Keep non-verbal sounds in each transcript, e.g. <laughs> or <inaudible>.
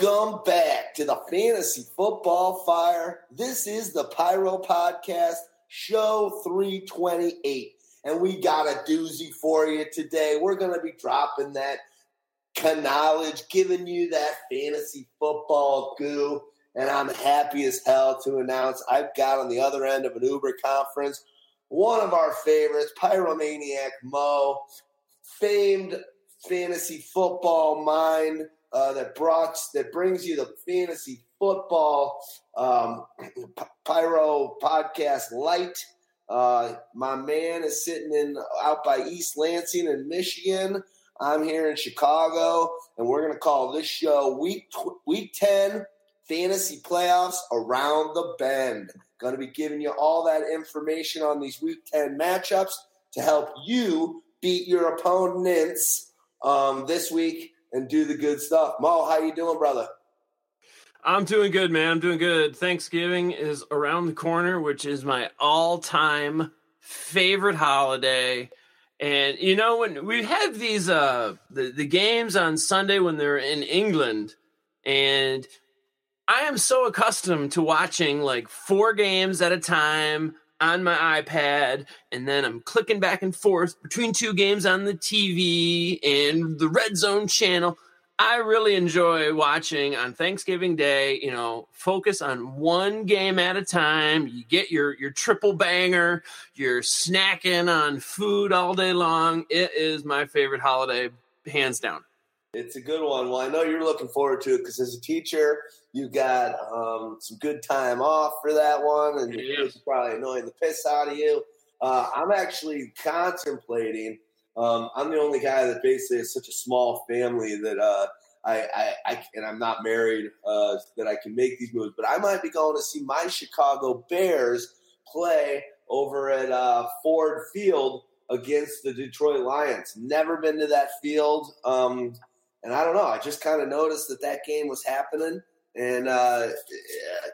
Welcome back to the Fantasy Football Fire. This is the Pyro Podcast, show 328. And we got a doozy for you today. We're going to be dropping that knowledge, giving you that fantasy football goo. And I'm happy as hell to announce I've got on the other end of an Uber conference one of our favorites, Pyromaniac Mo, famed fantasy football mind uh, that brought that brings you the fantasy football um, pyro podcast light. Uh, my man is sitting in out by East Lansing in Michigan. I'm here in Chicago, and we're to call this show week week ten fantasy playoffs around the bend. To be giving you all that information on these week ten matchups to help you beat your opponents um, this week and do the good stuff. Mo, how you doing, brother? I'm doing good, man. I'm doing good. Thanksgiving is around the corner, which is my all-time favorite holiday. And you know when we have these uh the, the games on Sunday when they're in England and I am so accustomed to watching like four games at a time on my iPad, and then I'm clicking back and forth between two games on the TV and the Red Zone channel. I really enjoy watching on Thanksgiving Day, you know, focus on one game at a time. You get your your triple banger, you're snacking on food all day long. It is my favorite holiday, hands down. It's a good one. Well, I know you're looking forward to it because as a teacher, you got um, some good time off for that one, and kids are probably annoying the piss out of you. Uh, I'm actually contemplating. Um, I'm the only guy that basically has such a small family that uh, I, I, I, and I'm not married uh, that I can make these moves. But I might be going to see my Chicago Bears play over at uh, Ford Field against the Detroit Lions. Never been to that field. Um, and I don't know. I just kind of noticed that that game was happening and uh,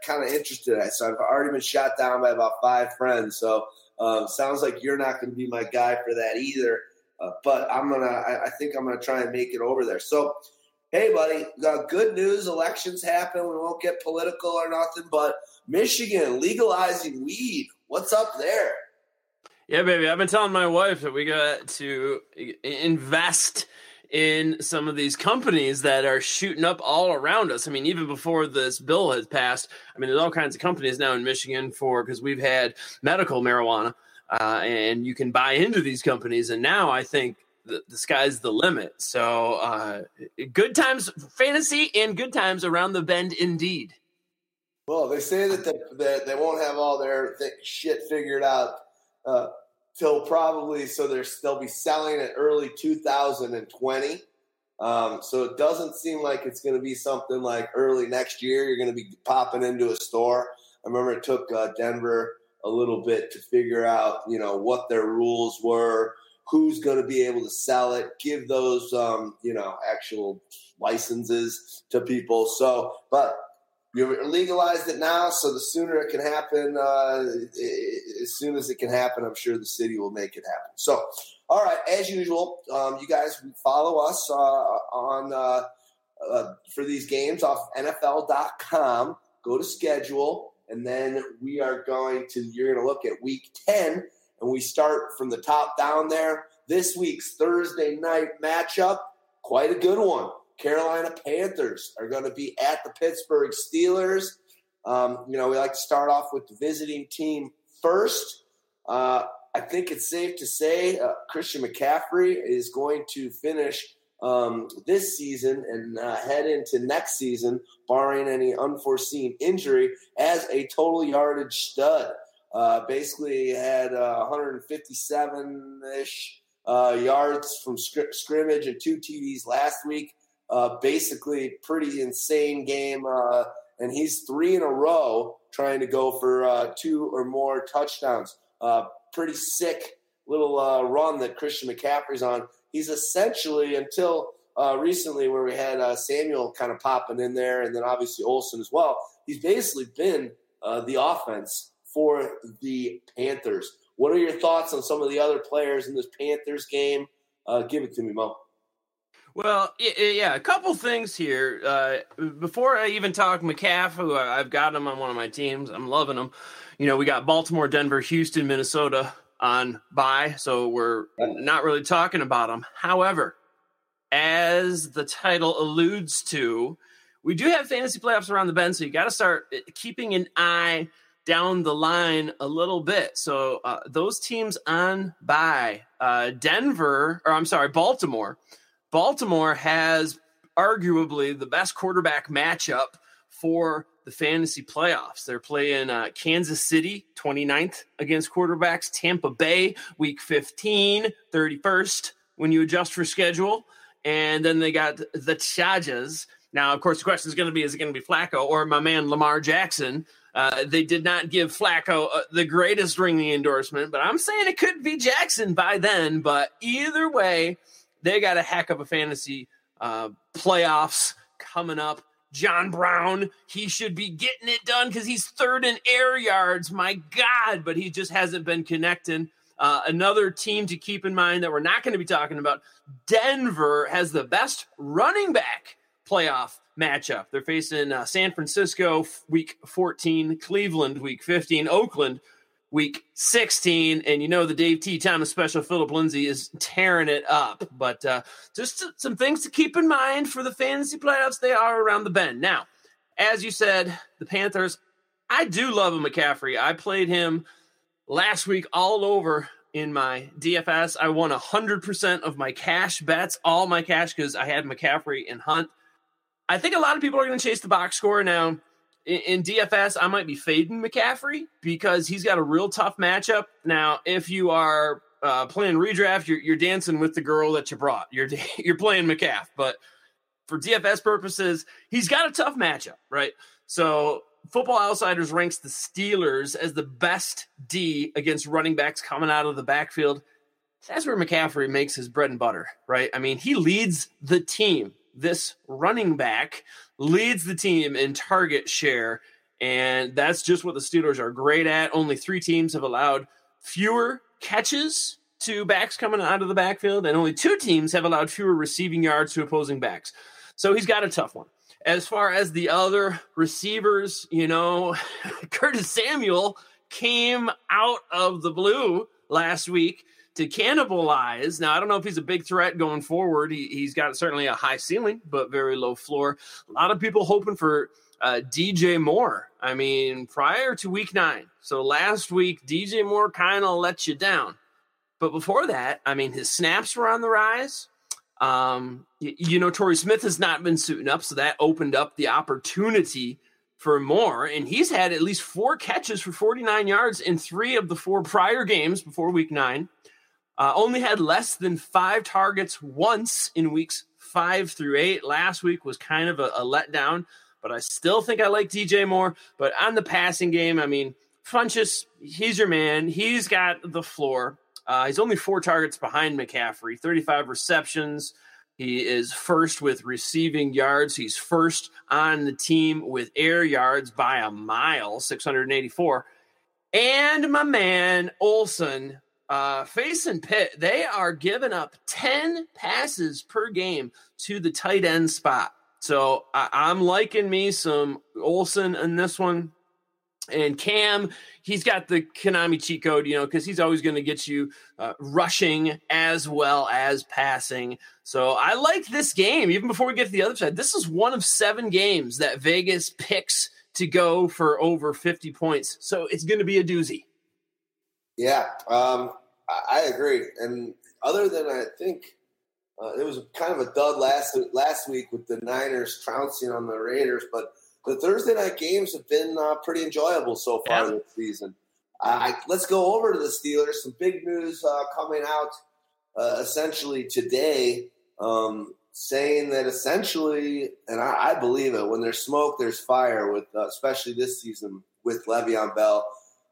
kind of interested. So I've already been shot down by about five friends. So um, sounds like you're not going to be my guy for that either. Uh, but I'm gonna. I, I, think I'm gonna try and make it over there. So, hey, buddy, got good news. Elections happen. We won't get political or nothing. But Michigan legalizing weed. What's up there? Yeah, baby. I've been telling my wife that we got to invest in some of these companies that are shooting up all around us. I mean, even before this bill has passed, I mean, there's all kinds of companies now in Michigan for because we've had medical marijuana, uh, and you can buy into these companies. And now I think the, the sky's the limit. So, uh, good times fantasy and good times around the bend, indeed. Well, they say that, that they won't have all their th- shit figured out uh, till probably so they'll be selling it early 2020. Um, so it doesn't seem like it's going to be something like early next year. You're going to be popping into a store. I remember it took uh, Denver a little bit to figure out, you know, what their rules were, who's going to be able to sell it, give those, um, you know, actual licenses to people. So, but you legalized it now, so the sooner it can happen, uh, as soon as it can happen, I'm sure the city will make it happen. So, all right, as usual, um, you guys follow us uh, on uh, uh for these games off NFL.com. Go to schedule, and then we are going to. You're going to look at Week 10, and we start from the top down there. This week's Thursday night matchup, quite a good one. Carolina Panthers are going to be at the Pittsburgh Steelers. Um, you know, we like to start off with the visiting team first. Uh, I think it's safe to say uh, Christian McCaffrey is going to finish um, this season and uh, head into next season, barring any unforeseen injury, as a total yardage stud. Uh, basically, had 157 uh, ish uh, yards from scrimmage and two TDs last week. Uh, basically, pretty insane game. Uh, and he's three in a row trying to go for uh, two or more touchdowns. Uh, pretty sick little uh, run that Christian McCaffrey's on. He's essentially, until uh, recently, where we had Samuel kind of popping in there, and then obviously Olsen as well, he's basically been the offense for the Panthers. What are your thoughts on some of the other players in this Panthers game? give it to me, Mo. Well, yeah, a couple things here. Uh, before I even talk McCaff, who I've got him on one of my teams, I'm loving him. You know, we got Baltimore, Denver, Houston, Minnesota on bye, so we're not really talking about them. However, as the title alludes to, we do have fantasy playoffs around the bend, so you got to start uh, keeping an eye down the line a little bit. So uh, those teams on bye, uh, Denver, or I'm sorry, Baltimore. Baltimore has arguably the best quarterback matchup for the fantasy playoffs. They're playing uh, Kansas City 29th against quarterbacks, Tampa Bay week 15, 31st when you adjust for schedule. And then they got the Chargers. Now, of course, the question is going to be is it going to be Flacco or my man Lamar Jackson? Uh, they did not give Flacco uh, the greatest ringing endorsement, but I'm saying it could be Jackson by then. But either way, they got a heck of a fantasy uh, playoffs coming up. John Brown, he should be getting it done because he's third in air yards. My God, but he just hasn't been connecting. Uh, another team to keep in mind that we're not going to be talking about Denver has the best running back playoff matchup. They're facing uh, San Francisco week 14, Cleveland week 15, Oakland week 16. And you know, the Dave T. Thomas special, Philip Lindsay is tearing it up. But uh, just some things to keep in mind for the fantasy playoffs. They are around the bend. Now, as you said, the Panthers, I do love a McCaffrey. I played him last week all over in my DFS. I won 100% of my cash bets, all my cash, because I had McCaffrey and Hunt. I think a lot of people are going to chase the box score now. In, DFS, I might be fading McCaffrey because he's got a real tough matchup. Now, if you are uh, playing redraft, you're, you're dancing with the girl that you brought. You're <laughs> you're playing McCaff, but for DFS purposes, he's got a tough matchup, right? So Football Outsiders ranks the Steelers as the best D against running backs coming out of the backfield. That's where McCaffrey makes his bread and butter, right? I mean, he leads the team this running back leads the team in target share. And that's just what the Steelers are great at. Only three teams have allowed fewer catches to backs coming out of the backfield, and only two teams have allowed fewer receiving yards to opposing backs. So he's got a tough one. As far as the other receivers, you know, <laughs> Curtis Samuel came out of the blue last week to cannibalize. Now, I don't know if he's a big threat going forward. He, he's got certainly a high ceiling, but very low floor. A lot of people hoping for uh, DJ Moore. I mean, prior to week nine. So last week, DJ Moore kind of let you down. But before that, I mean, his snaps were on the rise. Um, you, you know, Torrey Smith has not been suiting up, so that opened up the opportunity for more. And he's had at least four catches for 49 yards in three of the four prior games before week nine. Uh, only had less than five targets once in weeks five through eight. Last week was kind of a, a letdown, but I still think I like DJ Moore. But on the passing game, I mean, Funchess, he's your man. He's got the floor. Uh, he's only four targets behind McCaffrey, 35 receptions. He is first with receiving yards. He's first on the team with air yards by a mile, 684. And my man Olsen uh, Face and Pitt, they are giving up 10 passes per game to the tight end spot. So I, am liking me some Olsen in this one. And Cam, he's got the Konami cheat code, you know, because he's always going to get you uh, rushing as well as passing. So I like this game. Even before we get to the other side, this is one of seven games that Vegas picks to go for over 50 points. So it's going to be a doozy. Yeah, um, I agree. And other than I think uh, it was kind of a dud last last week with the Niners trouncing on the Raiders, but the Thursday night games have been uh, pretty enjoyable so far yeah. this season. Uh, let's go over to the Steelers. Some big news uh, coming out uh, essentially today, um, saying that essentially, and I, I, believe it, when there's smoke, there's fire. With uh, especially this season with Le'Veon Bell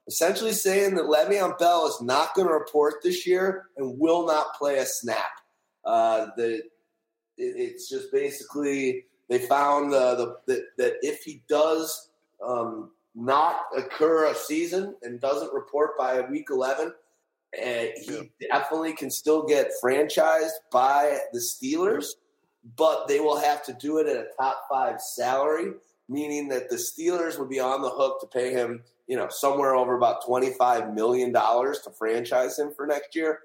essentially saying that Le'Veon Bell is not going to report this year and will not play a snap. Uh, the it, it's just basically they found uh, the, that that if he does um, not occur a season and doesn't report by week eleven, uh, he yeah. definitely can still get franchised by the Steelers. but they will have to do it at a top five salary, meaning that the Steelers would be on the hook to pay him, you know, somewhere over about $25 million to franchise him for next year,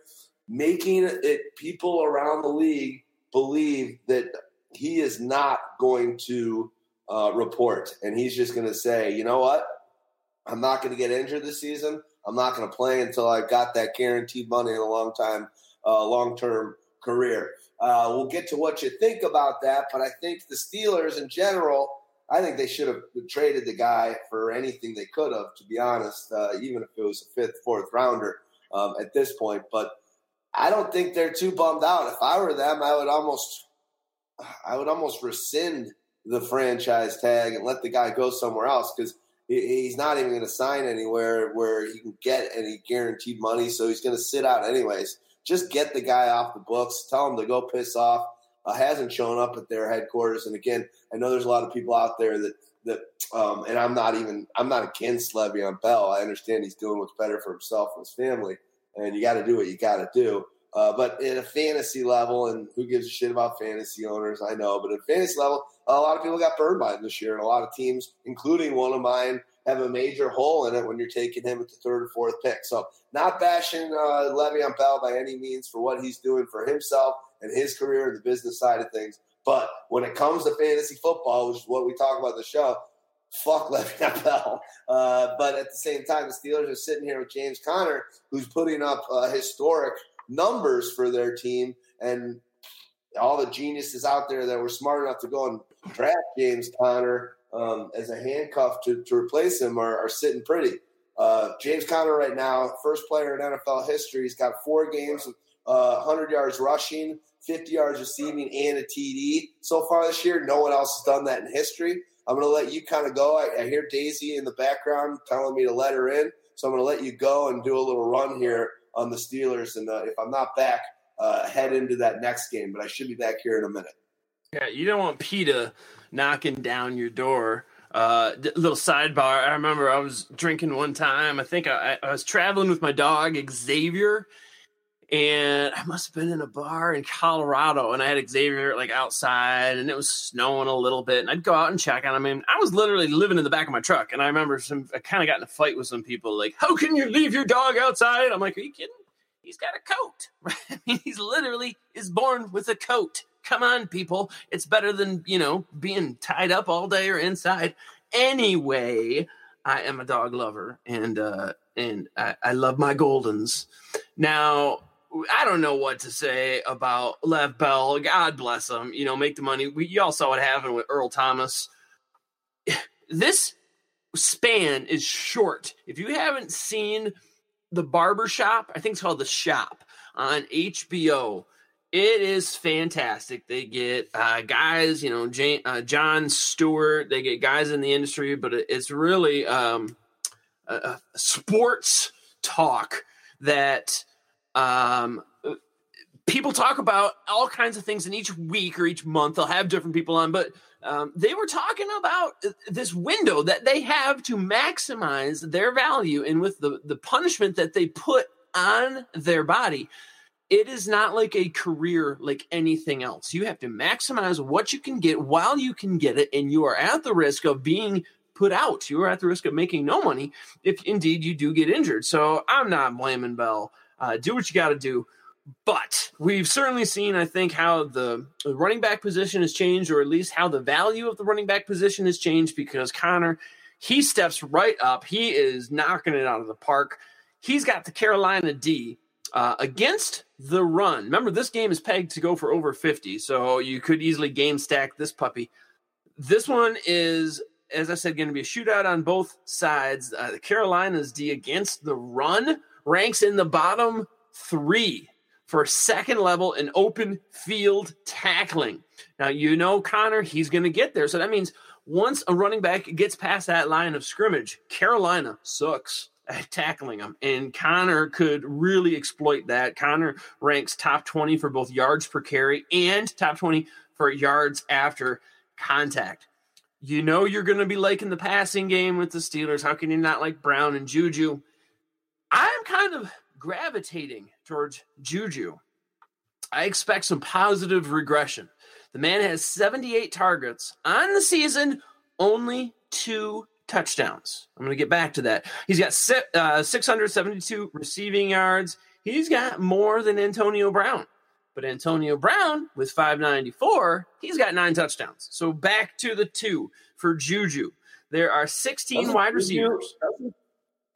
making it people around the league believe that he is not going to uh, report. And he's just going to say, you know what? I'm not going to get injured this season. I'm not going to play until I've got that guaranteed money in a long time, uh, long term career. Uh, we'll get to what you think about that, but I think the Steelers in general, I think they should have traded the guy for anything they could have, to be honest, uh, even if it was a fifth, fourth rounder um, at this point. But I don't think they're too bummed out. If I were them, I would almost, I would almost rescind the franchise tag and let the guy go somewhere else because he's not even going to sign anywhere where he can get any guaranteed money. So he's going to sit out anyways. Just get the guy off the books. Tell him to go piss off. Uh, hasn't shown up at their headquarters. And again, I know there's a lot of people out there that that, um, and I'm not even I'm not against Le'Veon Bell. I understand he's doing what's better for himself and his family, and you got to do what you got to do. Uh, but in a fantasy level, and who gives a shit about fantasy owners? I know, but at fantasy level, a lot of people got burned by him this year, and a lot of teams, including one of mine, have a major hole in it when you're taking him at the third or fourth pick. So, not bashing uh, Le'Veon Bell by any means for what he's doing for himself and his career and the business side of things. But when it comes to fantasy football, which is what we talk about the show, fuck <laughs> Le'Veon Bell. Uh, but at the same time, the Steelers are sitting here with James Conner, who's putting up uh, historic numbers for their team, and all the geniuses out there that were smart enough to go and draft James Conner um, as a handcuff to, to replace him are, are sitting pretty. Uh, James Conner right now, first player in NFL history. He's got four games, uh, 100 yards rushing, 50 yards receiving, and a TD so far this year. No one else has done that in history. I'm going to let you kind of go. I, I, hear Daisy in the background telling me to let her in, so I'm going to let you go and do a little run here on the Steelers. And uh, if I'm not back, uh, head into that next game. But I should be back here in a minute. Yeah, you don't want PETA knocking down your door. Uh, little sidebar. I remember I was drinking one time. I think I, I was traveling with my dog Xavier, and I must have been in a bar in Colorado, and I had Xavier like outside, and it was snowing a little bit, and I'd go out and check on him. And I was literally living in the back of my truck, and I remember some. I kind of got in a fight with some people, like, "How can you leave your dog outside?" I'm like, "Are you kidding? He's got a coat. <laughs> He's literally is born with a coat." Come on, people. It's better than, you know, being tied up all day or inside. Anyway, I am a dog lover and uh and I, I love my Goldens. Now, I don't know what to say about Lev Bell. God bless him. You know, make the money. We y'all saw what happened with Earl Thomas. <sighs> This span is short. If you haven't seen the barbershop, I think it's called the shop on HBO. It is fantastic. They get uh, guys, you know, Jane, uh, Jon Stewart. They get guys in the industry, but it's really um, a, a sports talk that um, people talk about all kinds of things. And each week or each month, they'll have different people on. But um, they were talking about this window that they have to maximize their value, and with the the punishment that they put on their body it is not like a career like anything else. You have to maximize what you can get while you can get it, and you are at the risk of being put out. You are at the risk of making no money if indeed you do get injured. So I'm not blaming Bell. Uh, do what you got to do. But we've certainly seen, I think, how the running back position has changed, or at least how the value of the running back position has changed because Conner, he steps right up. He is knocking it out of the park. He's got the Carolina D uh, against the run. Remember, this game is pegged to go for over 50, so you could easily game stack this puppy. This one is, as I said, going to be a shootout on both sides. Uh, the Carolinas D against the run ranks in the bottom three for second level in open field tackling. Now, you know Conner, he's going to get there. So that means once a running back gets past that line of scrimmage, Carolina sucks at tackling him. And Conner could really exploit that. Conner ranks top 20 for both yards per carry and top 20 for yards after contact. You know you're going to be liking the passing game with the Steelers. How can you not like Brown and Juju? I'm kind of gravitating towards Juju. I expect some positive regression. The man has 78 targets on the season, only two touchdowns. I'm going to get back to that. He's got uh, 672 receiving yards. He's got more than Antonio Brown. But Antonio Brown with 594, he's got nine touchdowns. So back to the two for Juju. There are 16 doesn't wide receivers. Doesn't,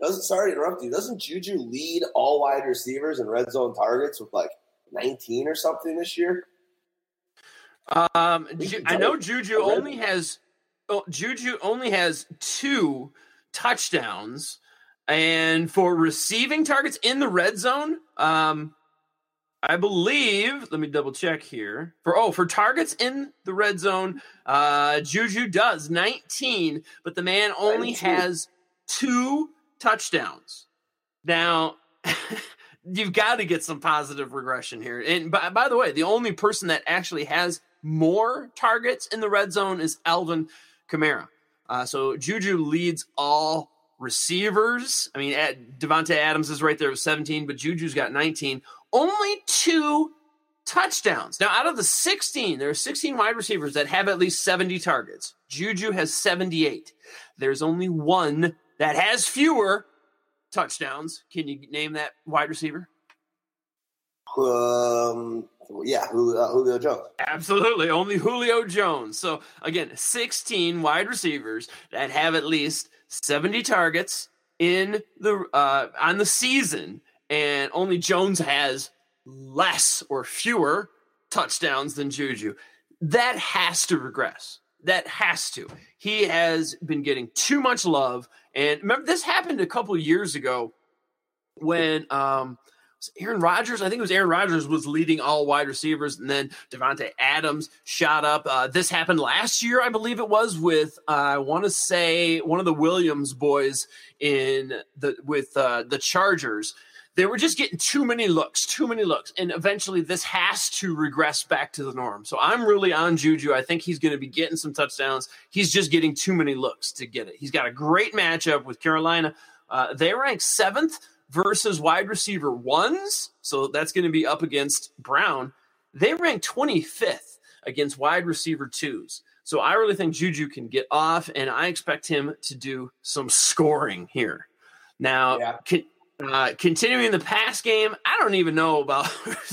doesn't, sorry to interrupt you. Doesn't Juju lead all wide receivers and red zone targets with like 19 or something this year? Um, I know Juju only has oh, Juju only has two touchdowns, and for receiving targets in the red zone, um, I believe. Let me double check here. For oh, for targets in the red zone, uh, Juju does 19, but the man only has two touchdowns. Now, <laughs> you've got to get some positive regression here. And by, by the way, the only person that actually has more targets in the red zone is Alvin Kamara. Uh, so Juju leads all receivers. I mean, Davante Adams is right there with 17, but Juju's got 19 only two touchdowns. Now, out of the 16, there are 16 wide receivers that have at least 70 targets. Juju has 78. There's only one that has fewer touchdowns. Can you name that wide receiver? Um, yeah, Julio Jones. Absolutely, only Julio Jones. So again, 16 wide receivers that have at least 70 targets in the uh, on the season and only Jones has less or fewer touchdowns than Juju. That has to regress. That has to. He has been getting too much love. And remember, this happened a couple years ago when um, Aaron Rodgers, I think it was Aaron Rodgers, was leading all wide receivers, and then Davante Adams shot up. Uh, this happened last year, I believe it was, with uh, I want to say one of the Williams boys in the with uh, the Chargers they were just getting too many looks, too many looks. And eventually this has to regress back to the norm. So I'm really on Juju. I think he's going to be getting some touchdowns. He's just getting too many looks to get it. He's got a great matchup with Carolina. Uh, they rank seventh versus wide receiver ones. So that's going to be up against Brown. They rank 25th against wide receiver twos. So I really think Juju can get off, and I expect him to do some scoring here. Now, yeah. can, uh, continuing the pass game, I don't even know about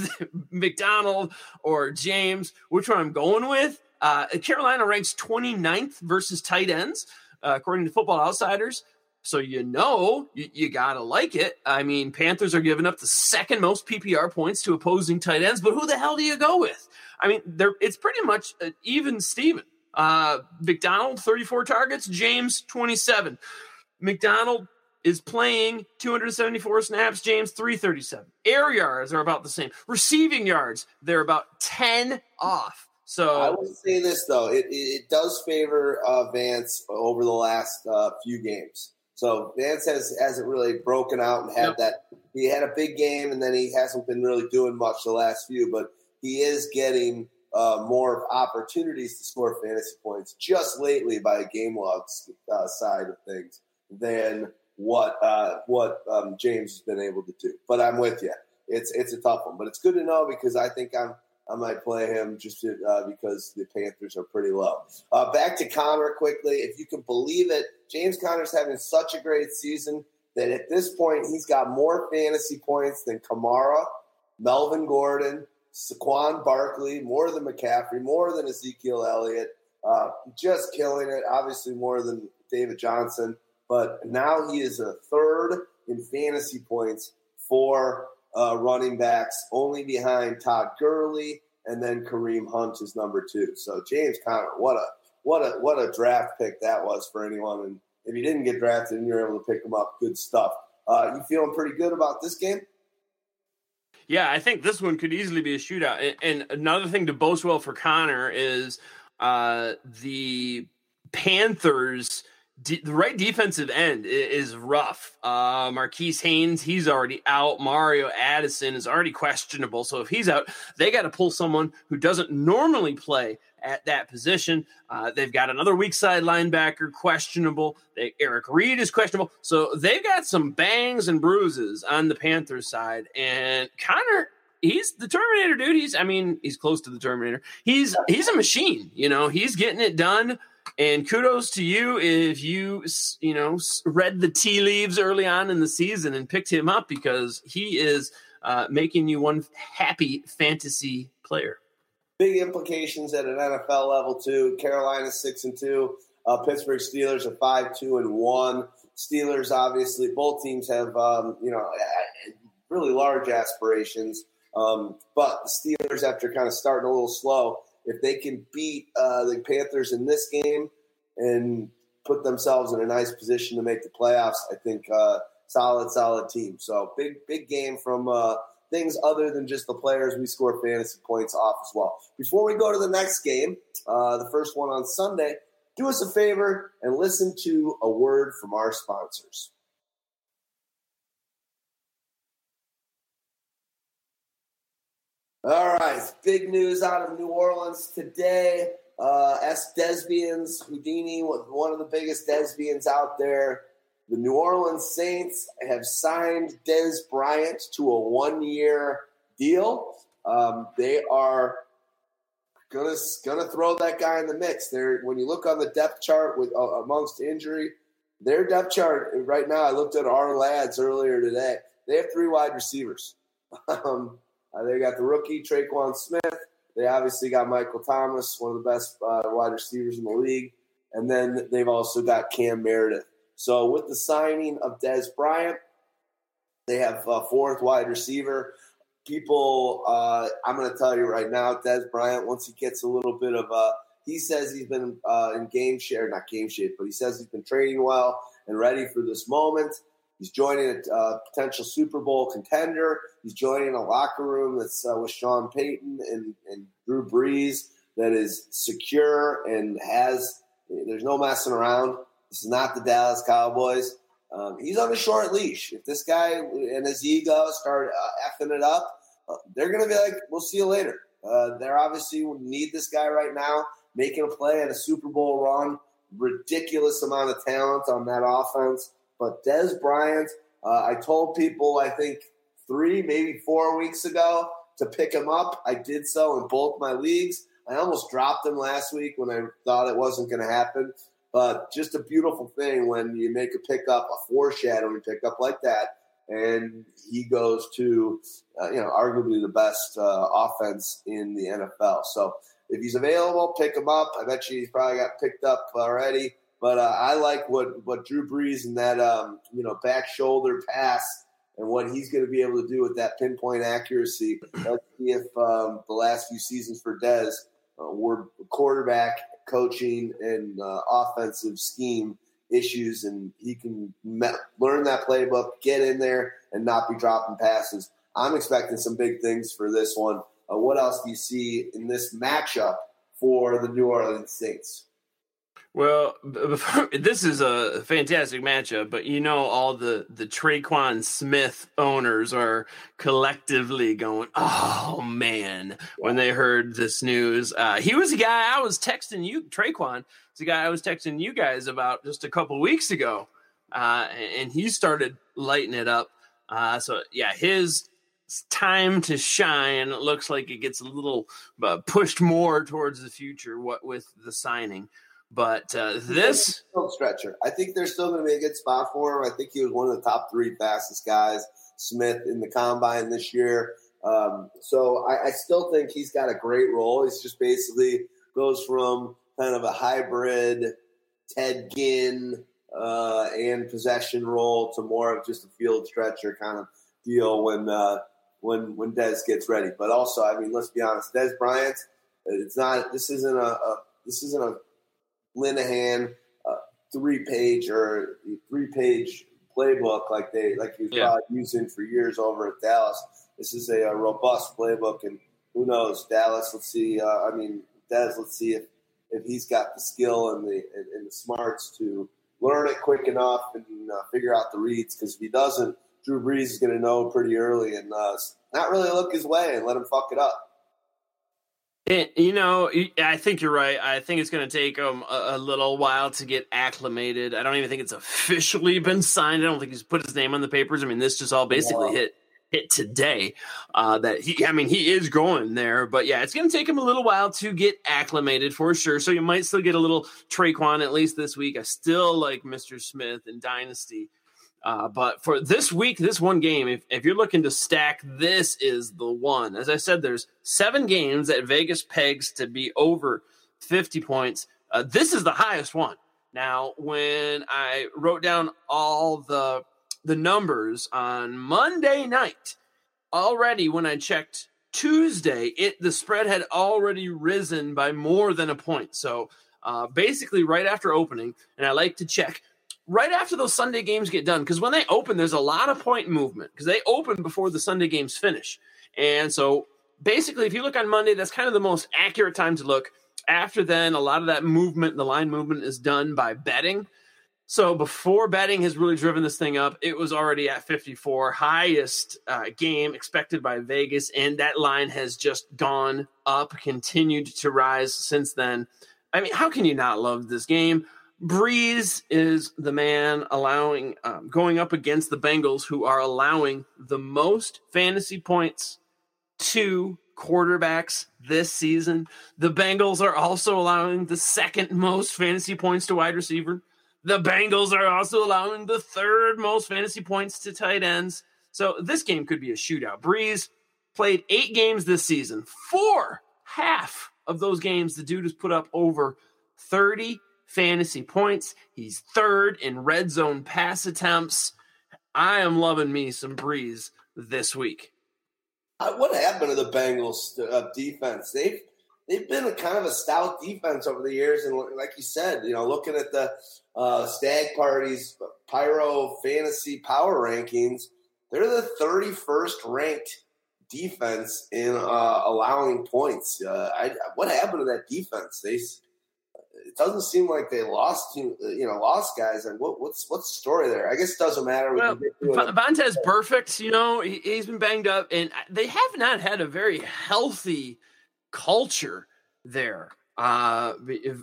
<laughs> McDonald or James, which one I'm going with. Uh, Carolina ranks 29th versus tight ends, uh, according to Football Outsiders. So you know you, you, gotta like it. I mean, Panthers are giving up the second most PPR points to opposing tight ends, but who the hell do you go with? I mean, it's pretty much even Steven. Uh, McDonald 34 targets, James 27. McDonald is playing 274 snaps, James 337. Air yards are about the same. Receiving yards, they're about 10 off. So I would say this though, it, it does favor uh, Vance over the last uh, few games. So Vance has hasn't really broken out and had that. He had a big game and then he hasn't been really doing much the last few, but he is getting uh, more opportunities to score fantasy points just lately by a game log uh, side of things than what uh, what um, James has been able to do. But I'm with you. It's it's a tough one, but it's good to know because I think I'm I might play him just to, uh, because the Panthers are pretty low. Uh, back to Conner quickly. If you can believe it, James Conner's having such a great season that at this point he's got more fantasy points than Kamara, Melvin Gordon, Saquon Barkley, more than McCaffrey, more than Ezekiel Elliott. Uh, just killing it. Obviously, more than David Johnson but now he is a third in fantasy points for uh, running backs, only behind Todd Gurley, and then Kareem Hunt is number two. So James Conner, what a what a what a draft pick that was for anyone. And if you didn't get drafted and you're able to pick him up, good stuff. Uh, you feeling pretty good about this game? Yeah, I think this one could easily be a shootout. And, another thing to boast well for Conner is uh, the Panthers the right defensive end is rough. Uh, Marquis Haynes, he's already out. Mario Addison is already questionable. So if he's out, they got to pull someone who doesn't normally play at that position. Uh, they've got another weak side linebacker questionable. They, Eric Reid is questionable. So they've got some bangs and bruises on the Panthers side. And Conner, he's the Terminator, dude. He's I mean, he's close to the Terminator. He's he's a machine. You know, he's getting it done. And kudos to you if you you know read the tea leaves early on in the season and picked him up because he is uh, making you one happy fantasy player. Big implications at an NFL level too. Carolina six and two. Uh, Pittsburgh Steelers are five two and one. Steelers obviously both teams have um, you know really large aspirations. Um, but the Steelers, after kind of starting a little slow, if they can beat uh, the Panthers in this game and put themselves in a nice position to make the playoffs, I think uh, solid, solid team. So big, big game from uh, things other than just the players. We score fantasy points off as well. Before we go to the next game, uh, the first one on Sunday, do us a favor and listen to a word from our sponsors. All right, big news out of New Orleans today. Uh, S. Desbians, Houdini, one of the biggest Desbians out there. The New Orleans Saints have signed Dez Bryant to a one year deal. Um, they are gonna gonna throw that guy in the mix. There, when you look on the depth chart with uh, amongst injury, their depth chart right now. I looked at Ourlads earlier today. They have three wide receivers. <laughs> Um, uh, they got the rookie Tre'Quan Smith. They obviously got Michael Thomas, one of the best uh, wide receivers in the league, and then they've also got Cam Meredith. So with the signing of Dez Bryant, they have a fourth wide receiver. People, uh, I'm going to tell you right now, Dez Bryant, once he gets a little bit of a, he says he's been uh, in game shape, not game shape, but he says he's been training well and ready for this moment. He's joining a uh, potential Super Bowl contender. He's joining a locker room that's uh, with Sean Payton and, and Drew Brees that is secure and has. There's no messing around. This is not the Dallas Cowboys. Um, he's on a short leash. If this guy and his ego start uh, effing it up, uh, they're going to be like, "We'll see you later." Uh, they're obviously need this guy right now, making a play at a Super Bowl run. Ridiculous amount of talent on that offense. But Dez Bryant, uh, I told people I think three, maybe four weeks ago to pick him up. I did so in both my leagues. I almost dropped him last week when I thought it wasn't going to happen. But just a beautiful thing when you make a pickup, a foreshadowing pickup like that, and he goes to, uh, you know, arguably the best uh, offense in the NFL. So if he's available, pick him up. I bet you he's probably got picked up already. But uh, I like what what Drew Brees and that um, you know back shoulder pass and what he's going to be able to do with that pinpoint accuracy. Let's see if um, the last few seasons for Dez uh, were quarterback coaching and uh, offensive scheme issues, and he can me- learn that playbook, get in there, and not be dropping passes. I'm expecting some big things for this one. Uh, what else do you see in this matchup for the New Orleans Saints? Well, <laughs> this is a fantastic matchup, but you know all the the Tre'Quan Smith owners are collectively going, "Oh man!" When they heard this news, uh, he was a guy I was texting you, Tre'Quan. It's a guy I was texting you guys about just a couple weeks ago, uh, and he started lighting it up. Uh, so yeah, his time to shine looks like it gets a little uh, pushed more towards the future. What with the signing. But uh, this field stretcher, I think there's still going to be a good spot for him. I think he was one of the top three fastest guys, Smith, in the combine this year. Um, so I, I, still think he's got a great role. He's just basically goes from kind of a hybrid Ted Ginn uh, and possession role to more of just a field stretcher kind of deal when uh, when when Dez gets ready. But also, I mean, let's be honest, Dez Bryant. It's not. This isn't a, a this isn't a Linehan uh, three page or three page playbook like they like he's yeah. probably using for years over at Dallas. This is a, a, robust playbook, and who knows Dallas? Let's see. Uh, I mean, Dez. Let's see if if he's got the skill and the and, and the smarts to learn it quick enough and uh, figure out the reads. Because if he doesn't, Drew Brees is going to know pretty early and uh, not really look his way and let him fuck it up. It, you know, I think you're right. I think it's going to take him a, a, little while to get acclimated. I don't even think it's officially <laughs> been signed. I don't think he's put his name on the papers. I mean, this just all basically hit hit today. Uh, that he, I mean, he is going there, but yeah, it's going to take him a little while to get acclimated for sure. So you might still get a little Tre'Quan at least this week. I still like Mr. Smith and Dynasty. Uh, but for this week, this one game, if, if you're looking to stack, this is the one. As I said, there's seven games that Vegas pegs to be over 50 points. Uh, this is the highest one. Now, when I wrote down all the the numbers on Monday night, already when I checked Tuesday, it the spread had already risen by more than a point. So uh, basically, right after opening, and I like to check right after those Sunday games get done because when they open, there's a lot of point movement because they open before the Sunday games finish, and so basically, if you look on Monday, that's kind of the most accurate time to look. After then, a lot of that movement, the line movement, is done by betting. So before betting has really driven this thing up, it was already at 54, highest uh, game expected by Vegas, and that line has just gone up, continued to rise since then. I mean, how can you not love this game? Brees is the man allowing um, going up against the Bengals, who are allowing the most fantasy points to quarterbacks this season. The Bengals are also allowing the second most fantasy points to wide receiver. The Bengals are also allowing the third most fantasy points to tight ends. So this game could be a shootout. Brees played eight games this season. Four, half of those games, the dude has put up over 30 fantasy points. He's third in red zone pass attempts. I am loving me some Brees this week. What happened to the Bengals uh, defense? They've they've been a kind of a stout defense over the years, and like you said, you know, looking at the uh, Stag parties, Pyro Fantasy Power Rankings, they're the 31st ranked defense in uh, allowing points. Uh, I, what happened to that defense? They it doesn't seem like they lost you know lost guys. And what, what's what's the story there? I guess it doesn't matter. Well, Vontaze Burfict, you know, he, has been banged up, and they have not had a very healthy culture there. Uh,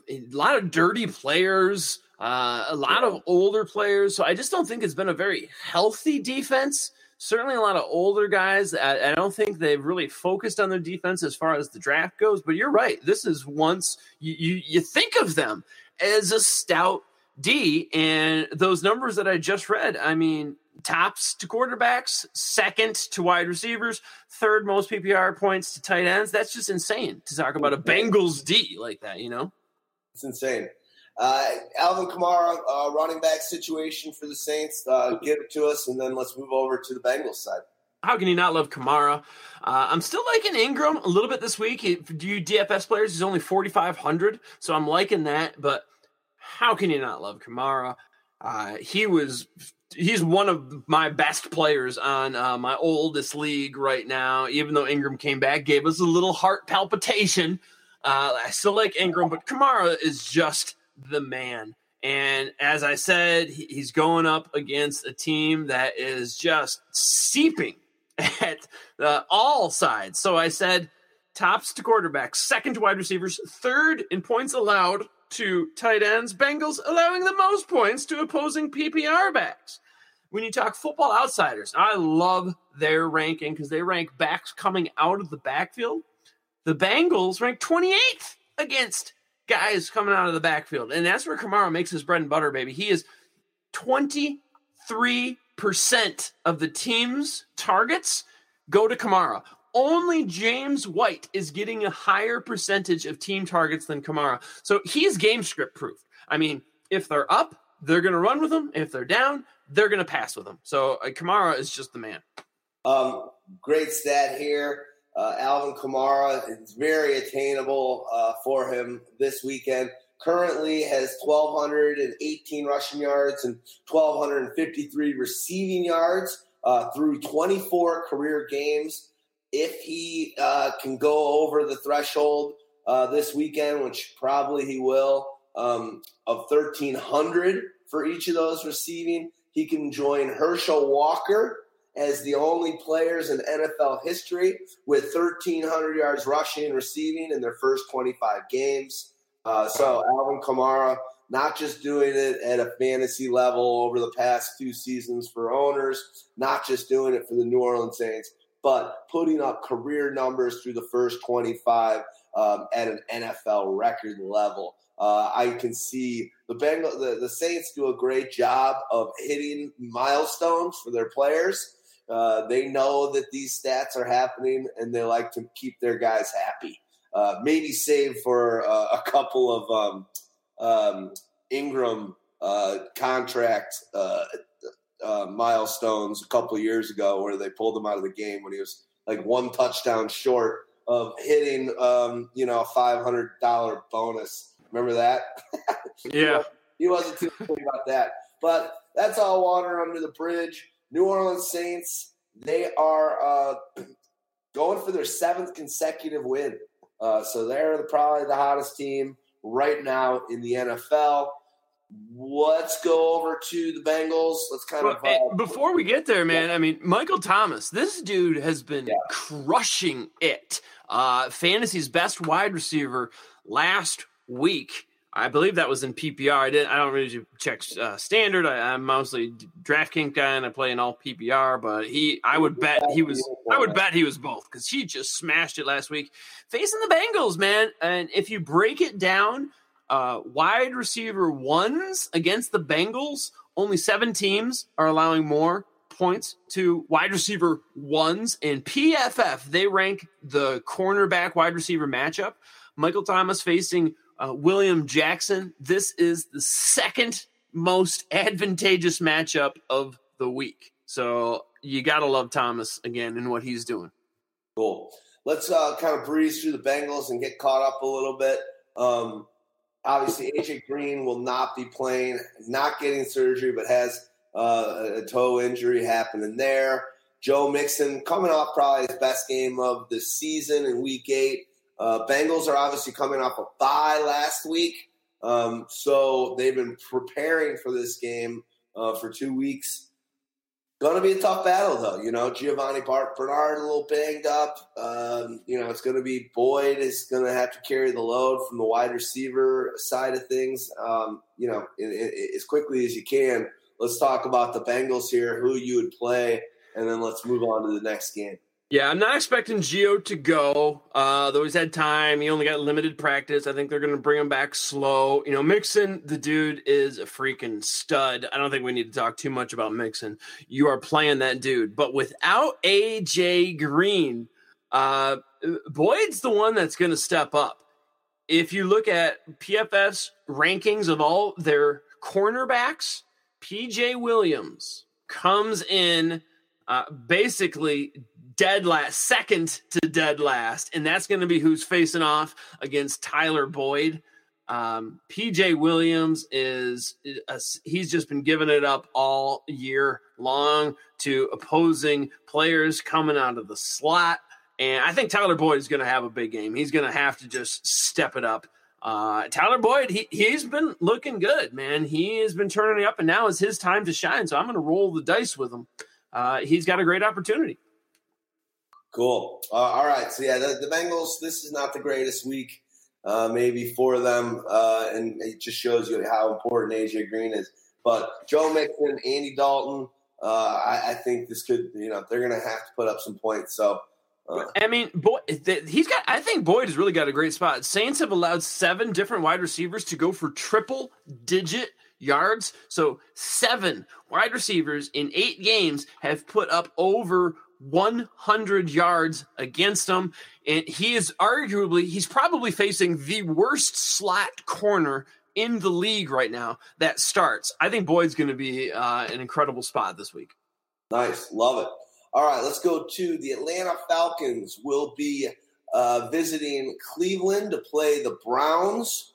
a lot of dirty players, uh, a lot of older players. So I just don't think it's been a very healthy defense. Certainly, a lot of older guys. I, I, don't think they've really focused on their defense as far as the draft goes. But you're right. This is once you, you, you think of them as a stout D, and those numbers that I just read. I mean, tops to quarterbacks, second to wide receivers, third most PPR points to tight ends. That's just insane to talk about a Bengals D like that, you know? It's insane. Uh, Alvin Kamara, uh, running back situation for the Saints. Uh, give it to us, and then let's move over to the Bengals side. How can you not love Kamara? Uh, I'm still liking Ingram a little bit this week. Do you DFS players? He's only 4,500, so I'm liking that. But how can you not love Kamara? Uh, he was he's one of my best players on uh, my oldest league right now. Even though Ingram came back, gave us a little heart palpitation. Uh, I still like Ingram, but Kamara is just the man. And as I said, he's going up against a team that is just seeping <laughs> at uh, all sides. So I said tops to quarterbacks, second to wide receivers, third in points allowed to tight ends. Bengals allowing the most points to opposing PPR backs when you talk football outsiders, I love their ranking because they rank backs coming out of the backfield. The Bengals rank 28th against guys coming out of the backfield. And that's where Kamara makes his bread and butter, baby. He is 23% of the team's targets go to Kamara. Only James White is getting a higher percentage of team targets than Kamara. So he's game script proof. I mean, if they're up, they're going to run with him. If they're down, they're going to pass with him. So uh, Kamara is just the man. Um, great stat here. Uh, Alvin Kamara is very attainable uh, for him this weekend. Currently has 1,218 rushing yards and 1,253 receiving yards uh, through 24 career games. If he uh, can go over the threshold uh, this weekend, which probably he will, um, of 1,300 for each of those receiving, he can join Herschel Walker as the only players in NFL history with 1,300 yards rushing and receiving in their first 25 games. Uh, so Alvin Kamara not just doing it at a fantasy level over the past two seasons for owners, not just doing it for the New Orleans Saints, but putting up career numbers through the first 25 um, at an NFL record level. Uh, I can see the Bengal, the, the Saints do a great job of hitting milestones for their players. Uh, they know that these stats are happening, and they like to keep their guys happy. Uh, maybe save for uh, a couple of um, um, Ingram uh, contract uh, milestones a couple years ago, where they pulled him out of the game when he was like one touchdown short of hitting, um, you know, a five hundred dollar bonus. Remember that? <laughs> Yeah, he wasn't too happy about that. But that's all water under the bridge. New Orleans Saints, they are uh, <clears throat> going for their seventh consecutive win. Uh, so they're the, probably the hottest team right now in the NFL. Let's go over to the Bengals. Let's kind of uh, before we get there, man. I mean, Michael Thomas. This dude has been yeah. crushing it. Uh, fantasy's best wide receiver last week. I believe that was in PPR. I didn't. I don't really check uh, standard. I, am mostly DraftKings guy, and I play in all PPR. But he, I would bet he was. I would bet he was both because he just smashed it last week, facing the Bengals, man. And if you break it down, uh, wide receiver ones against the Bengals, only seven teams are allowing more points to wide receiver ones. in PFF, they rank the cornerback wide receiver matchup. Michael Thomas facing uh, William Jackson. This is the second most advantageous matchup of the week. So you got to love Thomas again and what he's doing. Cool. Let's uh, kind of breeze through the Bengals and get caught up a little bit. Um, obviously, AJ Green will not be playing, not getting surgery, but has uh, a toe injury happening there. Joe Mixon coming off probably his best game of the season in week eight. Uh, Bengals are obviously coming off a bye last week, um, so they've been preparing for this game uh, for two weeks. Going to be a tough battle, though. You know, Giovanni Bernard a little banged up. Um, you know, it's going to be Boyd is going to have to carry the load from the wide receiver side of things. Um, you know, in, in, as quickly as you can. Let's talk about the Bengals here. Who you would play, and then let's move on to the next game. Yeah, I'm not expecting Gio to go. Uh, though he's had time, he only got limited practice. I think they're going to bring him back slow. You know, Mixon, the dude is a freaking stud. I don't think we need to talk too much about Mixon. You are playing that dude, but without AJ Green, uh, Boyd's the one that's going to step up. If you look at PFF's rankings of all their cornerbacks, PJ Williams comes in uh, basically dead last, second to dead last, and that's going to be who's facing off against Tyler Boyd. Um, PJ Williams is a, he's just been giving it up all year long to opposing players coming out of the slot. And I think Tyler Boyd is going to have a big game. He's going to have to just step it up. Uh, Tyler Boyd, he, he's been looking good, man. He has been turning up, and now is his time to shine. So I'm going to roll the dice with him. Uh, he's got a great opportunity. Cool. Uh, all right. So yeah, the, the, Bengals. This is not the greatest week, uh, maybe for them, uh, and it just shows you how important AJ Green is. But Joe Mixon, Andy Dalton. Uh, I, I, think this could, you know, they're going to have to put up some points. So. Uh, I mean, boy, he's got. I think Boyd has really got a great spot. Saints have allowed seven different wide receivers to go for triple digit yards. So seven wide receivers in eight games have put up over 100 yards against him. And he is arguably, he's probably facing the worst slot corner in the league right now that starts. I think Boyd's going to be uh, an incredible spot this week. Nice. Love it. All right, let's go to the Atlanta Falcons. Will be uh, visiting Cleveland to play the Browns.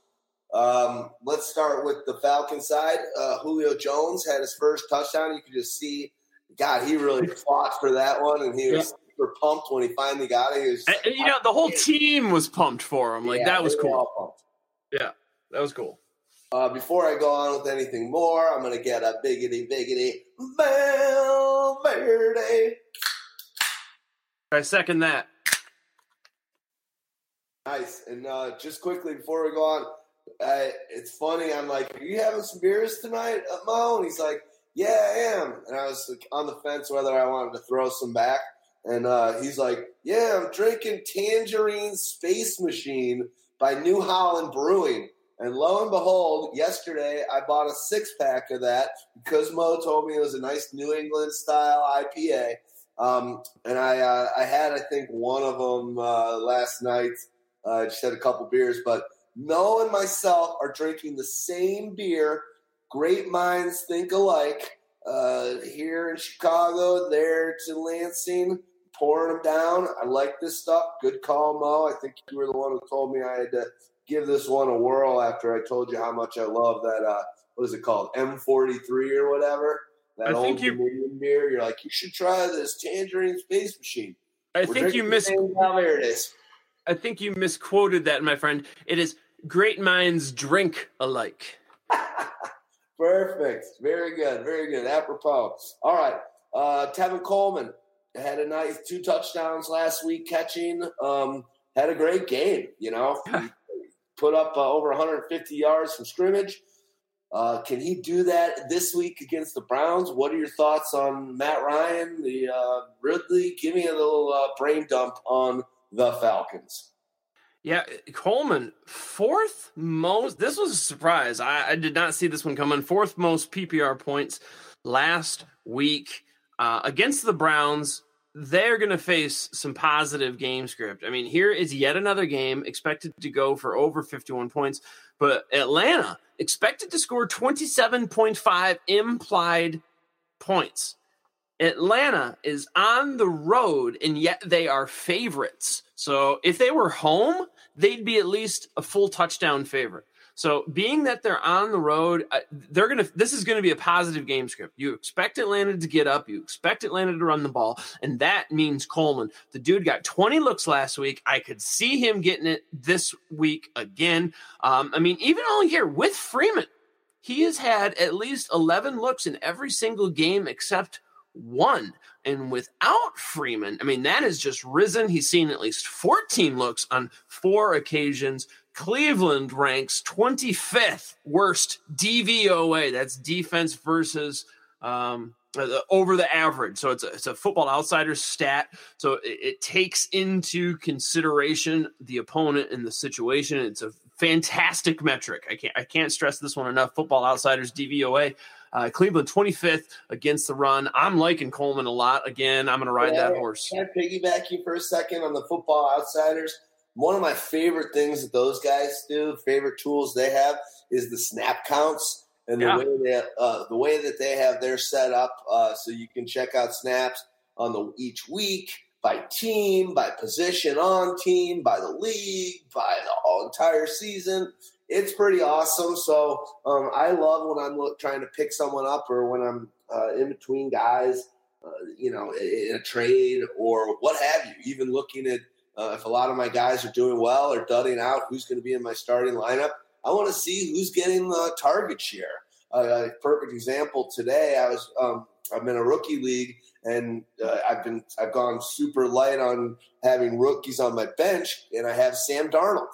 Um, let's start with the Falcon side. Uh, Julio Jones had his first touchdown. You could just see God, he really fought for that one, and he was yeah. super pumped when he finally got it. Was, and, you know, the whole team was pumped for him. Like yeah, that was cool. Yeah, that was cool. Uh, before I go on with anything more, I'm going to get a biggity, biggity Valverde. I second that. Nice. And uh, just quickly before we go on, I, it's funny. I'm like, "Are you having some beers tonight, uh, Mo?" And he's like, "Yeah, I am." And I was like, on the fence whether I wanted to throw some back. And uh, he's like, "Yeah, I'm drinking Tangerine Space Machine by New Holland Brewing." And lo and behold, yesterday I bought a six pack of that because Mo told me it was a nice New England style IPA. Um, and I, uh, I had, I think, one of them uh, last night. I uh, just had a couple beers, but Mo and myself are drinking the same beer. Great minds think alike. Uh, here in Chicago, there to Lansing, pouring them down. I like this stuff. Good call, Mo. I think you were the one who told me I had to give this one a whirl after I told you how much I love that. Uh, what is it called? M43 or whatever. That I old you, Canadian beer. You're like, you should try this Tangerine Space Machine. I We're think you miss. There it is. I think you misquoted that, my friend. It is great minds drink alike. <laughs> Perfect. Very good. Very good. Apropos. All right. Uh, Tevin Coleman had a nice two touchdowns last week catching. Um, had a great game. You know, <laughs> put up uh, over 150 yards from scrimmage. Uh, can he do that this week against the Browns? What are your thoughts on Matt Ryan, the uh, Ridley? Give me a little uh, brain dump on the Falcons. Yeah, Coleman, fourth most. This was a surprise. I, I, did not see this one coming. Fourth most PPR points last week uh, against the Browns. They're going to face some positive game script. I mean, here is yet another game expected to go for over 51 points, but Atlanta expected to score 27.5 implied points. Atlanta is on the road, and yet they are favorites. So if they were home, they'd be at least a full touchdown favorite. So being that they're on the road, they're gonna. This is going to be a positive game script. You expect Atlanta to get up. You expect Atlanta to run the ball, and that means Coleman. The dude got 20 looks last week. I could see him getting it this week again. Um, I mean, even only here with Freeman, he has had at least 11 looks in every single game except one. And without Freeman, I mean, that has just risen. He's seen at least 14 looks on four occasions. Cleveland ranks 25th worst DVOA. That's defense versus um, uh, over the average. So it's a, it's a football outsider stat. So it, it, takes into consideration the opponent and the situation. It's a fantastic metric. I can't I can't stress this one enough. Football outsiders DVOA. Uh, Cleveland 25th against the run. I'm liking Coleman a lot. Again, I'm going to ride yeah, that horse. Can I piggyback you for a second on the football outsiders? One of my favorite things that those guys do, favorite tools they have, is the snap counts and the yeah. way they uh, the way that they have their set up, uh, so you can check out snaps on the each week by team, by position on team, by the league, by the entire season it's pretty awesome. So um, I love when I'm trying to pick someone up or when I'm uh, in between guys, uh, you know, in a trade or what have you. Even looking at uh, if a lot of my guys are doing well or dudding out, who's going to be in my starting lineup. I want to see who's getting the target share. a perfect example today. I was um, I'm in a rookie league and uh, I've been I've gone super light on having rookies on my bench, and I have Sam Darnold.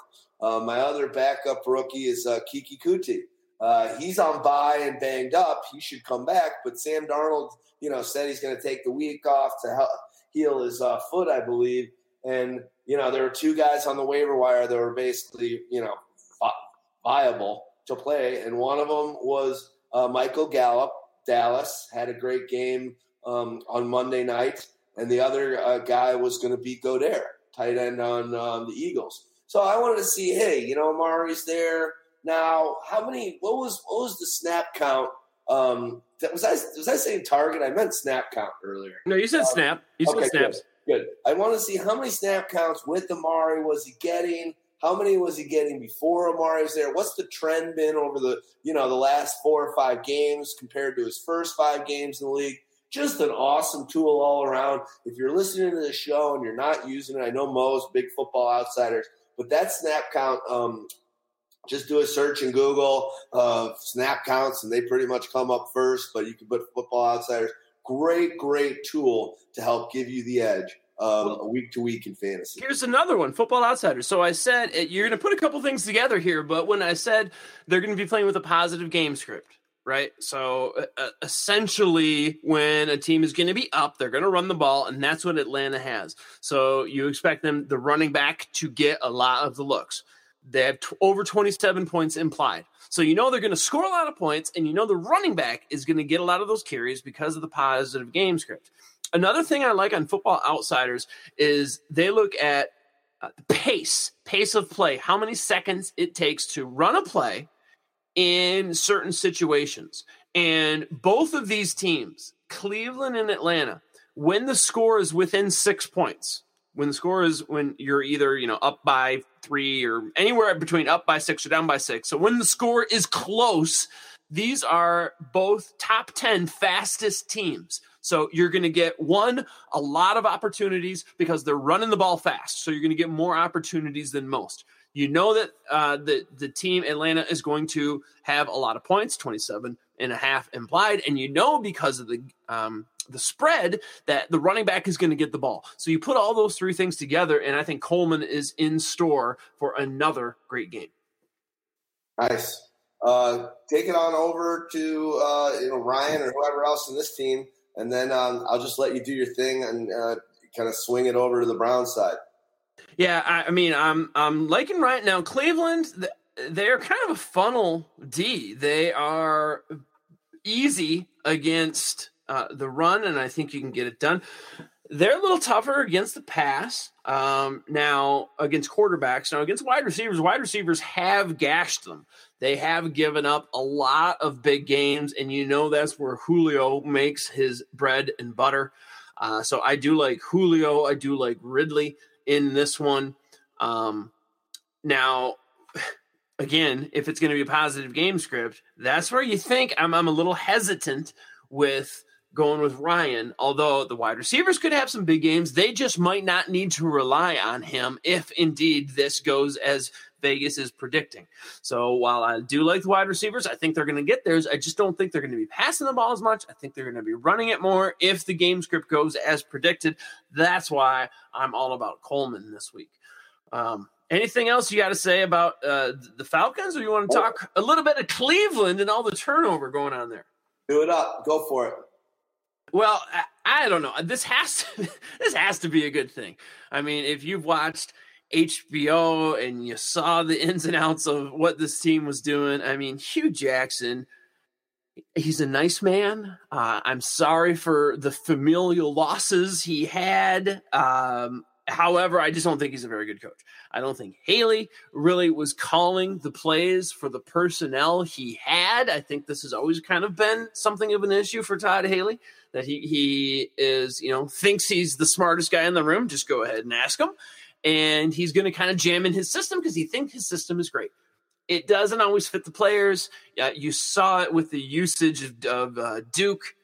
Uh, my other backup rookie is uh, Keke Coutee. Uh, he's on bye and banged up. He should come back, but Sam Darnold, you know, said he's going to take the week off to help heal his uh, foot, I believe. And you know, there were two guys on the waiver wire that were basically, you know, viable to play, and one of them was uh, Michael Gallup. Dallas had a great game um, on Monday night, and the other guy was going to be Goedert, tight end on um, the Eagles. So I wanted to see, hey, you know, Amari's there now. How many? What was what was the snap count? Um, that was I was I saying target? I meant snap count earlier. No, you said um, snap. You said okay, snaps. Good. good. I want to see how many snap counts with Amari was he getting? How many was he getting before Amari was there? What's the trend been over the you know the last four or five games compared to his first five games in the league? Just an awesome tool all around. If you're listening to the show and you're not using it, I know Mo's big football outsiders but that snap count, um, just do a search in Google of snap counts, and they pretty much come up first. But you can put Football Outsiders. Great, great tool to help give you the edge um, week to week in fantasy. Here's another one, Football Outsiders. So I said uh, you're going to put a couple things together here, but when I said they're going to be playing with a positive game script, right? So uh, essentially, when a team is going to be up, they're going to run the ball, and that's what Atlanta has. So you expect them, the running back, to get a lot of the looks. They have t- over 27 points implied. So you know they're going to score a lot of points, and you know the running back is going to get a lot of those carries because of the positive game script. Another thing I like on Football Outsiders is they look at uh, pace, pace of play, how many seconds it takes to run a play in certain situations. And both of these teams, Cleveland and Atlanta, when the score is within six points, when the score is when you're either you know up by three or anywhere between up by six or down by six so when the score is close these are both top 10 fastest teams so you're going to get one a lot of opportunities because they're running the ball fast so you're going to get more opportunities than most you know that uh, the the team Atlanta is going to have a lot of points, 27 and a half implied, and you know because of the um, the spread that the running back is going to get the ball. So you put all those three things together, and I think Coleman is in store for another great game. Nice. Uh, take it on over to uh, you know Ryan or whoever else in this team, and then um, I'll just let you do your thing and uh, kind of swing it over to the Brown side. Yeah, I, I mean, I'm I'm liking right now. Cleveland, they're kind of a funnel D. They are easy against uh, the run, and I think you can get it done. They're a little tougher against the pass. Um, now against quarterbacks, now against wide receivers, wide receivers have gashed them. They have given up a lot of big games, and you know that's where Julio makes his bread and butter. Uh, so I do like Julio. I do like Ridley in this one. Um, now, <sighs> again, if it's going to be a positive game script, that's where you think I'm, I'm a little hesitant with going with Ryan. Although the wide receivers could have some big games, they just might not need to rely on him if indeed this goes as Vegas is predicting. So while I do like the wide receivers, I think they're going to get theirs. I just don't think they're going to be passing the ball as much. I think they're going to be running it more if the game script goes as predicted. That's why I'm all about Coleman this week. Um, anything else you got to say about uh, the Falcons, or you want to talk a little bit of Cleveland and all the turnover going on there? Do it up. Go for it. Well, I, I don't know. This has to, <laughs> this has to be a good thing. I mean, if you've watched HBO and you saw the ins and outs of what this team was doing. I mean, Hue Jackson, he's a nice man. Uh, I'm sorry for the familial losses he had. Um, however, I just don't think he's a very good coach. I don't think Haley really was calling the plays for the personnel he had. I think this has always kind of been something of an issue for Todd Haley that he he is you know thinks he's the smartest guy in the room. Just go ahead and ask him and he's going to kind of jam in his system because he thinks his system is great. It doesn't always fit the players. Uh, you saw it with the usage of, of uh, Duke.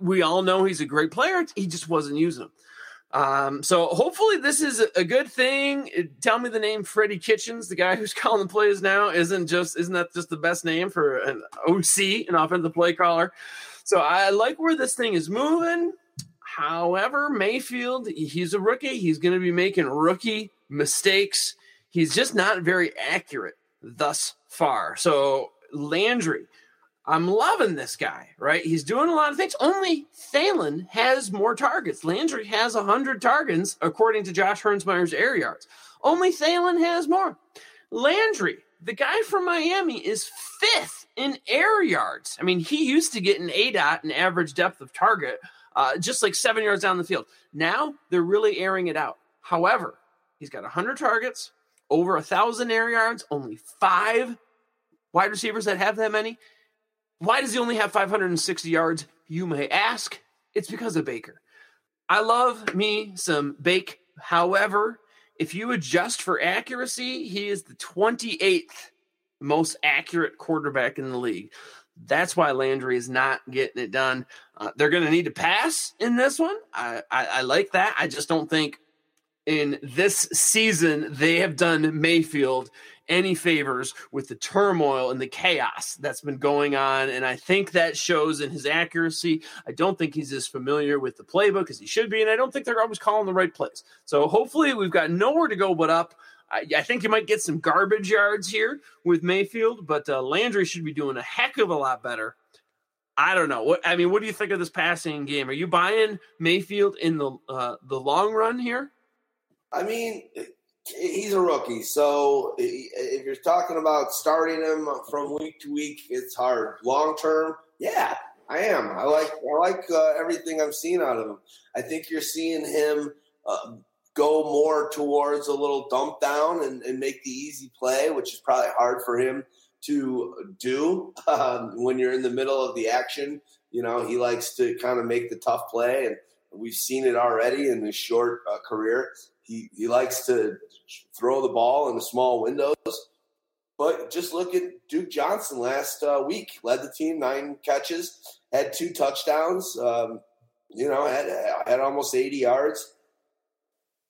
We all know he's a great player. He just wasn't using them. Um, so hopefully this is a good thing. Tell me the name Freddie Kitchens, the guy who's <laughs> calling the plays now, isn't just isn't that just the best name for an OC, an offensive play caller? So I like where this thing is moving. However, Mayfield, he's a rookie. He's going to be making rookie mistakes. He's just not very accurate thus far. So, Landry, I'm loving this guy, right? He's doing a lot of things. Only Thielen has more targets. Landry has 100 targets, according to Josh Hermsmeyer's air yards. Only Thielen has more. Landry, the guy from Miami, is fifth in air yards. I mean, he used to get an ADOT, an average depth of target, uh, just like seven yards down the field. Now they're really airing it out. However, he's got 100 targets, over a 1,000 air yards, only five wide receivers that have that many. Why does he only have 560 yards? You may ask. It's because of Baker. I love me some Bake. However, if you adjust for accuracy, he is the 28th most accurate quarterback in the league. That's why Landry is not getting it done. Uh, they're going to need to pass in this one. I, I, I, like that. I just don't think in this season they have done Mayfield any favors with the turmoil and the chaos that's been going on. And I think that shows in his accuracy. I don't think he's as familiar with the playbook as he should be. And I don't think they're always calling the right plays. So hopefully we've got nowhere to go but up. I, I think you might get some garbage yards here with Mayfield, but uh, Landry should be doing a heck of a lot better. I don't know. What I mean, what do you think of this passing game? Are you buying Mayfield in the uh, the long run here? I mean, he's a rookie, so if you're talking about starting him from week to week, it's hard. Long term, yeah, I am. I like I like uh, everything I'm seeing out of him. I think you're seeing him uh, go more towards a little dump down and, and, make the easy play, which is probably hard for him to do <laughs> um, when you're in the middle of the action. You know, he likes to kind of make the tough play, and we've seen it already in his short uh, career. He he likes to throw the ball in the small windows. But just look at Duke Johnson last uh, week. Led the team nine catches, had two touchdowns. Um, you know, had had almost eighty yards.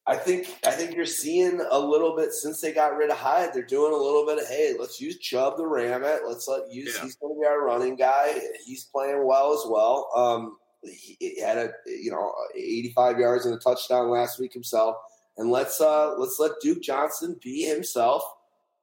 I think I think you're seeing a little bit since they got rid of Hyde. They're doing a little bit of hey, let's use Chubb the ram it. Let's let use. Yeah. He's going to be our running guy. He's playing well as well. Um, he had a you know 85 yards and a touchdown last week himself and let's uh, let's let Duke Johnson be himself.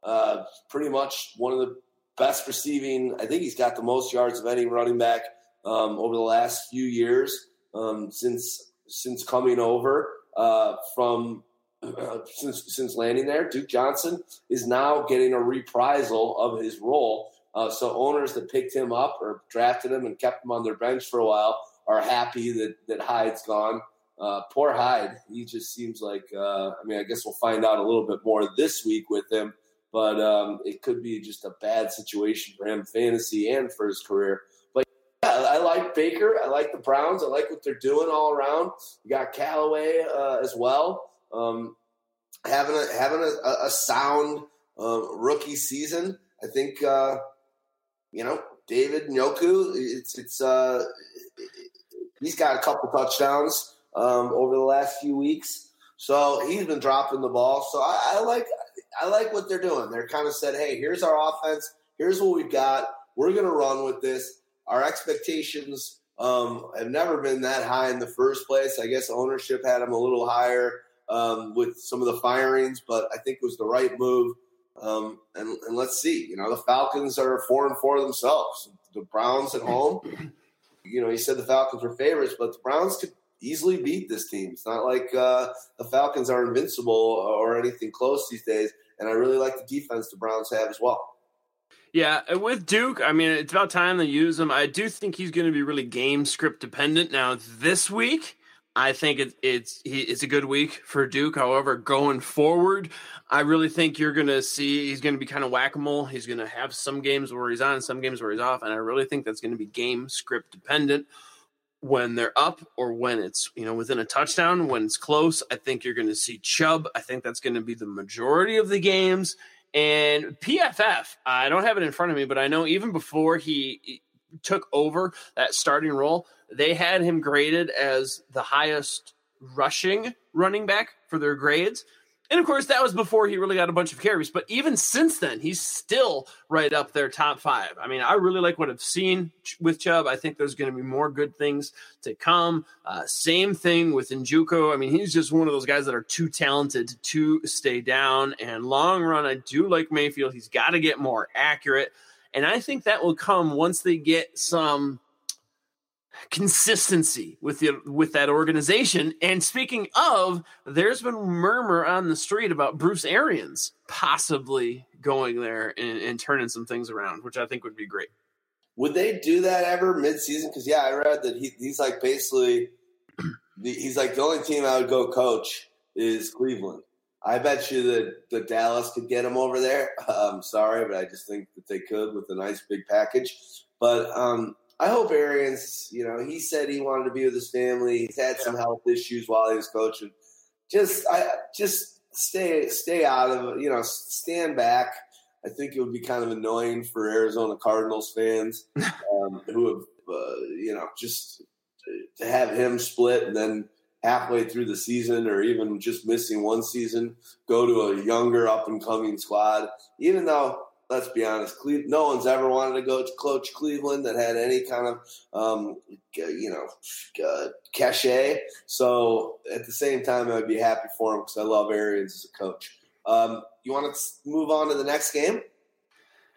Uh, pretty much one of the best receiving. I think he's got the most yards of any running back um, over the last few years um, since since coming over uh, from uh, since since landing there. Duke Johnson is now getting a reprisal of his role. Uh, so owners that picked him up or drafted him and kept him on their bench for a while are happy that that Hyde's gone. Uh, poor Hyde. He just seems like, uh, I mean, I guess we'll find out a little bit more this week with him, but um, it could be just a bad situation for him, fantasy and for his career. I like Baker. I like the Browns. I like what they're doing all around. You got Callaway uh, as well. Um, having a having a, a sound um, rookie season. I think uh, you know David Njoku. It's it's uh, he's got a couple touchdowns um, over the last few weeks. So he's been dropping the ball. So I, I like I like what they're doing. They're kind of said, "Hey, here's our offense. Here's what we've got. We're to run with this." Our expectations um, have never been that high in the first place. I guess ownership had them a little higher um, with some of the firings, but I think it was the right move. Um, and, and, let's see. You know, the Falcons are four and four themselves. The Browns at home. You know, he said the Falcons were favorites, but the Browns could easily beat this team. It's not like uh, the Falcons are invincible or anything close these days. And I really like the defense the Browns have as well. Yeah, with Duke, I mean, it's about time they use him. I do think he's going to be really game script dependent. Now, this week, I think it, it's he, it's a good week for Duke. However, going forward, I really think you're going to see he's going to be kind of whack a mole. He's going to have some games where he's on, some games where he's off, and I really think that's going to be game script dependent when they're up or when it's you know within a touchdown when it's close i think you're going to see chubb i think that's going to be the majority of the games and pff i don't have it in front of me but i know even before he took over that starting role they had him graded as the highest rushing running back for their grades and of course, that was before he really got a bunch of carries. But even since then, he's still right up there, top five. I mean, I really like what I've seen with Chubb. I think there's going to be more good things to come. Uh, same thing with Njoku. I mean, he's just one of those guys that are too talented to stay down. And long run, I do like Mayfield. He's got to get more accurate. And I think that will come once they get some consistency with the with that organization. And speaking of, there's been murmur on the street about Bruce Arians possibly going there and, and turning some things around, which I think would be great. Would they do that ever mid-season? Because yeah, I read that he, he's like basically he's like the only team I would go coach is Cleveland. I bet you that the Dallas could get him over there. <laughs> I'm sorry, but I just think that they could with a nice big package. But um, I hope Arians, you know, he said he wanted to be with his family. He's had some health issues while he was coaching. Just, I just stay, stay out of it. You know, stand back. I think it would be kind of annoying for Arizona Cardinals fans <laughs> um, who have, uh, you know, just to have him split and then halfway through the season or even just missing one season go to a younger up and coming squad. Even though, let's be honest, Cle- no one's ever wanted to go to coach Cleveland that had any kind of, um, you know, uh, cachet. So at the same time, I'd be happy for him because I love Arians as a coach. Um, you want to move on to the next game?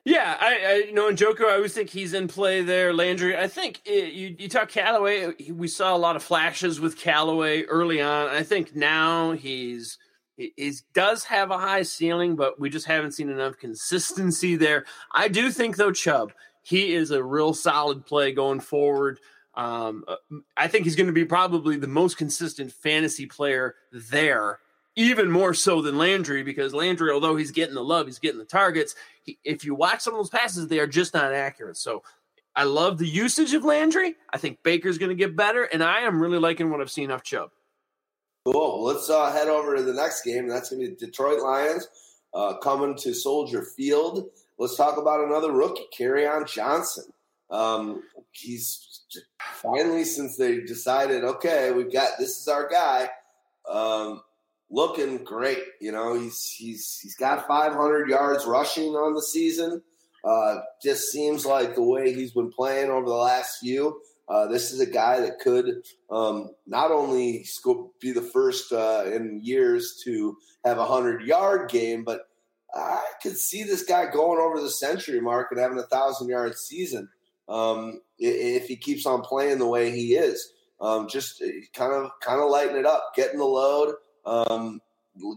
Yeah, I, I you know, Njoku, I always think he's in play there. Landry, I think it, you you talk Callaway. We saw a lot of flashes with Callaway early on. I think now he's he does have a high ceiling, but we just haven't seen enough consistency there. I do think though, Chubb, he is a real solid play going forward. Um, uh, I think he's going to be probably the most consistent fantasy player there even more so than Landry because Landry, although he's getting the love, he's getting the targets. He, if you watch some of those passes, they are just not accurate. So I love the usage of Landry. I think Baker's going to get better, and I am really liking what I've seen off Chubb. Cool. Let's uh, head over to the next game. That's going to be Detroit Lions uh, coming to Soldier Field. Let's talk about another rookie, Kerryon Johnson. Um, he's finally, since they decided, okay, we've got this is our guy. Um, looking great. You know, he's he's he's got 500 yards rushing on the season. Uh, just seems like the way he's been playing over the last few. Uh, this is a guy that could um, not only be the first uh, in years to have a hundred yard game, but I could see this guy going over the century mark and having a thousand yard season um, if he keeps on playing the way he is. Um, just kind of kind of lighting it up, getting the load. Um,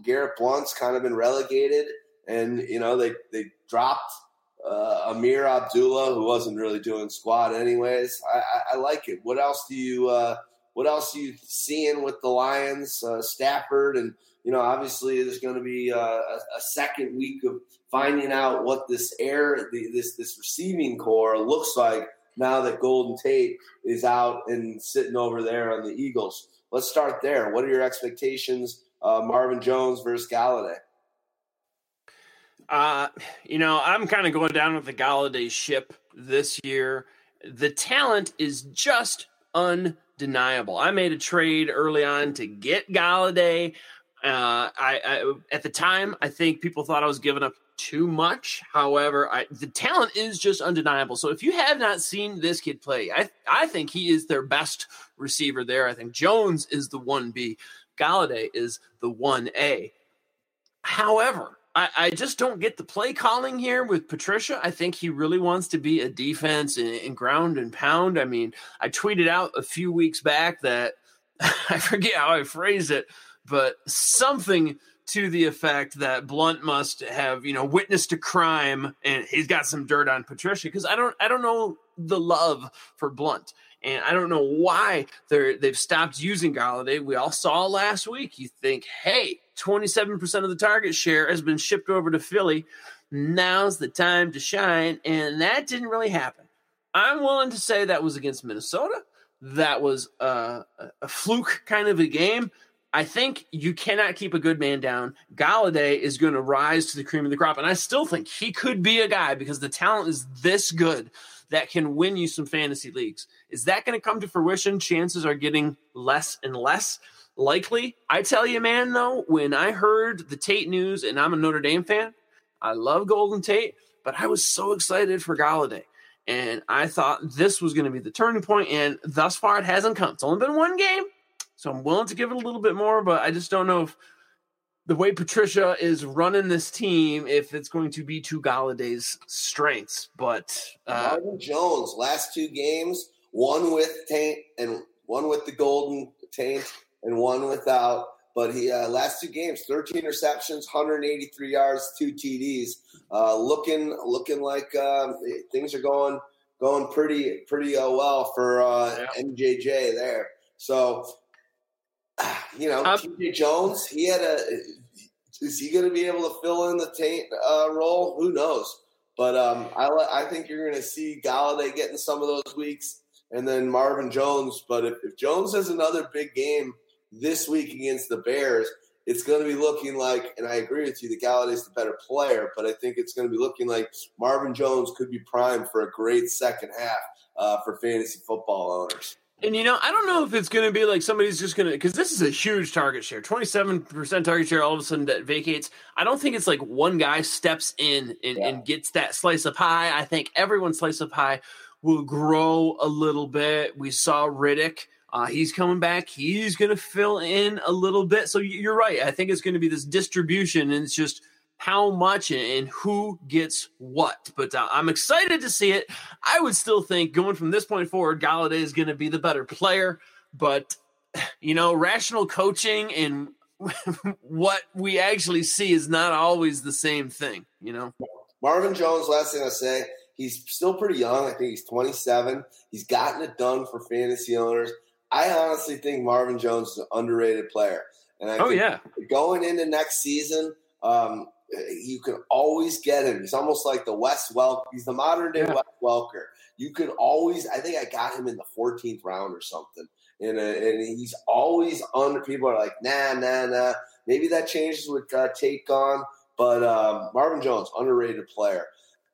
Garrett Blount's kind of been relegated, and you know they they dropped uh, Ameer Abdullah, who wasn't really doing squat anyways. I, I, I like it. What else do you uh, What else are you seeing with the Lions? Uh, Stafford, and you know obviously there's going to be uh, a, a, second week of finding out what this air the, this this receiving corps looks like now that Golden Tate is out and sitting over there on the Eagles. Let's start there. What are your expectations, uh, Marvin Jones versus Golladay? Uh, you know, I'm kind of going down with the Golladay ship this year. The talent is just undeniable. I made a trade early on to get Golladay. Uh, I, I, at the time, I think people thought I was giving up too much. However, I, the talent is just undeniable. So if you have not seen this kid play, I I think he is their best receiver there. I think Jones is the one B, Golladay is the one A. However, I, I, just don't get the play calling here with Patricia. I think he really wants to be a defense and, and ground and pound. I mean, I tweeted out a few weeks back that <laughs> I forget how I phrased it, but something to the effect that Blount must have, you know, witnessed a crime and he's got some dirt on Patricia because I don't I don't know the love for Blount. And I don't know why they're they've stopped using Golladay. We all saw last week. You think, hey, 27% of the target share has been shipped over to Philly. Now's the time to shine. And that didn't really happen. I'm willing to say that was against Minnesota. That was a, a fluke kind of a game. I think you cannot keep a good man down. Golladay is going to rise to the cream of the crop, and I still think he could be a guy because the talent is this good that can win you some fantasy leagues. Is that going to come to fruition? Chances are getting less and less likely. I tell you, man, though, when I heard the Tate news, and I'm a Notre Dame fan, I love Golden Tate, but I was so excited for Golladay. And I thought this was going to be the turning point, and thus far it hasn't come. It's only been one game, so I'm willing to give it a little bit more, but I just don't know if the way Patricia is running this team, if it's going to be to Golladay's strengths. But uh, Jones, last two games, one with taint and one with the golden taint, and one without. But he uh, last two games, 13 receptions, 183 yards, two TDs. Uh, looking looking like um, things are going going pretty pretty uh, well for uh, yeah. MJJ there. So you know, um, TJ Jones, he had a. Is he going to be able to fill in the taint uh, role? Who knows? But um, I, I think you're going to see Golladay getting some of those weeks, and then Marvin Jones. But if, if Jones has another big game this week against the Bears, it's going to be looking like, and I agree with you, that Golladay's the better player, but I think it's going to be looking like Marvin Jones could be primed for a great second half uh, for fantasy football owners. And you know, I don't know if it's going to be like somebody's just going to because this is a huge target share, twenty seven percent target share. All of a sudden that vacates. I don't think it's like one guy steps in and, yeah. and gets that slice of pie. I think everyone's slice of pie will grow a little bit. We saw Riddick. Uh, he's coming back. He's going to fill in a little bit. So you're right. I think it's going to be this distribution, and it's just how much and who gets what. But uh, I'm excited to see it. I would still think going from this point forward, Golladay is going to be the better player. But <sighs> you know, rational coaching and <laughs> what we actually see is not always the same thing. You know, Marvin Jones. Last thing I say, he's still pretty young. I think he's 27. He's gotten it done for fantasy owners. I honestly think Marvin Jones is an underrated player. And I oh yeah, going into next season, um, you can always get him. He's almost like the Wes Welker. He's the modern day yeah. Wes Welker. You can always. I think I got him in the 14th round or something. And, uh, and he's always under. People are like, nah, nah, nah. Maybe that changes with uh, Tate gone. But um, Marvin Jones, underrated player.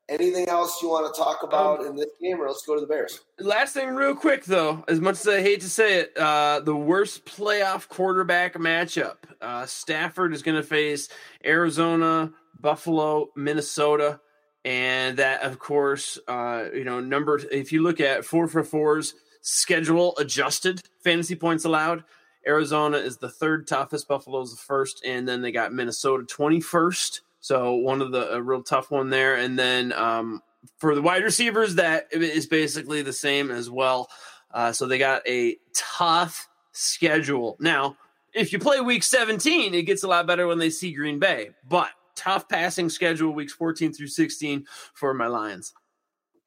Anything else you want to talk about um, in this game, or let's go to the Bears? Last thing, real quick though, as much as I hate to say it, uh, the worst playoff quarterback matchup. Uh, Stafford is going to face Arizona, Buffalo, Minnesota, and that, of course, uh, you know, number. If you look at four for fours schedule adjusted fantasy points allowed, Arizona is the third toughest. Buffalo is the first, and then they got Minnesota twenty first. So one of the a real tough one there, and then um, for the wide receivers, that is basically the same as well. Uh, so they got a tough schedule. Now, if you play week 17, it gets a lot better when they see Green Bay, but tough passing schedule weeks 14 through 16 for my Lions.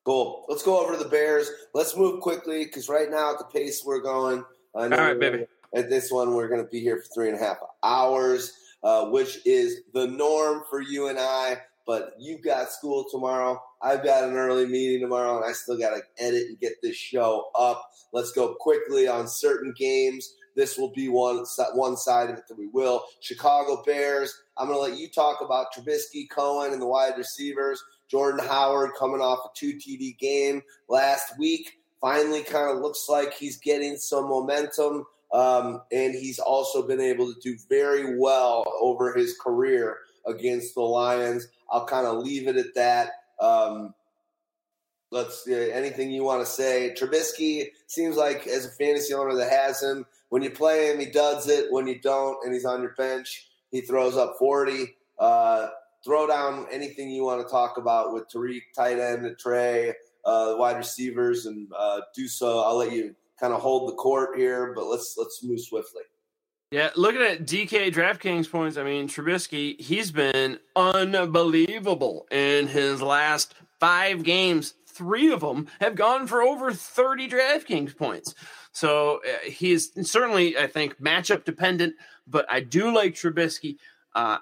Cool. Let's go over to the Bears. Let's move quickly because right now at the pace we're going, I know All right, baby. At this one, we're going to be here for three and a half hours uh, which is the norm for you and I. But you've got school tomorrow. I've got an early meeting tomorrow, and I still got to edit and get this show up. Let's go quickly on certain games. This will be one one side of it that we will. Chicago Bears. I'm going to let you talk about Trubisky, Cohen, and the wide receivers. Jordan Howard coming off a two TD game last week. Finally, kind of looks like he's getting some momentum. Um, and he's also been able to do very well over his career against the Lions. I'll kind of leave it at that. Um, let's uh, anything you want to say. Trubisky seems like as a fantasy owner that has him, when you play him, he does it. When you don't, and he's on your bench, he throws up forty. Uh, throw down anything you want to talk about with Tarik, tight end, Trey, uh, wide receivers, and uh, do so. I'll let you kind of hold the court here, but let's let's move swiftly. Yeah, looking at DK DraftKings points, I mean Trubisky, he's been unbelievable in his last five games. Three of them have gone for over 30 DraftKings points. So uh, is certainly, I think, matchup dependent, but I do like Trubisky. Uh,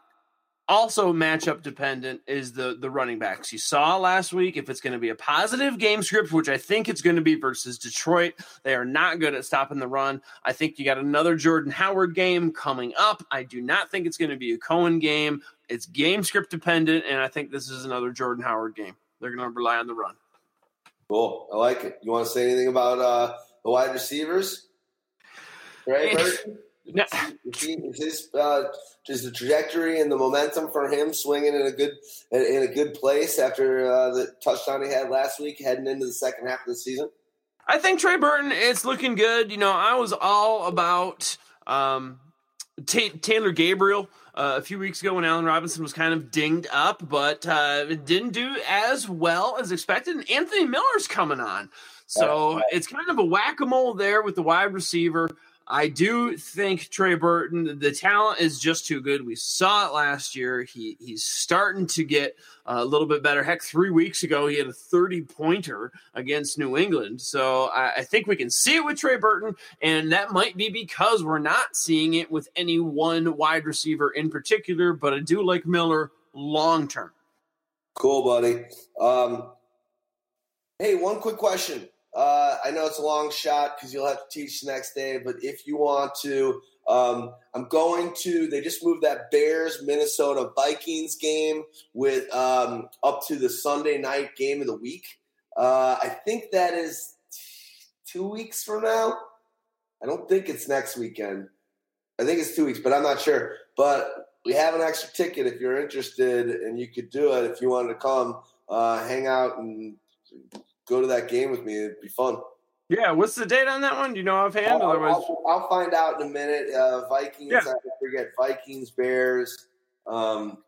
also matchup dependent is the the running backs. You saw last week if it's going to be a positive game script, which I think it's going to be versus Detroit. They are not good at stopping the run. I think you got another Jordan Howard game coming up. I do not think it's going to be a Cohen game. It's game script dependent, and I think this is another Jordan Howard game. They're going to rely on the run. Cool. I like it. You want to say anything about uh, the wide receivers? Right, <laughs> no. Is, he, is his uh, is the trajectory and the momentum for him swinging in a good in a good place after uh, the touchdown he had last week, heading into the second half of the season? I think Trey Burton, it's looking good. You know, I was all about um, T- Taylor Gabriel. Uh, a few weeks ago when Allen Robinson was kind of dinged up, but uh, didn't do as well as expected. And Anthony Miller's coming on. So it's kind of a whack a mole there with the wide receiver. I do think Trey Burton, the talent is just too good. We saw it last year. He he's starting to get a little bit better. Heck, three weeks ago he had a 30 pointer against New England. So I, I think we can see it with Trey Burton, and that might be because we're not seeing it with any one wide receiver in particular. But I do like Miller long term. Cool, buddy. Um, hey, one quick question. Uh, I know it's a long shot because you'll have to teach the next day, but if you want to, um, I'm going to. They just moved that Bears Minnesota Vikings game with um, up to the Sunday night game of the week. Uh, I think that is two weeks from now. I don't think it's next weekend. I think it's two weeks, but I'm not sure. But we have an extra ticket if you're interested, and you could do it if you wanted to come, uh, hang out, and go to that game with me. It'd be fun. Yeah, what's the date on that one? Do you know offhand? I'll, I'll, I'll find out in a minute. Uh, Vikings, yeah. I forget Vikings, Bears, um,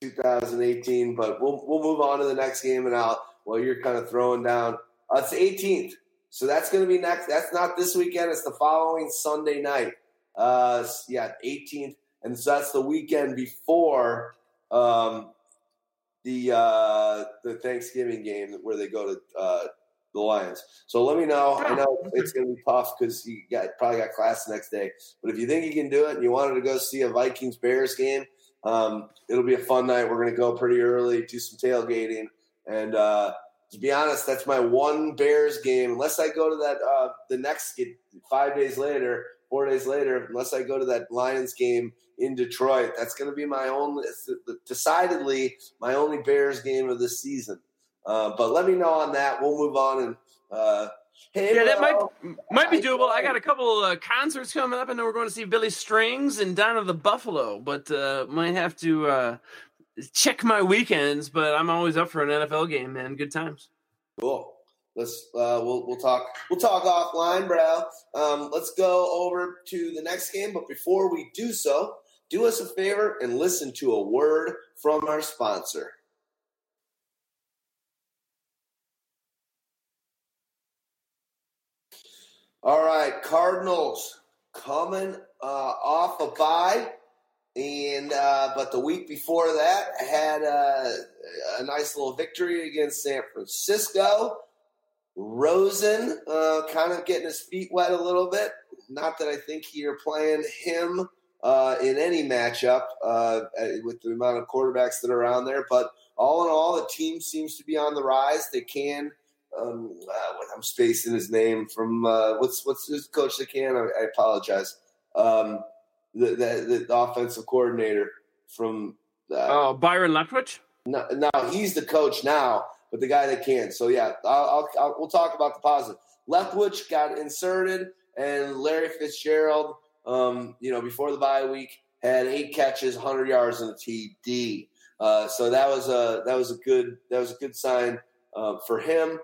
2018. But we'll we'll move on to the next game, and I'll well, you're kind of throwing down. Uh, it's 18th, so that's going to be next. That's not this weekend. It's the following Sunday night. Uh, yeah, 18th, and so that's the weekend before um, the uh, the Thanksgiving game where they go to uh, the Lions. So let me know. I know it's going to be tough because you got probably got class the next day. But if you think you can do it and you wanted to go see a Vikings Bears game, um, it'll be a fun night. We're going to go pretty early, do some tailgating, and uh, to be honest, that's my one Bears game. Unless I go to that uh, the next five days later, four days later, unless I go to that Lions game in Detroit, that's going to be my only, decidedly my only Bears game of the season. Uh, but let me know on that. We'll move on and. Uh, Hey, yeah, that might might be doable. I got a couple uh, concerts coming up. I know we're going to see Billy Strings and Down of the Buffalo, but uh, might have to uh, check my weekends. But I'm always up for an NFL game, man. Good times. Cool. Let's uh, we'll we'll talk we'll talk offline, bro. Um, let's go over to the next game. But before we do so, do us a favor and listen to a word from our sponsor. All right, Cardinals coming uh, off a bye, and uh, but the week before that had a, a, nice little victory against San Francisco. Rosen uh, kind of getting his feet wet a little bit. Not that I think you're playing him uh, in any matchup uh, with the amount of quarterbacks that are around there, but all in all, the team seems to be on the rise. They can um, uh, I'm spacing his name from uh, what's what's his coach that can. I, I apologize. Um, the, the, the offensive coordinator from uh, oh Byron Leftwich. No, no, he's the coach now, but the guy that can. So yeah, I'll, I'll, I'll we'll talk about the positive. Leftwich got inserted, and Larry Fitzgerald, um, you know, before the bye week, had eight catches, 100 yards, and a TD. Uh, so that was a that was a good that was a good sign uh, for him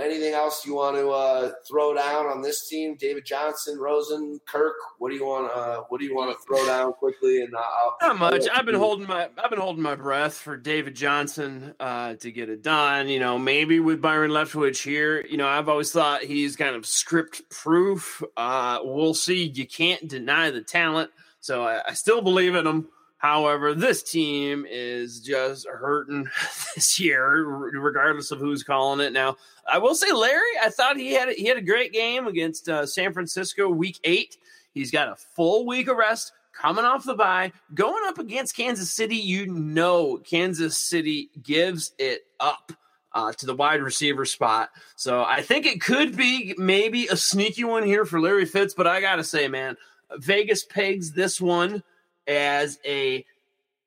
anything else you want to uh, throw down on this team? David Johnson, Rosen, Kirk. What do you want? Uh, what do you want to throw down quickly? And I'll, not much. I've been holding my I've been holding my breath for David Johnson uh, to get it done. You know, maybe with Byron Leftwich here. You know, I've always thought he's kind of script proof. Uh, we'll see. You can't deny the talent, so I, I still believe in him. However, this team is just hurting <laughs> this year, regardless of who's calling it. Now, I will say, Larry, I thought he had a, he had a great game against uh, San Francisco, Week Eight. He's got a full week of rest, coming off the bye, going up against Kansas City. You know, Kansas City gives it up. Uh, to the wide receiver spot. So I think it could be maybe a sneaky one here for Larry Fitz, but I got to say, man, Vegas pegs this one as a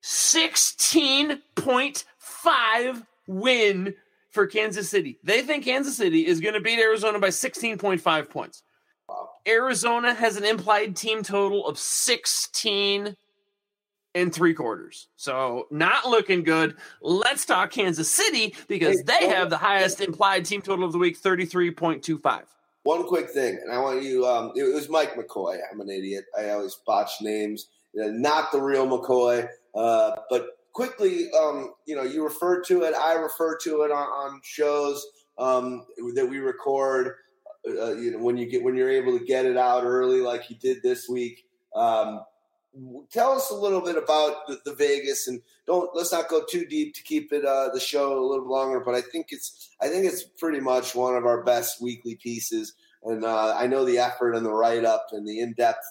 16.5 win for Kansas City. They think Kansas City is going to beat Arizona by 16.5 points. Arizona has an implied team total of 16 and three quarters. So not looking good. Let's talk Kansas City because they have the highest implied team total of the week, 33.25. One quick thing, and I want you, um, it was Mike McCoy. I'm an idiot. I always botch names not the real McCoy. Uh, but quickly, um, you know, you refer to it. I refer to it on, on shows um, that we record. Uh, you know, when you get when you're able to get it out early, like you did this week. Um, tell us a little bit about the, the, Vegas, and don't let's not go too deep to keep it uh, the show a little longer. But I think it's I think it's pretty much one of our best weekly pieces and uh, I know the effort and the write up and the in depth,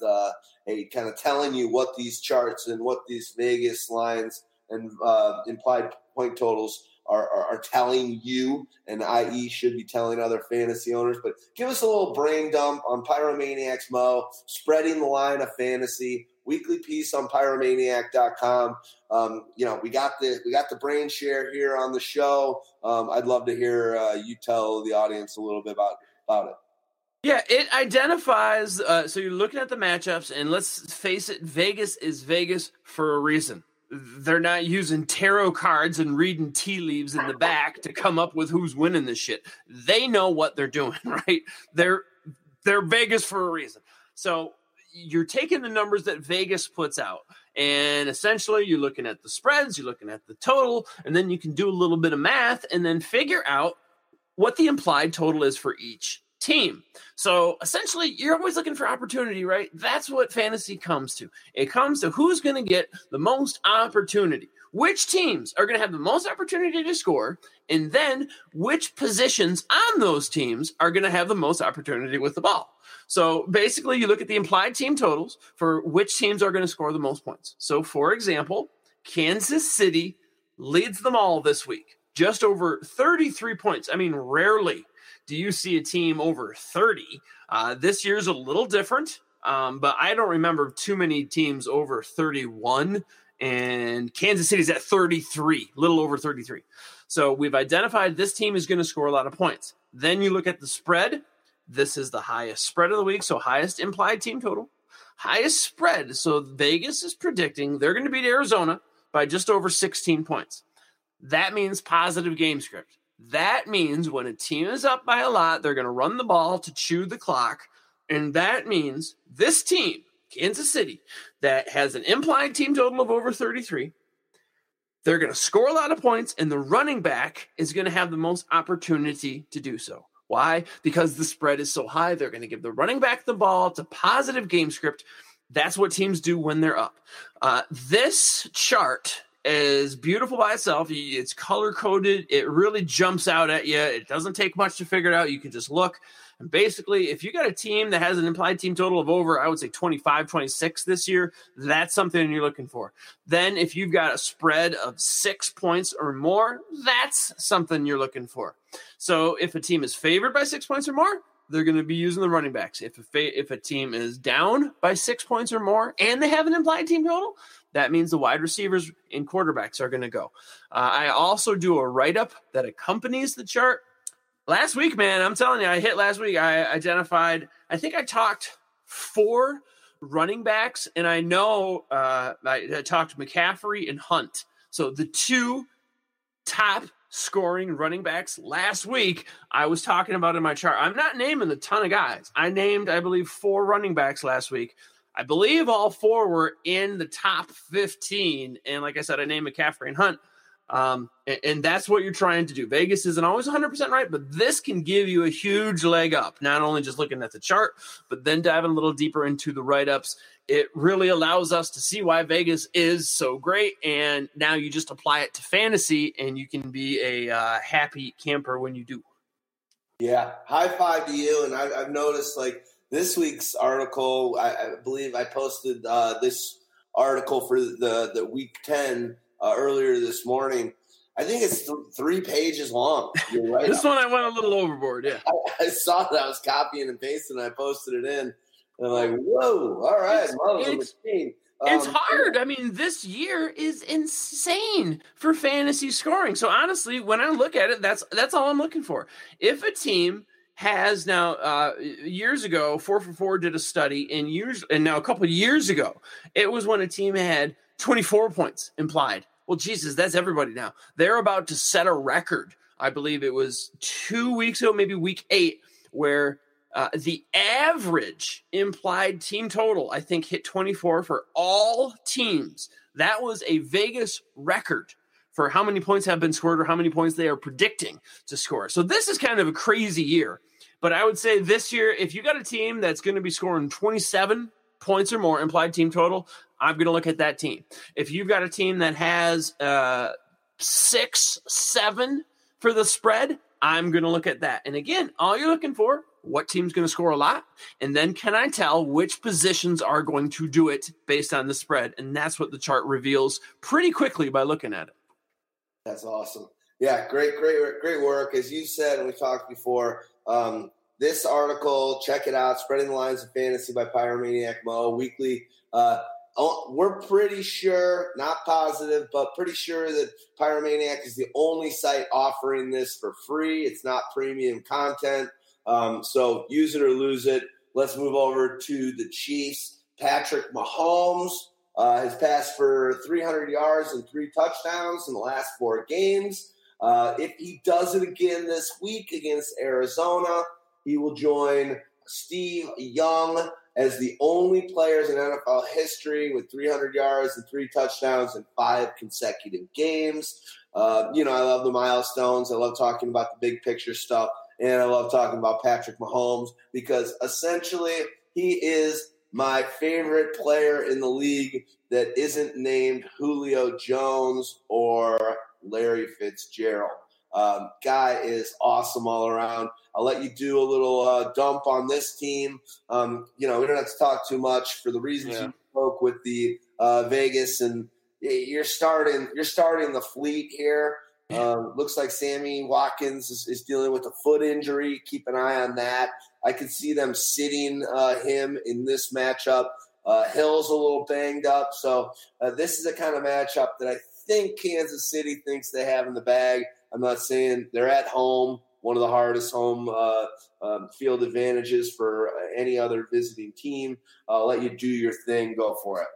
hey, kind of telling you what these charts and what these Vegas lines and uh, implied point totals are, are, are, telling you, and IE should be telling other fantasy owners. But give us a little brain dump on Pyromaniacs Mo, spreading the line of fantasy. Weekly piece on pyromaniac.com. Um, you know, we got the we got the brain share here on the show. Um, I'd love to hear uh, you tell the audience a little bit about about it. Yeah, it identifies. Uh, so you're looking at the matchups, and let's face it, Vegas is Vegas for a reason. They're not using tarot cards and reading tea leaves in the back to come up with who's winning this shit. They know what they're doing, <laughs> right? They're they're Vegas for a reason. So you're taking the numbers that Vegas puts out, and essentially you're looking at the spreads, you're looking at the total, and then you can do a little bit of math and then figure out what the implied total is for each team. So essentially, you're always looking for opportunity, right? That's what fantasy comes to. It comes to who's going to get the most opportunity. Which teams are going to have the most opportunity to score, and then which positions on those teams are going to have the most opportunity with the ball. So basically, you look at the implied team totals for which teams are going to score the most points. So, for example, Kansas City leads them all this week, just over 33 points. I mean, rarely do you see a team over 30. Uh, this year's a little different, um, but I don't remember too many teams over 31. And Kansas City's at 33, little over 33. So we've identified this team is going to score a lot of points. Then you look at the spread. This is the highest spread of the week, so highest implied team total, highest spread. So Vegas is predicting they're going to beat Arizona by just over 16 points. That means positive game script. That means when a team is up by a lot, they're going to run the ball to chew the clock. And that means this team, Kansas City, that has an implied team total of over 33, they're going to score a lot of points, and the running back is going to have the most opportunity to do so. Why? Because the spread is so high. They're going to give the running back the ball. It's a positive game script. That's what teams do when they're up. Uh, this chart is beautiful by itself. It's color coded. It really jumps out at you. It doesn't take much to figure it out. You can just look. And basically, if you got a team that has an implied team total of over, I would say 25, 26 this year, that's something you're looking for. Then, if you've got a spread of six points or more, that's something you're looking for. So, if a team is favored by six points or more, they're going to be using the running backs. If a if a team is down by six points or more and they have an implied team total, that means the wide receivers and quarterbacks are going to go. Uh, I also do a write up that accompanies the chart. Last week, man, I'm telling you, I hit last week. I identified, I think I talked four running backs, and I know uh, I, I talked McCaffrey and Hunt. So the two top scoring running backs last week I was talking about in my chart. I'm not naming a ton of guys. I named, I believe, four running backs last week. I believe all four were in the top 15. And like I said, I named McCaffrey and Hunt. Um, and, and, that's what you're trying to do. Vegas isn't always 100% right, but this can give you a huge leg up. Not only just looking at the chart, but then diving a little deeper into the write ups. It really allows us to see why Vegas is so great. And now you just apply it to fantasy and you can be a uh, happy camper when you do. Yeah. High five to you. And I, I've noticed like, this week's article, I, I believe I posted uh, this article for the the week ten uh, earlier this morning. I think it's th- three pages long. Right this one I went a little overboard. Yeah, <laughs> I, I, saw that I was copying and pasting. and I posted it in. And I'm like, whoa! All right, it's, it's, it's um, hard. I mean, this year is insane for fantasy scoring. So honestly, when I look at it, that's that's all I'm looking for. If a team has now uh, years ago, four for four did a study, and years and now a couple years ago, it was when a team had 24 points implied. Well, Jesus, that's everybody now. They're about to set a record. I believe it was two weeks ago, maybe week eight, where uh, the average implied team total, I think, hit 24 for all teams. That was a Vegas record for how many points have been scored or how many points they are predicting to score. So this is kind of a crazy year. But I would say this year, if you got a team that's going to be scoring 27 points or more implied team total, I'm going to look at that team. If you've got a team that has uh, six, seven for the spread, I'm going to look at that. And again, all you're looking for, what team's going to score a lot? And then can I tell which positions are going to do it based on the spread? And that's what the chart reveals pretty quickly by looking at it. That's awesome. Yeah, great, great, great work. As you said, and we talked before, um, this article, check it out, Spreading the Lines of Fantasy by Pyromaniac Mo, weekly. Uh, oh, we're pretty sure, not positive, but pretty sure that Pyromaniac is the only site offering this for free. It's not premium content. Um, so use it or lose it. Let's move over to the Chiefs. Patrick Mahomes uh, has passed for 300 yards and three touchdowns in the last four games. Uh, if he does it again this week against Arizona, he will join Steve Young as the only players in NFL history with 300 yards and three touchdowns in five consecutive games. Uh, you know, I love the milestones. I love talking about the big picture stuff. And I love talking about Patrick Mahomes because essentially he is my favorite player in the league that isn't named Julio Jones or Larry Fitzgerald. Um, guy is awesome all around. I'll let you do a little uh, dump on this team. Um, you know, we don't have to talk too much for the reasons yeah. you spoke with the uh, Vegas, and you're starting. You're starting the fleet here. Uh, looks like Sammy Watkins is, is, dealing with a foot injury. Keep an eye on that. I could see them sitting uh, him in this matchup. Uh, Hill's a little banged up, so uh, this is a kind of matchup that I think Kansas City thinks they have in the bag. I'm not saying they're at home, one of the hardest home uh, um, field advantages for any other visiting team. I'll let you do your thing. Go for it.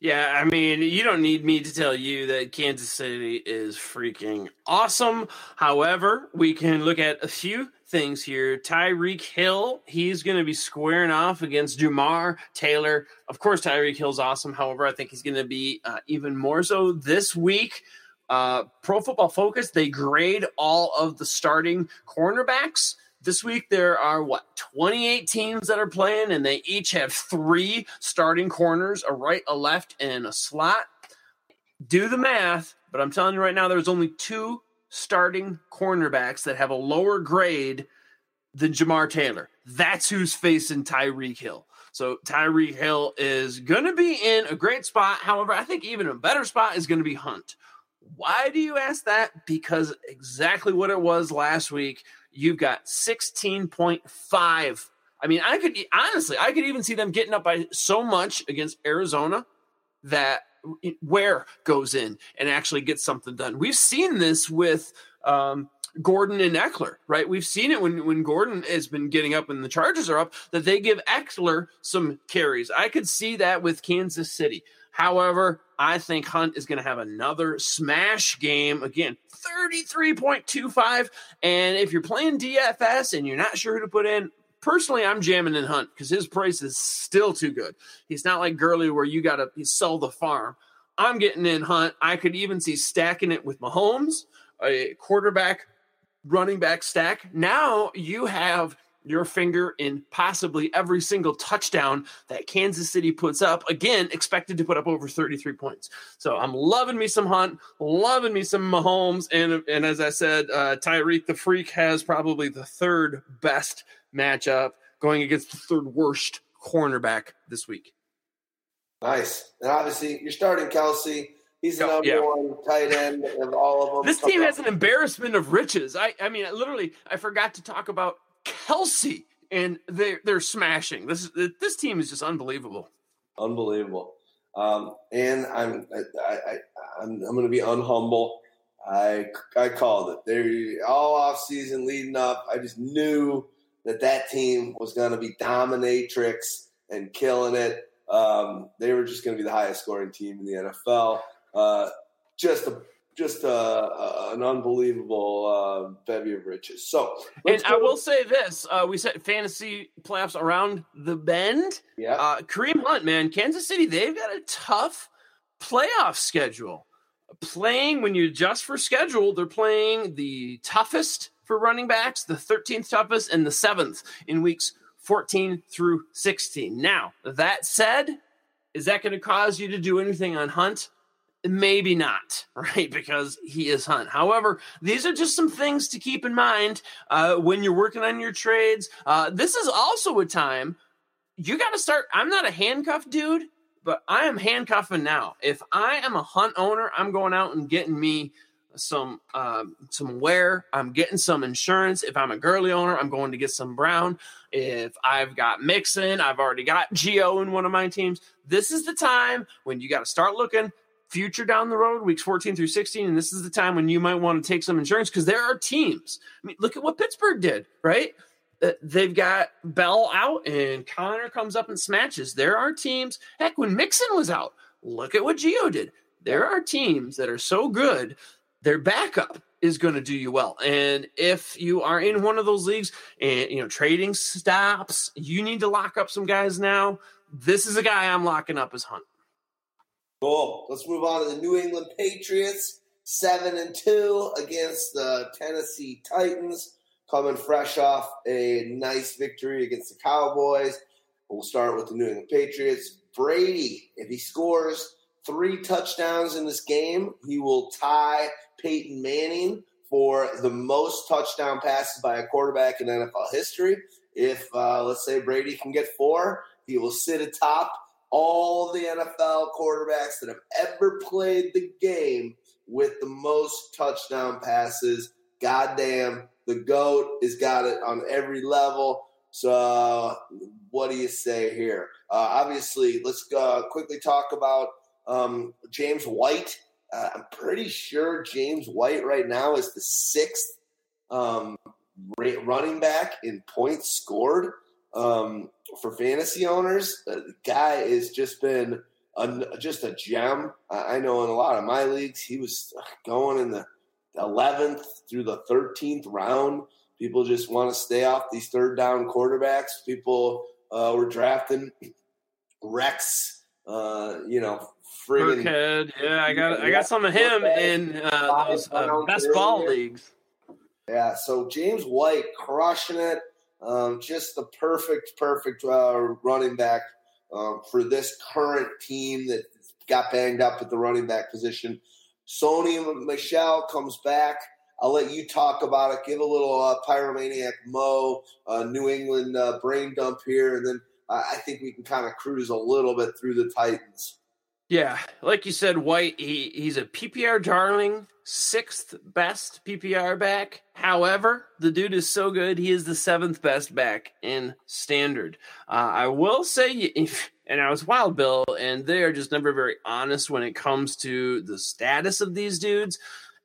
Yeah, I mean, you don't need me to tell you that Kansas City is freaking awesome. However, we can look at a few things here. Tyreek Hill, he's going to be squaring off against Jamar Taylor. Of course, Tyreek Hill's awesome. However, I think he's going to be uh, even more so this week. Uh, Pro Football Focus, they grade all of the starting cornerbacks. This week there are what 28 teams that are playing, and they each have three starting corners, a right, a left, and a slot. Do the math, but I'm telling you right now, there's only two starting cornerbacks that have a lower grade than Jamar Taylor. That's who's facing Tyreek Hill. So Tyreek Hill is going to be in a great spot. However, I think even a better spot is going to be Hunt. Why do you ask that? Because exactly what it was last week. You've got 16.5. I mean, I could honestly, I could even see them getting up by so much against Arizona that Ware goes in and actually gets something done. We've seen this with um, Gordon and Ekeler, right? We've seen it when when Gordon has been getting up and the Chargers are up that they give Ekeler some carries. I could see that with Kansas City. However, I think Hunt is going to have another smash game again, 33.25. And if you're playing DFS and you're not sure who to put in, personally, I'm jamming in Hunt because his price is still too good. He's not like Gurley where you got to sell the farm. I'm getting in Hunt. I could even see stacking it with Mahomes, a quarterback, running back stack. Now you have your finger in possibly every single touchdown that Kansas City puts up. Again, expected to put up over 33 points. So I'm loving me some Hunt, loving me some Mahomes. And, and as I said, uh, Tyreek the Freak has probably the third best matchup going against the third worst cornerback this week. Nice. And obviously, you're starting Kelce. He's the number yeah. one tight end of all of them. This team has an embarrassment of riches. I, I mean, literally, I forgot to talk about Kelce, and they they're smashing. This is this team is just unbelievable. Unbelievable. Um, and I'm I, I, I'm I'm going to be unhumble. I I called it. They all off season leading up. I just knew that that team was going to be dominatrix and killing it. Um, they were just going to be the highest scoring team in the NFL. Uh, just a just an unbelievable uh, bevy of riches. So, and I will say this: uh, we said fantasy playoffs around the bend. Yeah, uh, Kareem Hunt, man, Kansas City, they've got a tough playoff schedule. Playing when you adjust for schedule, they're playing the toughest for running backs, the 13th toughest, and the seventh in weeks 14 through 16. Now, that said, is that going to cause you to do anything on Hunt? Maybe not, <laughs> right? Because he is Hunt. However, these are just some things to keep in mind uh, when you're working on your trades. Uh, this is also a time you got to start. I'm not a handcuff dude, but I am handcuffing now. If I am a Hunt owner, I'm going out and getting me some um, some Ware. I'm getting some insurance. If I'm a Gurley owner, I'm going to get some Brown. If I've got Mixon, I've already got Gio in one of my teams. This is the time when you got to start looking future down the road, weeks 14 through 16, and this is the time when you might want to take some insurance because there are teams. I mean, look at what Pittsburgh did, right? uh, they've got Bell out and Conner comes up and smashes. There are teams, heck, when Mixon was out, look at what Gio did. There are teams that are so good, their backup is going to do you well. And if you are in one of those leagues and you know trading stops, you need to lock up some guys now. This is a guy I'm locking up as Hunt. Cool. Let's move on to the New England Patriots, seven and two against the Tennessee Titans, coming fresh off a nice victory against the Cowboys. We'll start with the New England Patriots. Brady, if he scores three touchdowns in this game, he will tie Peyton Manning for the most touchdown passes by a quarterback in NFL history. If, uh, let's say, Brady can get four, he will sit atop all the NFL quarterbacks that have ever played the game with the most touchdown passes. Goddamn, the GOAT has got it on every level. So, what do you say here? Uh, obviously, let's uh, quickly talk about um, James White uh, I'm pretty sure James White right now is the sixth um, running back in points scored um, for fantasy owners. Uh, the guy has just been a, just a gem. I know in a lot of my leagues, he was going in the 11th through the 13th round. People just want to stay off these third down quarterbacks. People uh, were drafting Rex, uh, you know, friggin' Burkhead. Yeah, I got I got some of him in uh, those uh, best ball leagues. Yeah, so James White crushing it. Um, just the perfect, perfect uh, running back um, for this current team that got banged up at the running back position. Sony Michel comes back. I'll let you talk about it. Give a little uh, pyromaniac Mo, uh, New England uh, brain dump here, and then I think we can kind of cruise a little bit through the Titans. Yeah, like you said, White, he, he's a PPR darling, sixth best PPR back. However, the dude is so good, he is the seventh best back in standard. Uh, I will say, if, and I was Wild Bill, and they are just never very honest when it comes to the status of these dudes.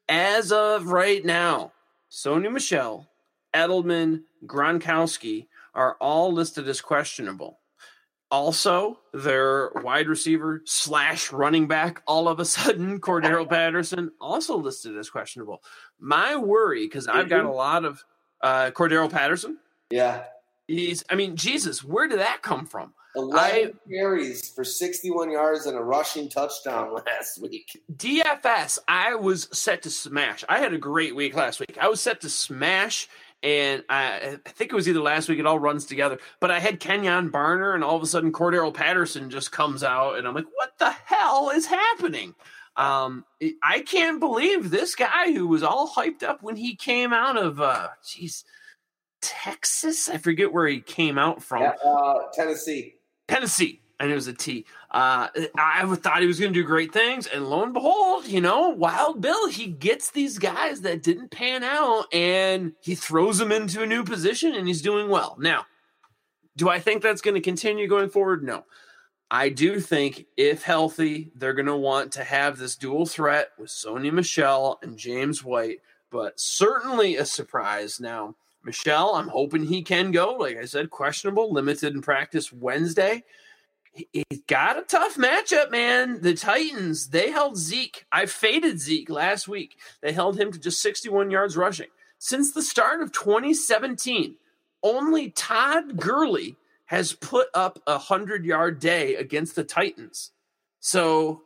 As of right now, Sony Michel, Edelman, Gronkowski are all listed as questionable. Also, their wide receiver slash running back, all of a sudden, <laughs> Cordarrelle <laughs> Patterson, also listed as questionable. My worry, because I've got a lot of uh, Cordarrelle Patterson. Yeah. He's, I mean, Jesus, where did that come from? 11 carries for 61 yards and a rushing touchdown <laughs> last week. DFS, I was set to smash. I had a great week last week. I was set to smash and I, I, think it was either last week. It all runs together. But I had Kenjon Barner, and all of a sudden Cordarrelle Patterson just comes out, and I'm like, what the hell is happening? Um, I can't believe this guy who was all hyped up when he came out of, uh, geez, Texas. I forget where he came out from. Uh, Tennessee. Tennessee and it was a T. Uh, I thought he was going to do great things, and lo and behold, you know, Wild Bill he gets these guys that didn't pan out, and he throws them into a new position, and he's doing well. Now, do I think that's going to continue going forward? No. I do think, if healthy, they're going to want to have this dual threat with Sony Michel and James White, but certainly a surprise. Now, Michel, I'm hoping he can go. Like I said, questionable, limited in practice Wednesday he's got a tough matchup, man. The Titans, they held Zeke. I faded Zeke last week. They held him to just 61 yards rushing. Since the start of 2017, only Todd Gurley has put up a 100 yard day against the Titans. So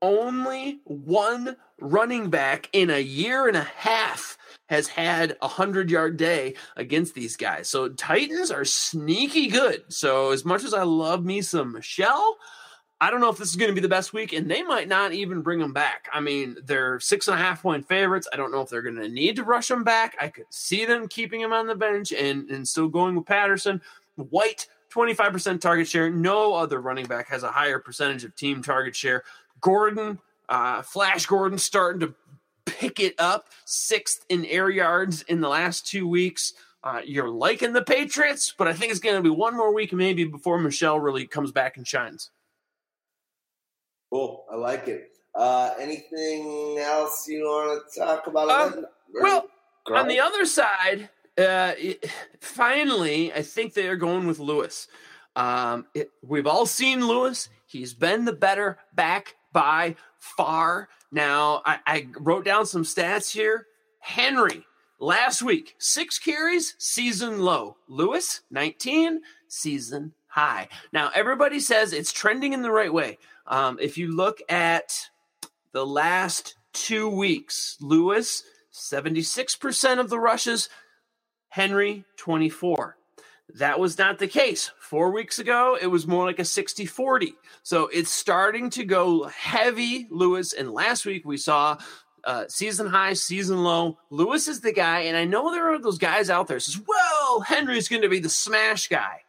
only one running back in a year and a half has had a hundred yard day against these guys. So Titans are sneaky good. So as much as I love me some Michel, I don't know if this is going to be the best week, and they might not even bring them back. I mean, they're six and a half point favorites. I don't know if they're going to need to rush them back. I could see them keeping him on the bench and, and still going with Patterson. White, 25% target share. No other running back has a higher percentage of team target share. Gordon, uh, Flash Gordon starting to pick it up, sixth in air yards in the last two weeks. Uh, you're liking the Patriots, but I think it's going to be one more week maybe before Michel really comes back and shines. Cool. I like it. Uh, anything else you want to talk about? Um, well, on the other side, uh, it, finally, I think they are going with Lewis. Um, it, we've all seen Lewis. He's been the better back by far. Now, I, I wrote down some stats here. Henry, last week, six carries, season low. Lewis, 19, season high. Now, everybody says it's trending in the right way. Um, if you look at the last two weeks, Lewis, 76% of the rushes, Henry, 24. That was not the case. Four weeks ago, it was more like a 60 40. So it's starting to go heavy, Lewis. And last week, we saw uh, season high, season low. Lewis is the guy. And I know there are those guys out there says, well, Henry's going to be the smash guy.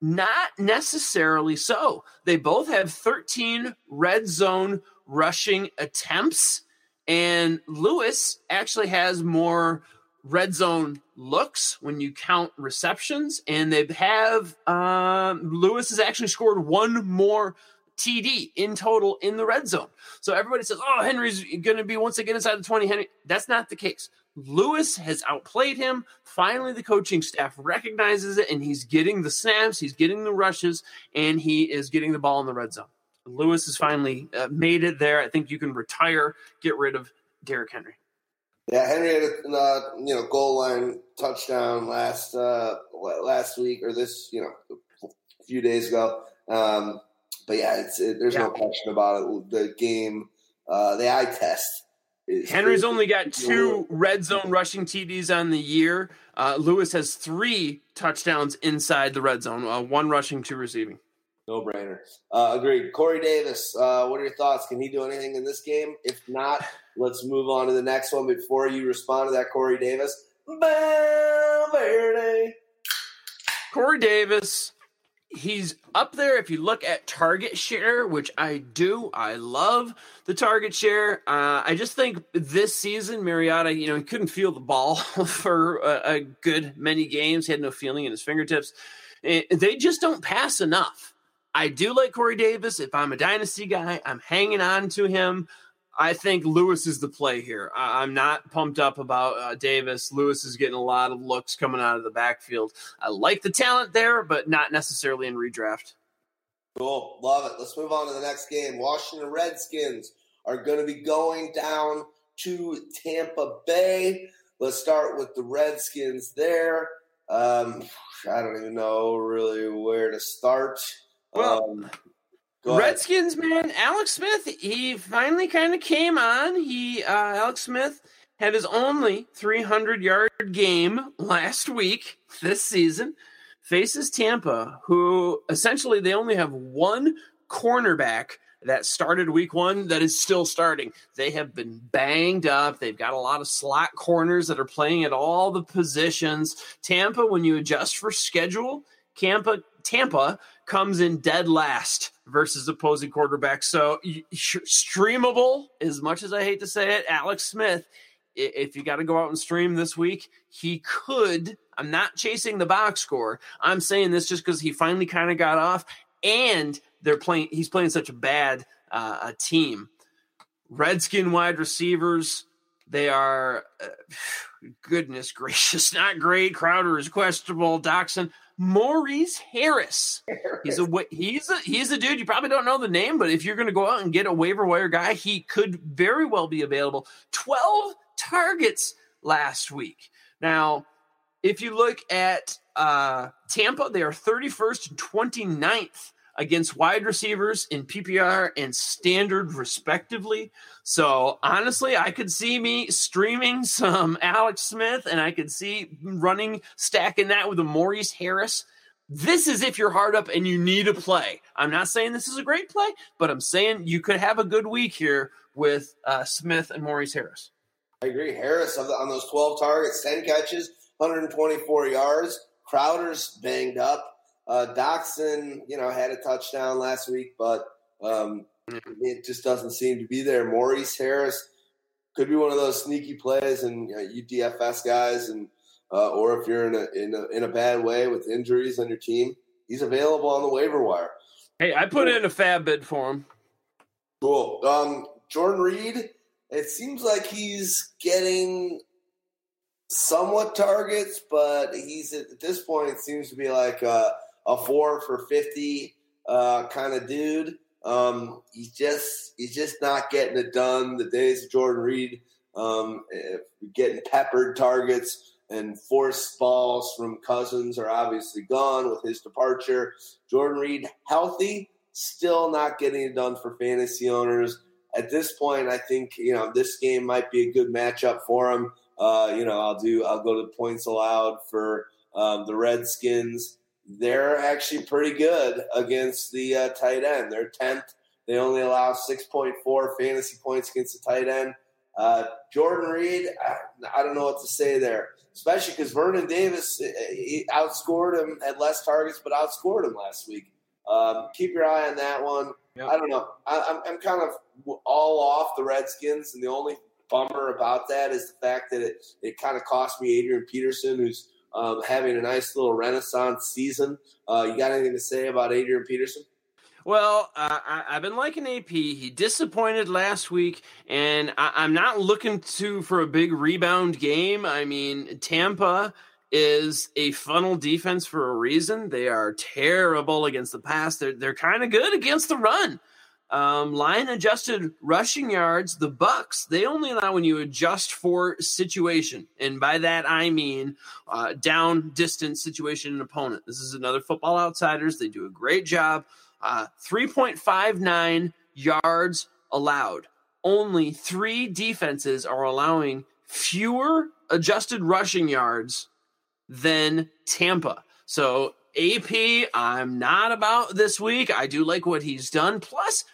Not necessarily so. They both have 13 red zone rushing attempts. And Lewis actually has more red zone looks when you count receptions, and they have um, Lewis has actually scored one more TD in total in the red zone. So everybody says, "Oh, Henry's going to be once again inside the twenty. Henry, that's not the case. Lewis has outplayed him. Finally, the coaching staff recognizes it, and he's getting the snaps, he's getting the rushes, and he is getting the ball in the red zone. Lewis has finally uh, made it there. I think you can retire, get rid of Derrick Henry. Yeah, Henry had a uh, you know goal line touchdown last uh, last week or this you know a few days ago. Um, but yeah, it's it, there's yeah. no question about it. The game, uh, the eye test. Henry's only got two red zone rushing TDs on the year. Uh, Lewis has three touchdowns inside the red zone, uh, one rushing, two receiving. No brainer. Uh, agreed. Corey Davis, uh, what are your thoughts? Can he do anything in this game? If not, let's move on to the next one. Before you respond to that, Corey Davis, Valverde. Corey Davis, he's up there. If you look at target share, which I do, I love the target share. Uh, I just think this season, Mariota, you know, he couldn't feel the ball <laughs> for a, a good many games. He had no feeling in his fingertips. They just don't pass enough. I do like Corey Davis. If I'm a dynasty guy, I'm hanging on to him. I think Lewis is the play here. I'm not pumped up about uh, Davis. Lewis is getting a lot of looks coming out of the backfield. I like the talent there, but not necessarily in redraft. Cool. Love it. Let's move on to the next game. Washington Redskins are going to be going down to Tampa Bay. Let's start with the Redskins there. Um, I don't even know really where to start. Well, um, Redskins, man, Alex Smith, he finally kind of came on. He, uh, Alex Smith, had his only 300 yard game last week this season. Faces Tampa, who essentially they only have one cornerback that started week one that is still starting. They have been banged up. They've got a lot of slot corners that are playing at all the positions. Tampa, when you adjust for schedule, Tampa, Tampa comes in dead last versus opposing quarterbacks. So streamable, as much as I hate to say it, Alex Smith. If you got to go out and stream this week, he could. I'm not chasing the box score. I'm saying this just because he finally kind of got off, and they're playing. He's playing such a bad uh, a team. Redskin wide receivers. They are, uh, <sighs> goodness gracious, <laughs> not great. Crowder is questionable. Doctson, Maurice Harris. He's a he's a he's a dude. You probably don't know the name, but if you're going to go out and get a waiver wire guy, he could very well be available. Twelve targets last week. Now, if you look at uh, Tampa, they are 31st and 29th against wide receivers in PPR and standard, respectively. So honestly, I could see me streaming <laughs> some Alex Smith, and I could see running stacking that with a Maurice Harris. This is if you're hard up and you need a play. I'm not saying this is a great play, but I'm saying you could have a good week here with uh, Smith and Maurice Harris. I agree. Harris on those 12 targets, 10 catches, 124 yards. Crowder's banged up. Uh, Doctson, you know, had a touchdown last week, but um, it just doesn't seem to be there. Maurice Harris could be one of those sneaky plays, and you, know, you DFS guys, and uh, or if you're in a, in a in a bad way with injuries on your team, he's available on the waiver wire. Hey, I put in a FAAB bid for him. Cool. Um, Jordan Reed. It seems like he's getting somewhat targets, but he's at this point it seems to be like a, a four for fifty uh, kind of dude. Um, he's just he's just not getting it done. The days of Jordan Reed um, eh, getting peppered targets and forced balls from Cousins are obviously gone with his departure. Jordan Reed healthy, still not getting it done for fantasy owners. At this point, I think you know this game might be a good matchup for him. Uh, you know, I'll do I'll go to points allowed for um, the Redskins. They're actually pretty good against the uh, tight end. They're tenth. They only allow six point four fantasy points against the tight end. Uh, Jordan Reed, I, I, don't know what to say there, especially because Vernon Davis he outscored him at less targets, but outscored him last week. Um, keep your eye on that one. Yep. I don't know. I, am I'm, I'm kind of all off the Redskins, and the only bummer about that is the fact that it, it kind of cost me Adrian Peterson, who's um, having a nice little renaissance season. Uh, you got anything to say about Adrian Peterson? Well, uh, I, have been liking AP. He disappointed last week, and I, am not looking to for a big rebound game. I mean, Tampa is a funnel defense for a reason. They are terrible against the pass. They're they're kind of good against the run. Um, line adjusted rushing yards, the Bucks they only allow when you adjust for situation, and by that I mean uh, down distance situation and opponent. This is another Football Outsiders. They do a great job uh, 3.59 yards allowed. Only three defenses are allowing fewer adjusted rushing yards than Tampa. So, AP, I'm not about this week. I do like what he's done. Plus,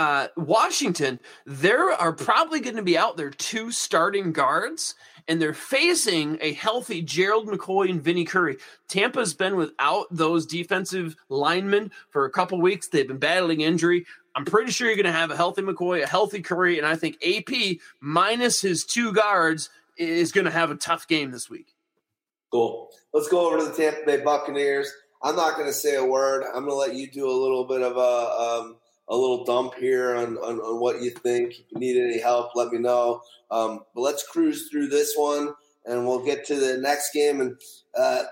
uh, Washington, there are probably going to be out there two starting guards, and they're facing a healthy Gerald McCoy and Vinny Curry. Tampa's been without those defensive linemen for a couple weeks. They've been battling injury. I'm pretty sure you're going to have a healthy McCoy, a healthy Curry, and I think AP minus his two guards is going to have a tough game this week. Cool. Let's go over to the Tampa Bay Buccaneers. I'm not going to say a word. I'm going to let you do a little bit of a um, a little dump here on, on, on, what you think. If you need any help, let me know. Um, but let's cruise through this one, and we'll get to the next game. And uh,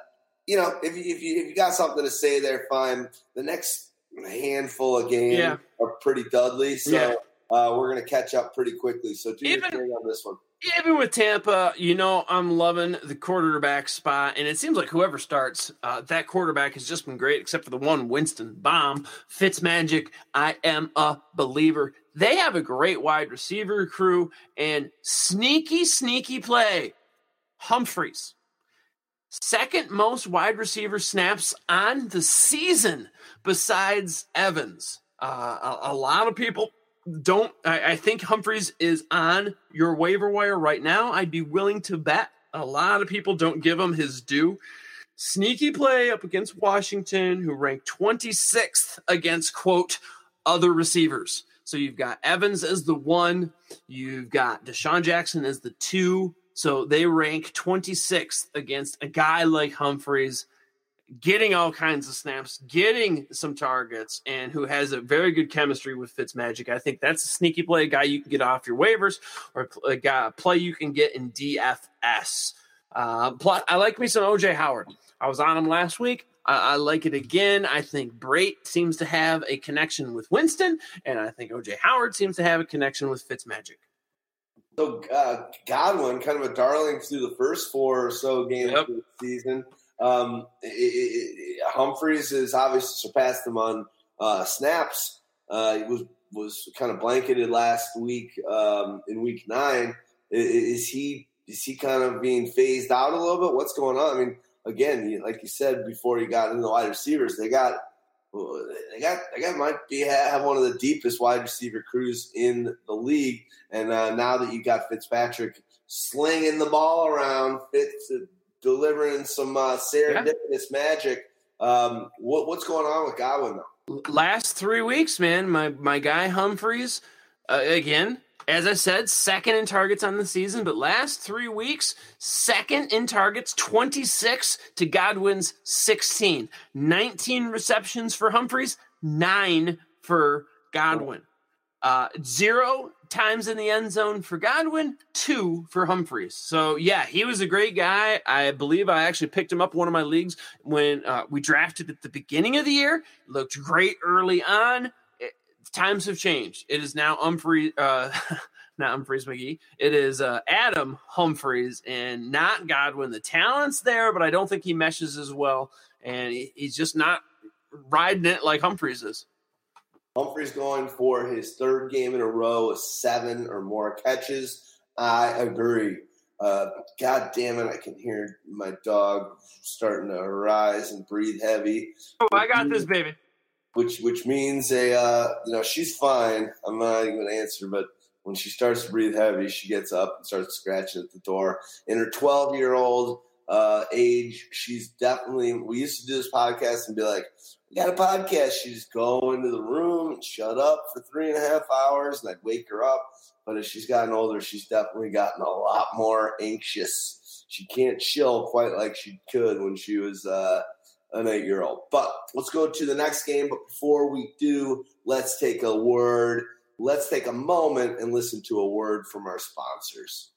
you know, if you, if you if you got something to say there, fine. The next handful of games yeah. are pretty Dudley, so yeah. uh, we're gonna catch up pretty quickly. So do Even, your thing on this one even with Tampa, you know, I'm loving the quarterback spot, and it seems like whoever starts, uh, that quarterback has just been great, except for the one Winston bomb. Fitzmagic, I am a believer. They have a great wide receiver crew and sneaky, sneaky play. Humphries, second most wide receiver snaps on the season, besides Evans. Uh, a, a lot of people don't I, I, think Humphries is on your waiver wire right now. I'd be willing to bet a lot of people don't give him his due. Sneaky play up against Washington, who ranked 26th against quote other receivers. So you've got Evans as the one, you've got DeSean Jackson as the two. So they rank 26th against a guy like Humphries getting all kinds of snaps, getting some targets, and who has a very good chemistry with Fitzmagic. I think that's a sneaky play, a guy you can get off your waivers, or a guy a play you can get in DFS. Uh, plus, I like me some OJ Howard. I was on him last week. I, I like it again. I think Brate seems to have a connection with Winston, and I think OJ Howard seems to have a connection with Fitzmagic. So uh, Godwin, kind of a darling through the first four or so games yep. of the season. Um, it, it, Humphries has obviously surpassed him on uh, snaps. Uh, he was was kind of blanketed last week um, in week nine. Is he is he kind of being phased out a little bit? What's going on? I mean, again, like you said before, you got into the wide receivers. They got they got they got might be have one of the deepest wide receiver crews in the league. And uh, now that you got Fitzpatrick slinging the ball around, Fitz delivering some uh, serendipitous yeah. magic. Um, what, what's going on with Godwin though? Last three weeks, man, my my guy Humphries, uh, again, as I said, second in targets on the season, but last three weeks, second in targets, 26 to Godwin's 16. 19 receptions for Humphries, nine for Godwin. Uh, zero times in the end zone for Godwin, two for Humphries. So yeah, he was a great guy. I believe I actually picked him up one of my leagues when uh, we drafted at the beginning of the year. Looked great early on. It, times have changed. It is now Humphrey, uh, <laughs> not Humphries McGee. It is uh, Adam Humphries and not Godwin. The talent's there, but I don't think he meshes as well, and he, he's just not riding it like Humphries is. Humphries going for his third game in a row with seven or more catches. I agree. Uh, God damn it, I can hear my dog starting to rise and breathe heavy. Oh, I got this, baby. Which which means a uh, you know she's fine. I'm not even gonna answer, but when she starts to breathe heavy, she gets up and starts scratching at the door. In her 12 year old uh, age, she's definitely. We used to do this podcast and be like, "We got a podcast." She'd just go into the room and shut up for three and a half hours, and I'd wake her up. But as she's gotten older, she's definitely gotten a lot more anxious. She can't chill quite like she could when she was uh, an eight year old. But let's go to the next game. But before we do, let's take a word. Let's take a moment and listen to a word from our sponsors.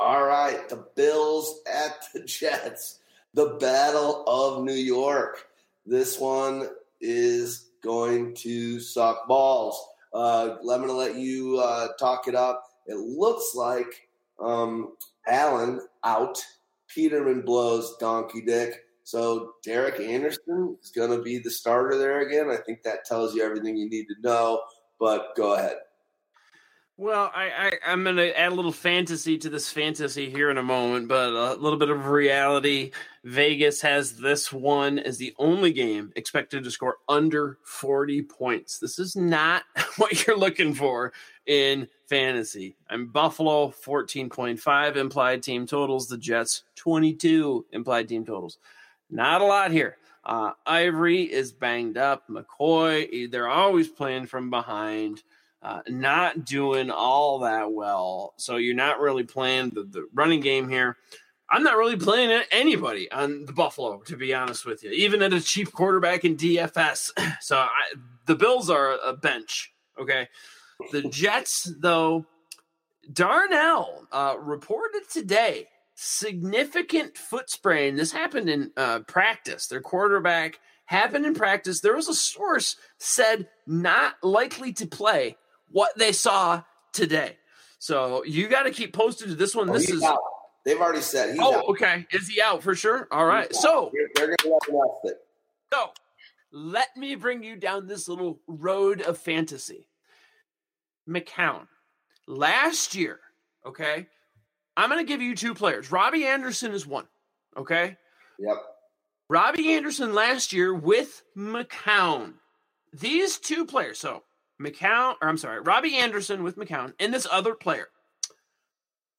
All right, the Bills at the <laughs> Jets, the Battle of New York. This one is going to suck balls. Uh, I'm going to let you uh, talk it up. It looks like um, Allen out. Peterman blows donkey dick. So Derek Anderson is going to be the starter there again. I think that tells you everything you need to know. But go ahead. Well, I, I am going to add a little fantasy to this fantasy here in a moment, but a little bit of reality. Vegas has this one as the only game expected to score under 40 points. This is not <laughs> what you're looking for in fantasy. I'm Buffalo 14.5 implied team totals. The Jets 22 implied team totals. Not a lot here. Uh, Ivory is banged up. McCoy, they're always playing from behind uh, not doing all that well. So you're not really playing the, the running game here. I'm not really playing anybody on the Buffalo, to be honest with you, even at a cheap quarterback in DFS. <clears throat> So I, the Bills are a bench. Okay. The Jets, though, Darnold uh, reported today significant foot sprain. This happened in uh, practice. Their quarterback happened in practice. There was a source said not likely to play what they saw today. So you got to keep posted to this one. Oh, this is out. they've already said. oh, out. okay. Is he out for sure? All right. So they're, going to let it. So let me bring you down this little road of fantasy. McCown last year. Okay, I'm going to give you two players. Robbie Anderson is one. Okay. Yep. Robbie Anderson last year with McCown. These two players. So McCown, or I'm sorry, Robbie Anderson with McCown, and this other player.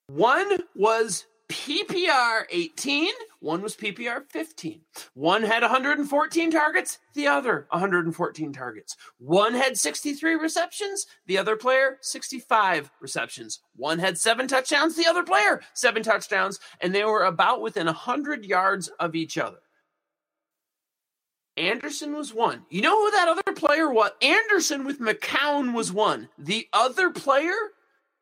One was PPR 18, one was PPR 15. One had 114 targets, the other 114 targets. One had 63 receptions, the other player 65 receptions. One had seven touchdowns, the other player seven touchdowns, and they were about within 100 yards of each other. Anderson was one. You know who that other player was? Anderson with McCown was one. The other player,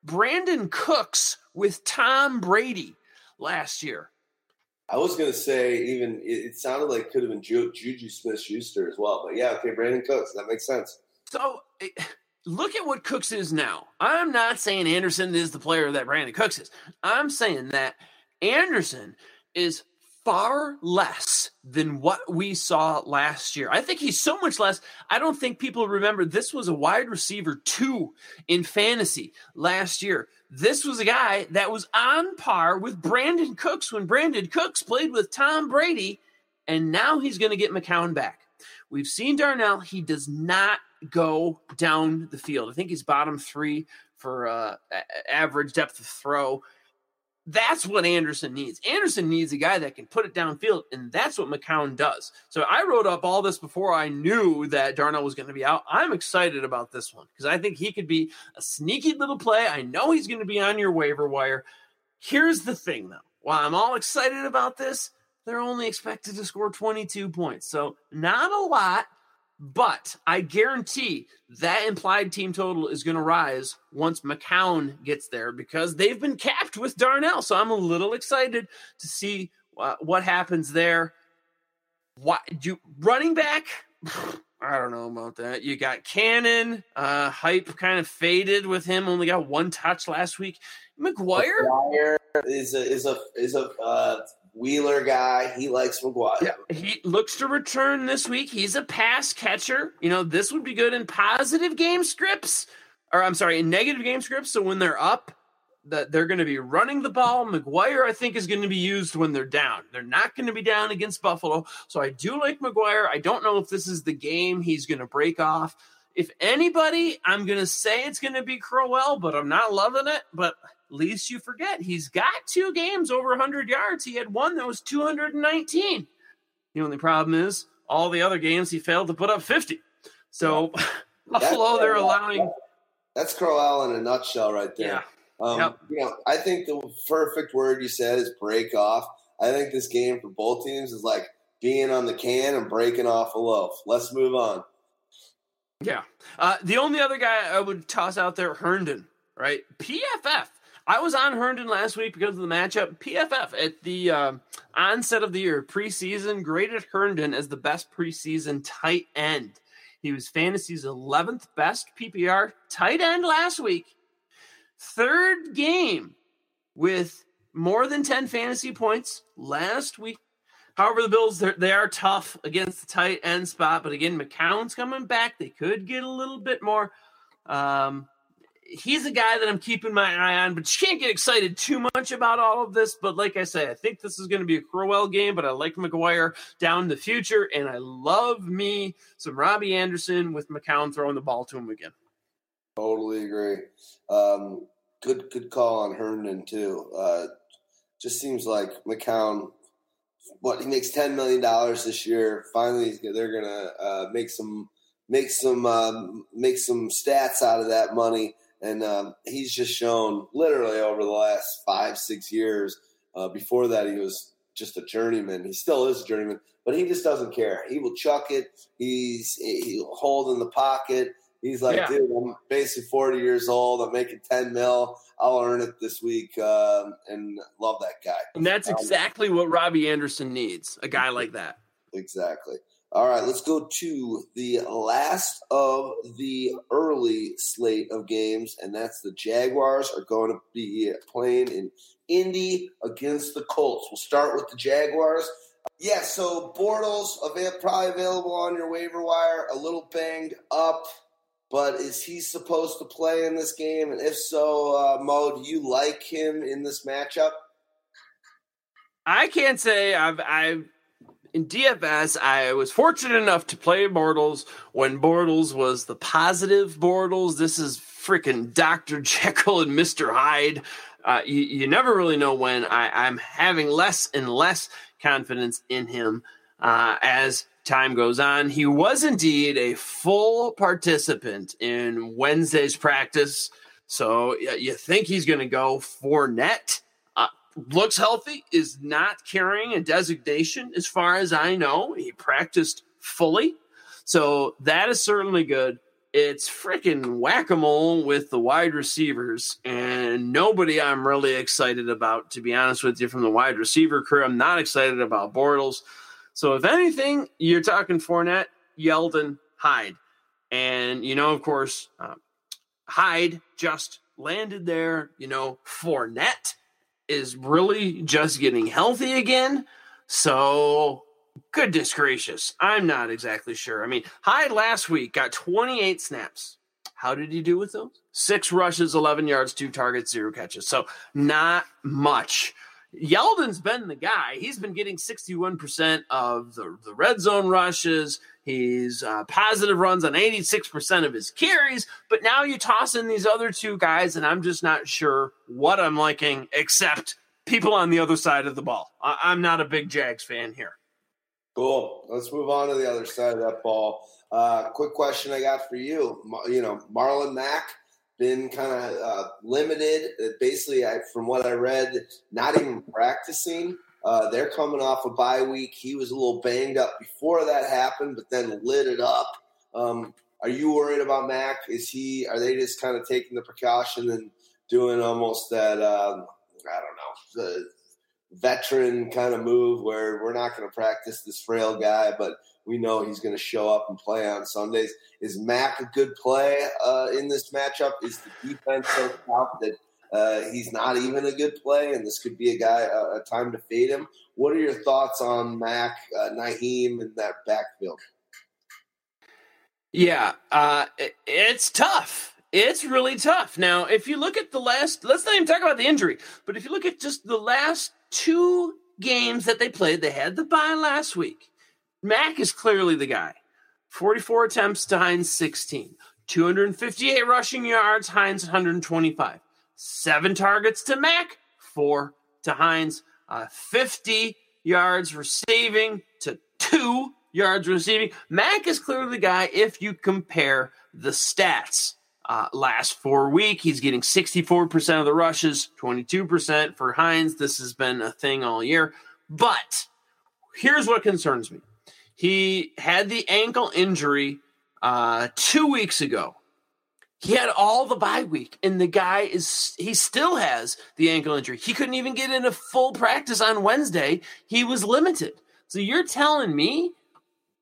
Brandin Cooks with Tom Brady last year. I was going to say, even it, sounded like could have been Ju- Juju Smith Schuster as well. But yeah, okay, Brandin Cooks. That makes sense. So eh, look at what Cooks is now. I'm not saying Anderson is the player that Brandin Cooks is. I'm saying that Anderson is far less than what we saw last year. I think he's so much less. I don't think people remember this was a wide receiver two in fantasy last year. This was a guy that was on par with Brandin Cooks when Brandin Cooks played with Tom Brady, and now he's going to get McCown back. We've seen Darnold. He does not go down the field. I think he's bottom three for uh, average depth of throw. That's what Anderson needs. Anderson needs a guy that can put it downfield, and that's what McCown does. So I wrote up all this before I knew that Darnold was going to be out. I'm excited about this one because I think he could be a sneaky little play. I know he's going to be on your waiver wire. Here's the thing, though. While I'm all excited about this, they're only expected to score 22 points. So, not a lot, but I guarantee that implied team total is going to rise once McCown gets there because they've been capped with Darnold. So, I'm a little excited to see uh, what happens there. What you running back? <sighs> I don't know about that. You got Cannon, uh, hype kind of faded with him. Only got one touch last week. McGuire, McGuire is a is a is a uh, Wheeler guy. He likes McGuire. Yeah, he looks to return this week. He's a pass catcher. You know, this would be good in positive game scripts, or I'm sorry, in negative game scripts. So when they're up, that they're going to be running the ball. McGuire, I think, is going to be used when they're down. They're not going to be down against Buffalo. So I do like McGuire. I don't know if this is the game he's going to break off. If anybody, I'm going to say it's going to be Crowell, but I'm not loving it. But least you forget he's got two games over 100 yards. He had one that was 219. The only problem is all the other games he failed to put up 50. So <laughs> Buffalo, they're allowing. That's Crowell in a nutshell, right there. Yeah. Um, Yep. You know, I think the perfect word you said is break off. I think this game for both teams is like being on the can and breaking off a loaf. Let's move on. Yeah. Uh, the only other guy I would toss out there, Herndon, right? PFF. I was on Herndon last week because of the matchup. PFF at the um onset of the year, preseason, graded Herndon as the best preseason tight end. He was fantasy's 11th best PPR tight end last week. Third game with more than 10 fantasy points last week. However, the Bills they are tough against the tight end spot, but again, McCown's coming back. They could get a little bit more. Um, he's a guy that I'm keeping my eye on, but you can't get excited too much about all of this. But like I say, I think this is going to be a Crowell game, but I like McGuire down the future, and I love me some Robbie Anderson with McCown throwing the ball to him again. Totally agree. Um, good, good call on Herndon too. Uh, just seems like McCown. What he makes ten million dollars this year. Finally, they're gonna uh, make some make some um, make some stats out of that money. And um, he's just shown literally over the last five six years. Uh, before that, he was just a journeyman. He still is a journeyman, but he just doesn't care. He will chuck it. He's he'll hold in the pocket. He's like, Yeah. dude, I'm basically 40 years old. I'm making 10 mil. I'll earn it this week, um, and love that guy. And that's Um, exactly what Robbie Anderson needs a guy like that. Exactly. All right, let's go to the last of the early slate of games, and that's the Jaguars are going to be playing in Indy against the Colts. We'll start with the Jaguars. Yeah, so Bortles avail- probably available on your waiver wire, a little banged up, but is he supposed to play in this game? And if so, uh, Mo, do you like him in this matchup? I can't say I've I've in DFS I was fortunate enough to play Bortles when Bortles was the positive Bortles. This is freaking Dr. <laughs> Jekyll and Mr. Hyde. Uh, you, you never really know when I, I'm having less and less confidence in him uh, as time goes on. He was indeed a full participant in Wednesday's practice. So you think he's going to go for net? Looks healthy, is not carrying a designation as far as I know. He practiced fully. So that is certainly good. It's freaking whack a mole with the wide receivers, and nobody I'm really excited about, to be honest with you, from the wide receiver crew. I'm not excited about Bortles. So, if anything, you're talking Fournette, Yeldon, Hyde. And, you know, of course, uh, Hyde just landed there. You know, Fournette is really just getting healthy again. So, goodness gracious, I'm not exactly sure. I mean, Hyde last week got 28 snaps. How did he do with those? Six rushes, 11 yards, two targets, zero catches. So, not much. Yeldon's been the guy. He's been getting 61% of the, the red zone rushes. He's uh, positive runs on 86% of his carries. But now you toss in these other two guys, and I'm just not sure what I'm liking, except people on the other side of the ball. I- I'm not a big Jags fan here. Cool. Let's move on to the other side of that ball. Uh, quick question I got for you. You know, Marlon Mack been kind of uh, limited. Uh, Basically, I, from what I read, not even practicing. Uh, they're coming off a bye week. He was a little banged up before that happened, but then lit it up. Um, are you worried about Mack? Is he? Are they just kind of taking the precaution and doing almost that? Um, I don't know, the veteran kind of move where we're not going to practice this frail guy, but we know he's going to show up and play on Sundays. Is Mack a good play uh, in this matchup? Is the defense so tough that uh, he's not even a good play, and this could be a guy a time to fade him? What are your thoughts on Mack, uh, Nyheim, and that backfield? Yeah, uh, it's tough. It's really tough. Now, if you look at the last, let's not even talk about the injury, but if you look at just the last two games that they played, they had the bye last week. Mack is clearly the guy. 44 attempts to Hines 16, 258 rushing yards, Hines 125, seven targets to Mack, four to Hines, uh, 50 yards receiving to two yards receiving. Mack is clearly the guy if you compare the stats. Uh, last four week, he's getting 64% of the rushes, 22% for Hines. This has been a thing all year. But here's what concerns me. He had the ankle injury uh, two weeks ago. He had all the bye week, and the guy is he still has the ankle injury. He couldn't even get into full practice on Wednesday. He was limited. So you're telling me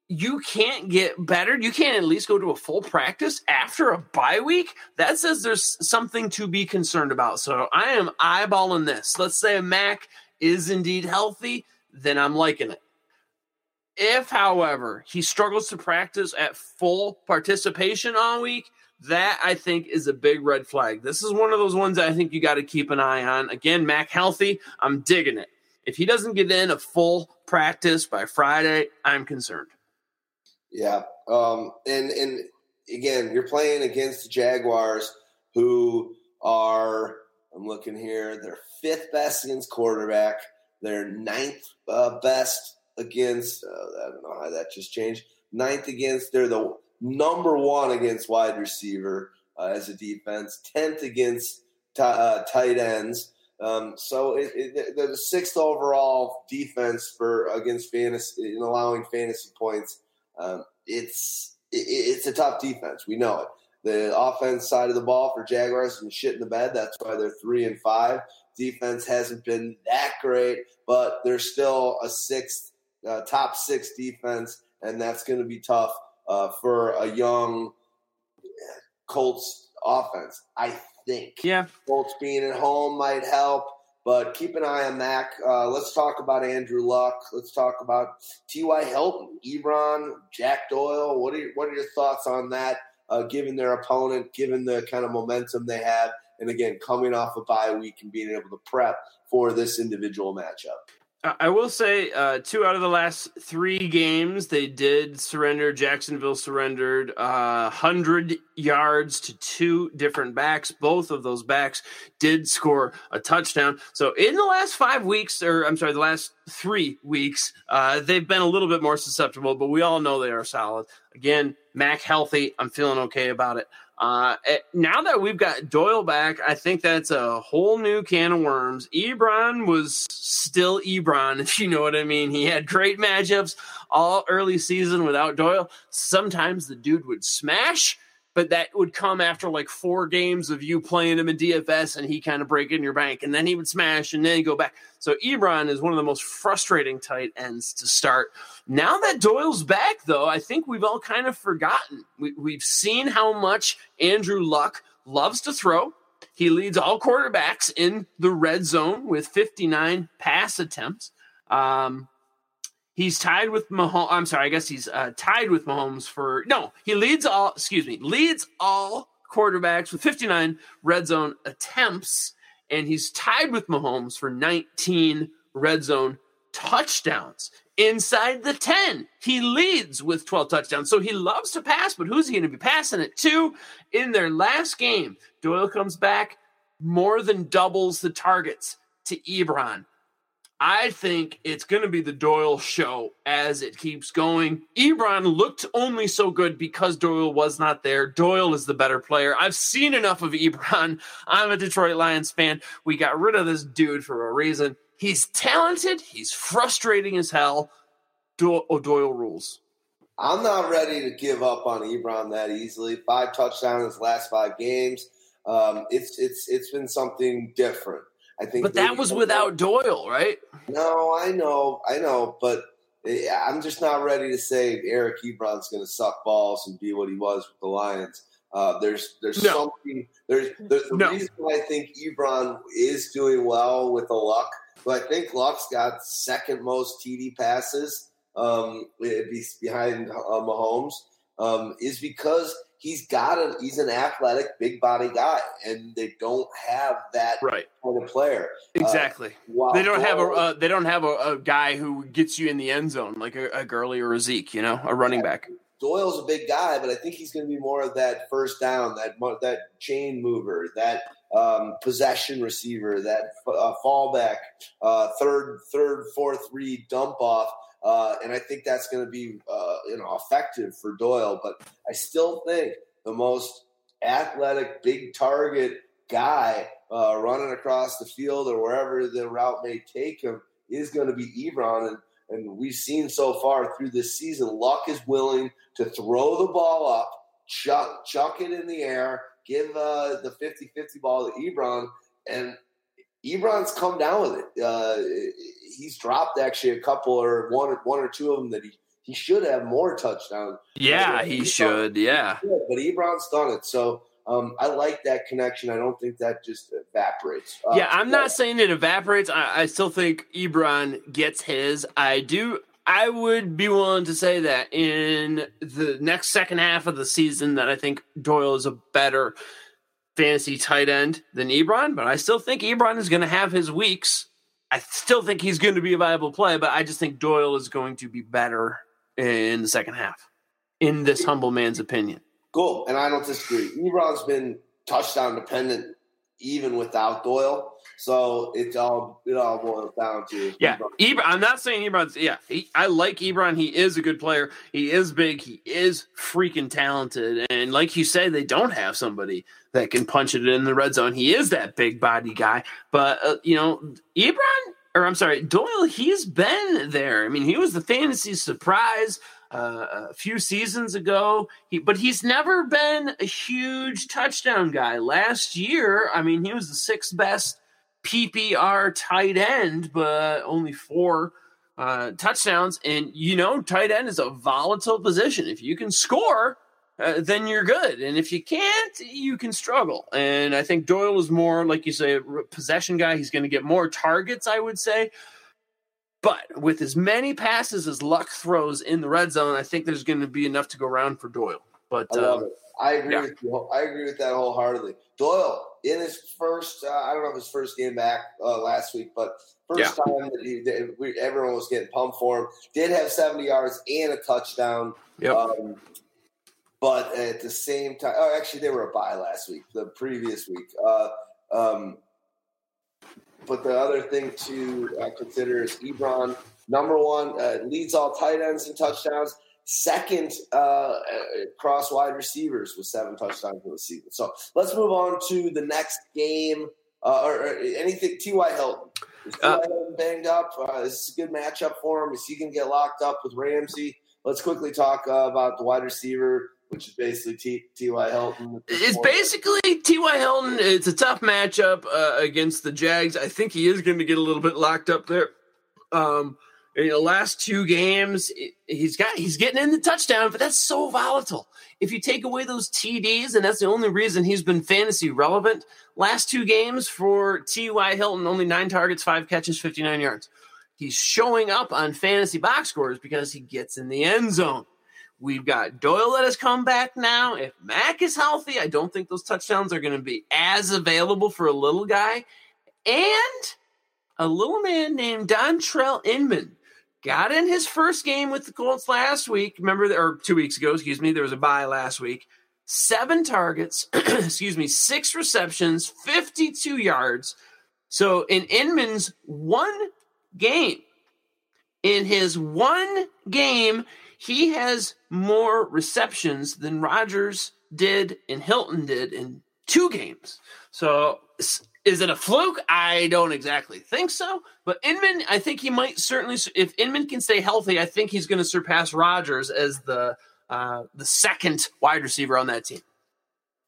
you can't get better. You can't at least go to a full practice after a bye week. That says there's something to be concerned about. So I am eyeballing this. Let's say Mack is indeed healthy, then I'm liking it. If, however, he struggles to practice at full participation all week, that I think is a big red flag. This is one of those ones I think you got to keep an eye on. Again, Mack healthy, I'm digging it. If he doesn't get in a full practice by Friday, I'm concerned. Yeah, um, and and again, you're playing against the Jaguars, who are I'm looking here. They're fifth best against quarterback. They're ninth uh, best against. Uh, I don't know how that just changed. Ninth against. They're the number one against wide receiver uh, as a defense. Tenth against t- uh, tight ends. Um, so it, it, the sixth overall defense for against fantasy in allowing fantasy points um, it's it, it's a tough defense. We know it. The offense side of the ball for Jaguars been shit in the bed. That's why they're three and five. Defense hasn't been that great, but they're still a sixth, uh, top six defense, and that's going to be tough uh, for a young Colts offense. I think. Yeah. Colts being at home might help. But keep an eye on Mack. Uh, let's talk about Andrew Luck. Let's talk about T.Y. Hilton, Ebron, Jack Doyle. What are your, what are your thoughts on that? Uh, given their opponent, given the kind of momentum they have, and again coming off a bye week and being able to prep for this individual matchup. I will say, uh, two out of the last three games, they did surrender. Jacksonville surrendered uh, 100 yards to two different backs. Both of those backs did score a touchdown. So, in the last five weeks, or I'm sorry, the last three weeks, uh, they've been a little bit more susceptible, but we all know they are solid. Again, Mack healthy. I'm feeling okay about it. Uh, eh, now that we've got Doyle back, I think that's a whole new can of worms. Ebron was still Ebron, <laughs> if you know what I mean. He had great matchups all early season without Doyle. Sometimes the dude would smash, but that would come after like four games of you playing him in DFS and he kind of break in your bank and then he would smash and then go back. So Ebron is one of the most frustrating tight ends to start. Now that Doyle's back, though, I think we've all kind of forgotten. We, we've seen how much Andrew Luck loves to throw. He leads all quarterbacks in the red zone with 59 pass attempts. Um, He's tied with Mahomes. I'm sorry, I guess he's uh, tied with Mahomes for no. He leads all. Excuse me, leads all quarterbacks with 59 red zone attempts, and he's tied with Mahomes for 19 red zone touchdowns inside the 10. He leads with 12 touchdowns. So he loves to pass, but who's he going to be passing it to? In their last game, Doyle comes back, more than doubles the targets to Ebron. I think it's going to be the Doyle show as it keeps going. Ebron looked only so good because Doyle was not there. Doyle is the better player. I've seen enough of Ebron. <laughs> I'm a Detroit Lions fan. We got rid of this dude for a reason. He's talented. He's frustrating as hell. Doyle, oh, Doyle rules. I'm not ready to give up on Ebron that easily. Five touchdowns last five games. Um, it's it's it's been something different. I think. But that was without Doyle, right? No, I know, I know, but eh, I'm just not ready to say Eric Ebron's going to suck balls and be what he was with the Lions. Uh, there's there's no. something there's, there's the no. reason I think Ebron is doing well with the luck, but I think Luck's got second most TD passes um, behind uh, Mahomes um, is because he's got a he's an athletic, big body guy, and they don't have that right. kind of player. Uh, exactly. Uh, they don't have a uh, they don't have a, a, guy who gets you in the end zone like a, a Gurley or a Zeke, you know, a running yeah. back. Doyle's a big guy, but I think he's going to be more of that first down, that that chain mover, that um, possession receiver, that uh, fallback, uh, third, third, fourth read dump off. Uh, and I think that's going to be uh, you know effective for Doyle. But I still think the most athletic, big target guy uh, running across the field or wherever the route may take him is going to be Ebron. And, and we've seen so far through this season, Luck is willing to throw the ball up, chuck, chuck it in the air, give uh, the 50 50 ball to Ebron. And Ebron's come down with it. Uh, he's dropped actually a couple or one, one or two of them that he, he should have more touchdowns. Yeah, he should. Yeah, but Ebron's done it. So um, I like that connection. I don't think that just evaporates. Uh, yeah, I'm not saying it evaporates. I, I still think Ebron gets his. I do. I would be willing to say that in the next second half of the season, that I think Doyle is a better fantasy tight end than Ebron, but I still think Ebron is going to have his weeks. I still think he's going to be a viable play, but I just think Doyle is going to be better in the second half, in this humble man's opinion. Cool, and I don't disagree. Ebron's been touchdown dependent even without Doyle. So it's all it all boils down to yeah. Ebron. I'm not saying Ebron's yeah. He, I like Ebron. He is a good player. He is big. He is freaking talented. And like you say, they don't have somebody that can punch it in the red zone. He is that big body guy. But uh, you know, Ebron or I'm sorry, Doyle. He's been there. I mean, he was the fantasy surprise uh, a few seasons ago. He, but he's never been a huge touchdown guy. Last year, I mean, he was the sixth best PPR tight end, but only four uh, touchdowns. And you know, tight end is a volatile position. If you can score, uh, then you're good. And if you can't, you can struggle. And I think Doyle is more, like you say, a possession guy. He's going to get more targets, I would say. But with as many passes as Luck throws in the red zone, I think there's going to be enough to go around for Doyle. But I, um, I agree yeah. with you. I agree with that wholeheartedly. Doyle in his first, uh, I don't know if his first game back uh, last week, but first yeah. time that, he, that we, everyone was getting pumped for him. Did have 70 yards and a touchdown. Yep. Um, but at the same time, oh, actually, they were a bye last week, the previous week. Uh, um, but the other thing to uh, consider is Ebron, number one, uh, leads all tight ends in touchdowns. Second, uh, cross wide receivers with seven touchdowns in the season. So let's move on to the next game. Uh, or, or, anything, T.Y. Hilton. Is T.Y. Uh, Hilton banged up? Uh, is a good matchup for him? Is he going to get locked up with Ramsey? Let's quickly talk about the wide receiver which is basically T.Y. Hilton. It's basically T.Y. Hilton. It's a tough matchup uh, against the Jags. I think he is going to get a little bit locked up there. Um, in the last two games, he's got he's getting in the touchdown, but that's so volatile. If you take away those TDs, and that's the only reason he's been fantasy relevant. Last two games for T.Y. Hilton, only nine targets, five catches, fifty nine yards. He's showing up on fantasy box scores because he gets in the end zone. We've got Doyle that has come back now. If Mack is healthy, I don't think those touchdowns are going to be as available for a little guy. And a little man named Dontrelle Inman got in his first game with the Colts last week. Remember, or two weeks ago, excuse me, there was a bye last week. Seven targets, <clears throat> excuse me, six receptions, 52 yards. So in Inman's one game. In his one game, he has more receptions than Rogers did and Hilton did in two games. So is it a fluke? I don't exactly think so. But Inman, I think he might certainly. If Inman can stay healthy, I think he's going to surpass Rogers as the uh, the second wide receiver on that team.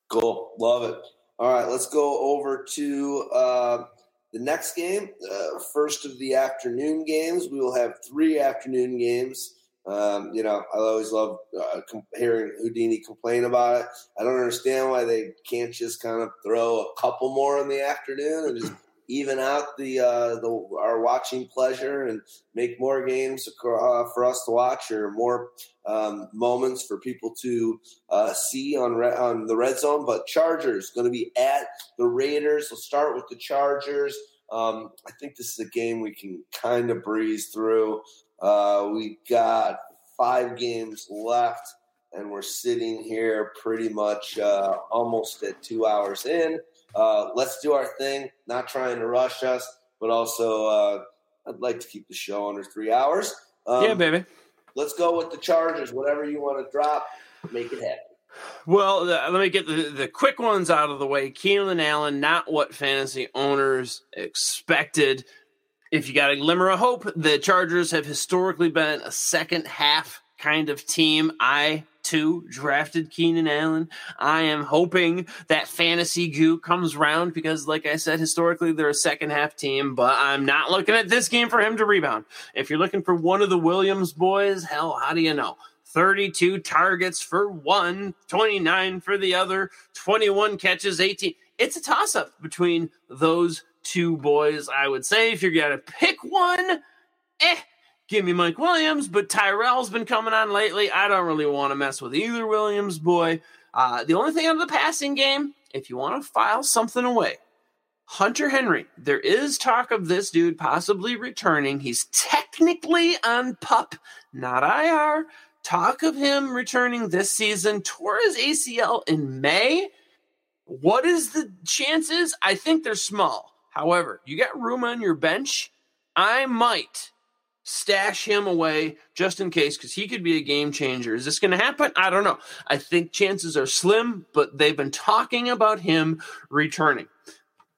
Cool, love it. All right, let's go over to uh, the next game, uh, first of the afternoon games. We will have three afternoon games. Um, you know, I always love uh, hearing Houdini complain about it. I don't understand why they can't just kind of throw a couple more in the afternoon and just <laughs> even out the uh, the our watching pleasure and make more games uh, for us to watch or more um, moments for people to uh, see on re- on the red zone. But Chargers going to be at the Raiders. We'll start with the Chargers. Um, I think this is a game we can kind of breeze through. Uh, we got five games left, and we're sitting here pretty much uh, almost at two hours in. Uh, let's do our thing, not trying to rush us, but also uh, I'd like to keep the show under three hours. Um, yeah, baby. Let's go with the Chargers. Whatever you want to drop, make it happen. Well, let me get the, the quick ones out of the way. Keenan Allen, not what fantasy owners expected if you got a glimmer of hope, the Chargers have historically been a second half kind of team. I too drafted Keenan Allen. I am hoping that fantasy goo comes round because, like I said, historically they're a second half team, but I'm not looking at this game for him to rebound. If you're looking for one of the Williams boys, hell, how do you know? 32 targets for one, 29 for the other, 21 catches, 18. It's a toss up between those two boys, I would say. If you're going to pick one, eh, give me Mike Williams. But Tyrell's been coming on lately. I don't really want to mess with either Williams boy. Uh, the only thing out of the passing game, if you want to file something away, Hunter Henry. There is talk of this dude possibly returning. He's technically on pup, not IR. Talk of him returning this season. Tore his ACL in May. What is the chances? I think they're small. However, you got room on your bench. I might stash him away just in case because he could be a game changer. Is this going to happen? I don't know. I think chances are slim, but they've been talking about him returning.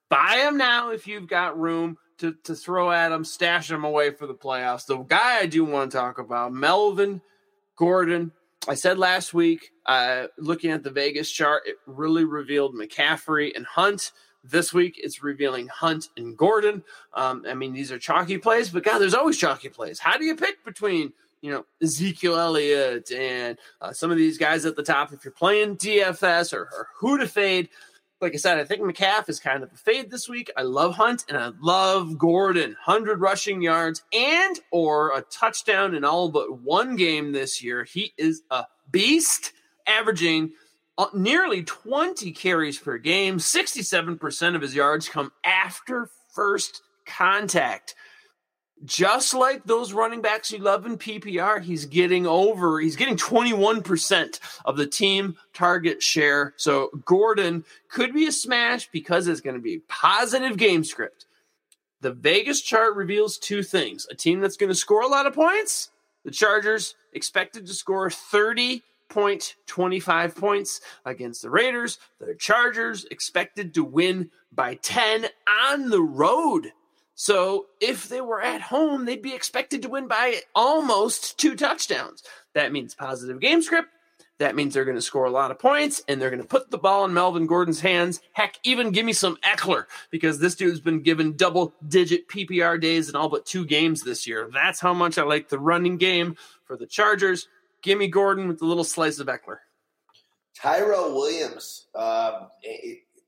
Buy him now if you've got room to, to throw at him, stash him away for the playoffs. The guy I do want to talk about, Melvin Gordon. I said last week, uh, looking at the Vegas chart, it really revealed McCaffrey and Hunt. This week, it's revealing Hunt and Gordon. Um, I mean, these are chalky plays, but God, there's always chalky plays. How do you pick between you know Ezekiel Elliott and uh, some of these guys at the top? If you're playing DFS or, or who to fade, like I said, I think McCaff is kind of a fade this week. I love Hunt and I love Gordon. 100 rushing yards and or a touchdown in all but one game this year. He is a beast, averaging Uh, nearly 20 carries per game. 67% of his yards come after first contact. Just like those running backs you love in PPR, he's getting over, he's getting 21% of the team target share. So Gordon could be a smash because it's going to be positive game script. The Vegas chart reveals two things a team that's going to score a lot of points, the Chargers expected to score 30 point 25 points against the Raiders. The Chargers expected to win by 10 on the road. So if they were at home, they'd be expected to win by almost two touchdowns. That means positive game script. That means they're going to score a lot of points and they're going to put the ball in Melvin Gordon's hands. Heck, even give me some Ekeler because this dude's been given double digit PPR days in all but two games this year. That's how much I like the running game for the Chargers. Give me Gordon with a little slice of Ekeler. Tyrell Williams, uh,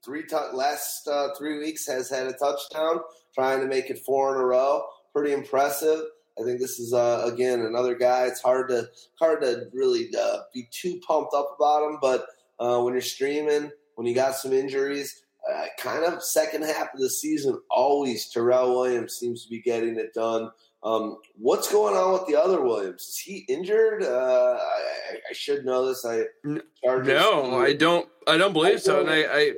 three t- last uh, three weeks has had a touchdown, trying to make it four in a row. Pretty impressive. I think this is uh, again another guy. It's hard to hard to really uh, be too pumped up about him, but uh, when you're streaming, when you got some injuries, uh, kind of second half of the season, always Tyrell Williams seems to be getting it done. Um, what's going on with the other Williams? Is he injured? Uh, I, I, should know this. I Chargers no, I don't. I don't believe so. And I, I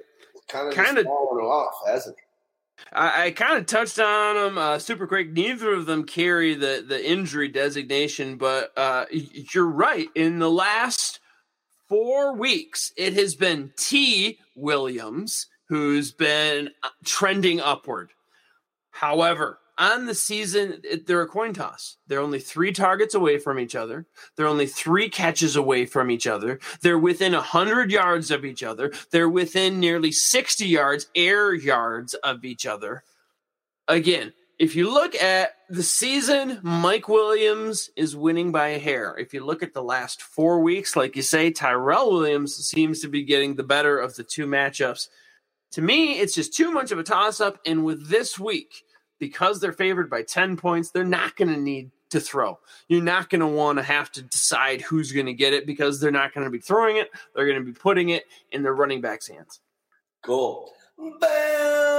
kind of kind of off, hasn't he? I, I kind of touched on them uh, super quick. Neither of them carry the the injury designation, but uh, you're right. In the last four weeks, it has been T. Williams who's been uh, trending upward. However, on the season, they're a coin toss. They're only three targets away from each other. They're only three catches away from each other. They're within 100 yards of each other. They're within nearly 60 yards, air yards of each other. Again, if you look at the season, Mike Williams is winning by a hair. If you look at the last four weeks, like you say, Tyrell Williams seems to be getting the better of the two matchups. To me, it's just too much of a toss up. And with this week, because they're favored by 10 points, they're not going to need to throw. You're not going to want to have to decide who's going to get it because they're not going to be throwing it. They're going to be putting it in their running back's hands. Cool. Valverde.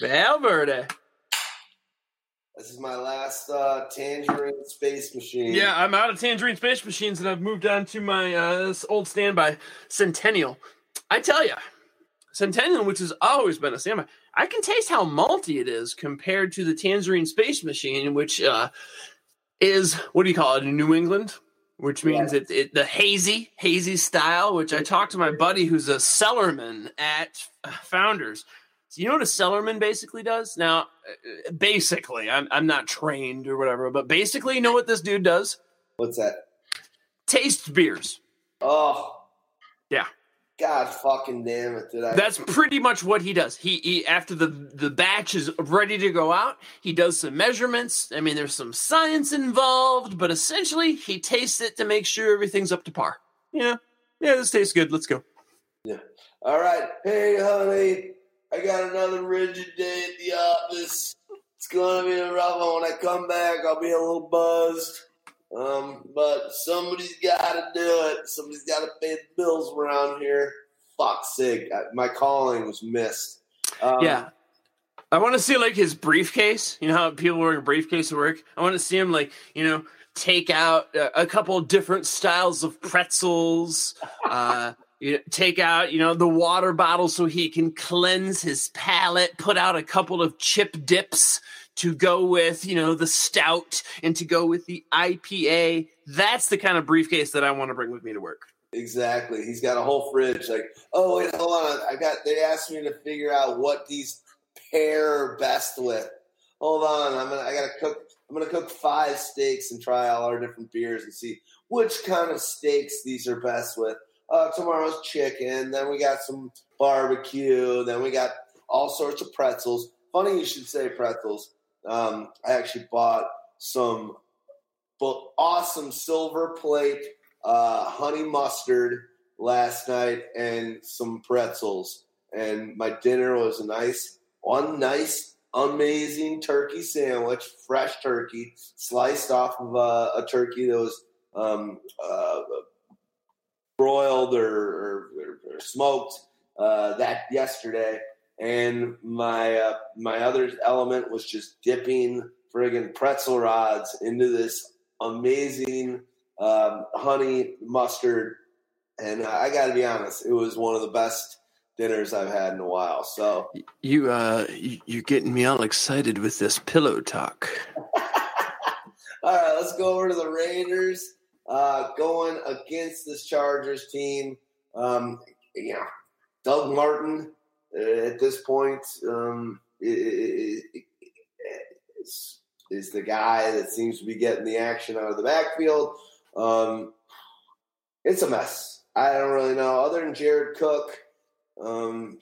Valverde. This is my last uh, Tangerine Space Machine. Yeah, I'm out of Tangerine Space Machines and I've moved on to my uh, old standby, Centennial. I tell you, Centennial, which has always been a standby, I can taste how malty it is compared to the Tangerine Space Machine, which uh, is what do you call it in New England? Which means yeah. it, it the hazy hazy style. Which I talked to my buddy who's a cellarman at Founders. So you know what a cellarman basically does? Now, uh, basically, I'm I'm not trained or whatever, but basically, you know what this dude does? What's that? Tastes beers. Oh, yeah. God fucking damn it! Did I? That's pretty much what he does. He, he after the the batch is ready to go out, he does some measurements. I mean, there's some science involved, but essentially, he tastes it to make sure everything's up to par. Yeah, yeah, this tastes good. Let's go. Yeah. All right. Hey, honey, I got another rigid day at the office. It's gonna be a rough one. When I come back, I'll be a little buzzed. Um, but somebody's got to do it. Somebody's got to pay the bills around here. Fuck sake, my calling was missed. Um, yeah, I want to see like his briefcase. You know how people wear a briefcase to work. I want to see him like you know take out a, a couple different styles of pretzels. Uh, <laughs> you know, take out you know the water bottle so he can cleanse his palate. Put out a couple of chip dips to go with, you know, the stout and to go with the IPA. That's the kind of briefcase that I want to bring with me to work. Exactly. He's got a whole fridge. Like, oh wait, hold on. I got. They asked me to figure out what these pair best with. Hold on. I'm gonna. I gotta cook. I'm gonna cook five steaks and try all our different beers and see which kind of steaks these are best with. Uh, tomorrow's chicken. Then we got some barbecue. Then we got all sorts of pretzels. Funny you should say pretzels um, I actually bought some awesome Silver Palate uh, honey mustard last night and some pretzels. And my dinner was a nice, one nice, amazing turkey sandwich, fresh turkey, sliced off of a, a turkey that was um, uh, broiled or, or, or smoked uh, that yesterday and my uh, my other element was just dipping friggin' pretzel rods into this amazing um, honey mustard, and I got to be honest, it was one of the best dinners I've had in a while. So you uh, you're getting me all excited with this pillow talk. <laughs> all right, let's go over to the Raiders. Uh, going against this Chargers team, um, you know, Doug Martin at this point um, is, is the guy that seems to be getting the action out of the backfield. Um, it's a mess. I don't really know. Other than Jared Cook, um,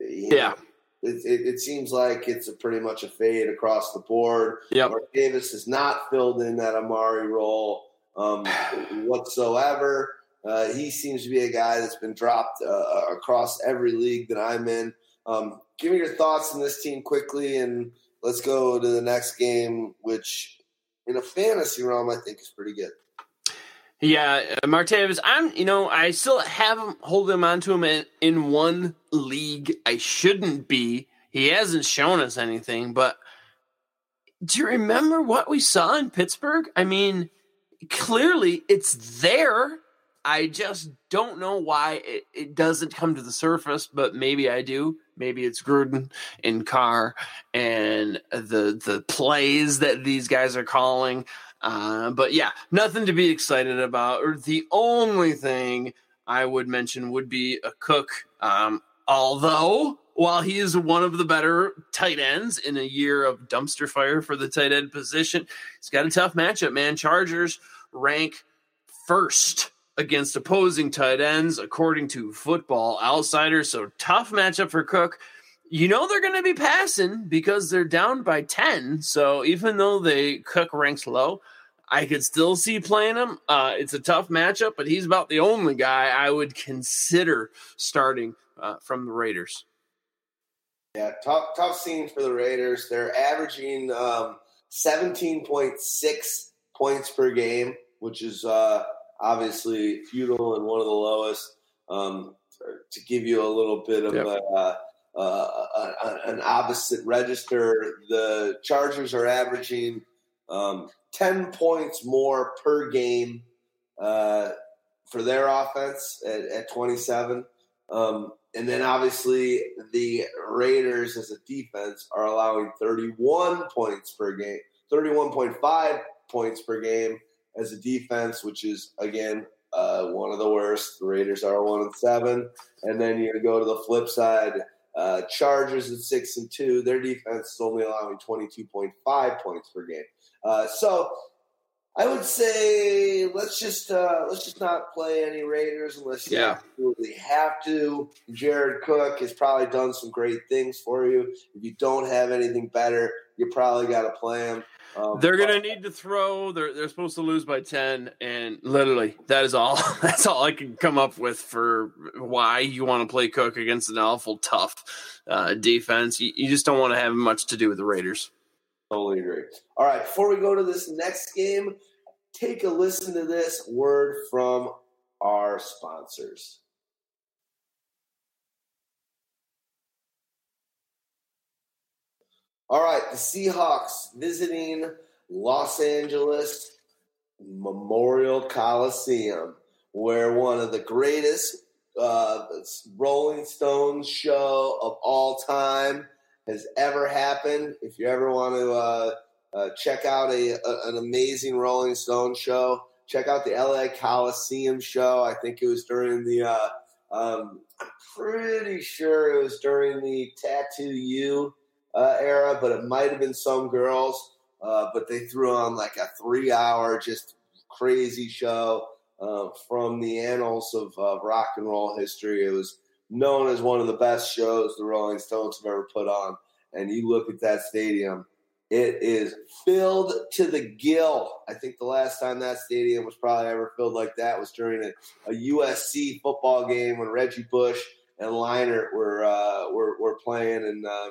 yeah. Know, it, it, it, seems like it's a pretty much a fade across the board. Yep. Martavis has not filled in that Amari role um, <sighs> whatsoever. Uh, he seems to be a guy that's been dropped uh, across every league that I'm in. Um, give me your thoughts on this team quickly, and let's go to the next game, which in a fantasy realm I think is pretty good. Yeah, uh, Martavis, I'm, you know, I still have him, hold him onto him in, in one league. I shouldn't be. He hasn't shown us anything, but do you remember what we saw in Pittsburgh? I mean, clearly it's there. I just don't know why it, it doesn't come to the surface, but maybe I do. maybe it's Gruden and Carr and the the plays that these guys are calling. Uh, but yeah, nothing to be excited about. Or the only thing I would mention would be a Cook. Um, although while he is one of the better tight ends in a year of dumpster fire for the tight end position, he's got a tough matchup, man. Chargers rank first against opposing tight ends, according to Football Outsiders. So tough matchup for Cook. You know they're going to be passing because they're down by 10. So even though they Cook ranks low, I could still see playing him. Uh, it's a tough matchup, but he's about the only guy I would consider starting uh, from the Raiders. Yeah, tough tough scene for the Raiders. They're averaging um, 17.6 points per game, which is uh, obviously futile and one of the lowest. Um, to give you a little bit of yep. a, uh, uh, an opposite register, the Chargers are averaging um, 10 points more per game uh, for their offense at, at 27. Um, and then obviously the Raiders as a defense are allowing 31 points per game, 31.5 points per game as a defense, which is again uh, one of the worst. The Raiders are one and seven, and then you're go to the flip side. Uh, Chargers at six and two. Their defense is only allowing 22.5 points per game. Uh, so I would say let's just uh, let's just not play any Raiders unless you yeah. absolutely have to. Jared Cook has probably done some great things for you. If you don't have anything better, you probably got to play him. Um, they're gonna need to throw. They're they're supposed to lose by ten, and literally that is all. <laughs> That's all I can come up with for why you want to play Cook against an awful tough uh, defense. You, you just don't want to have much to do with the Raiders. Totally agree. All right, before we go to this next game, take a listen to this word from our sponsors. All right, the Seahawks visiting Los Angeles Memorial Coliseum, where one of the greatest uh, Rolling Stones show of all time has ever happened. If you ever want to uh, uh, check out a, a, an amazing Rolling Stone show, check out the LA Coliseum show. I think it was during the. Uh, um, I'm pretty sure it was during the Tattoo You uh, era, but it might have been some girls. Uh, but they threw on like a three-hour, just crazy show uh, from the annals of rock and roll history. It was known as one of the best shows the Rolling Stones have ever put on. And you look at that stadium, it is filled to the gill. I think the last time that stadium was probably ever filled like that was during a, a USC football game when Reggie Bush and Leinart were uh, were, were playing and uh,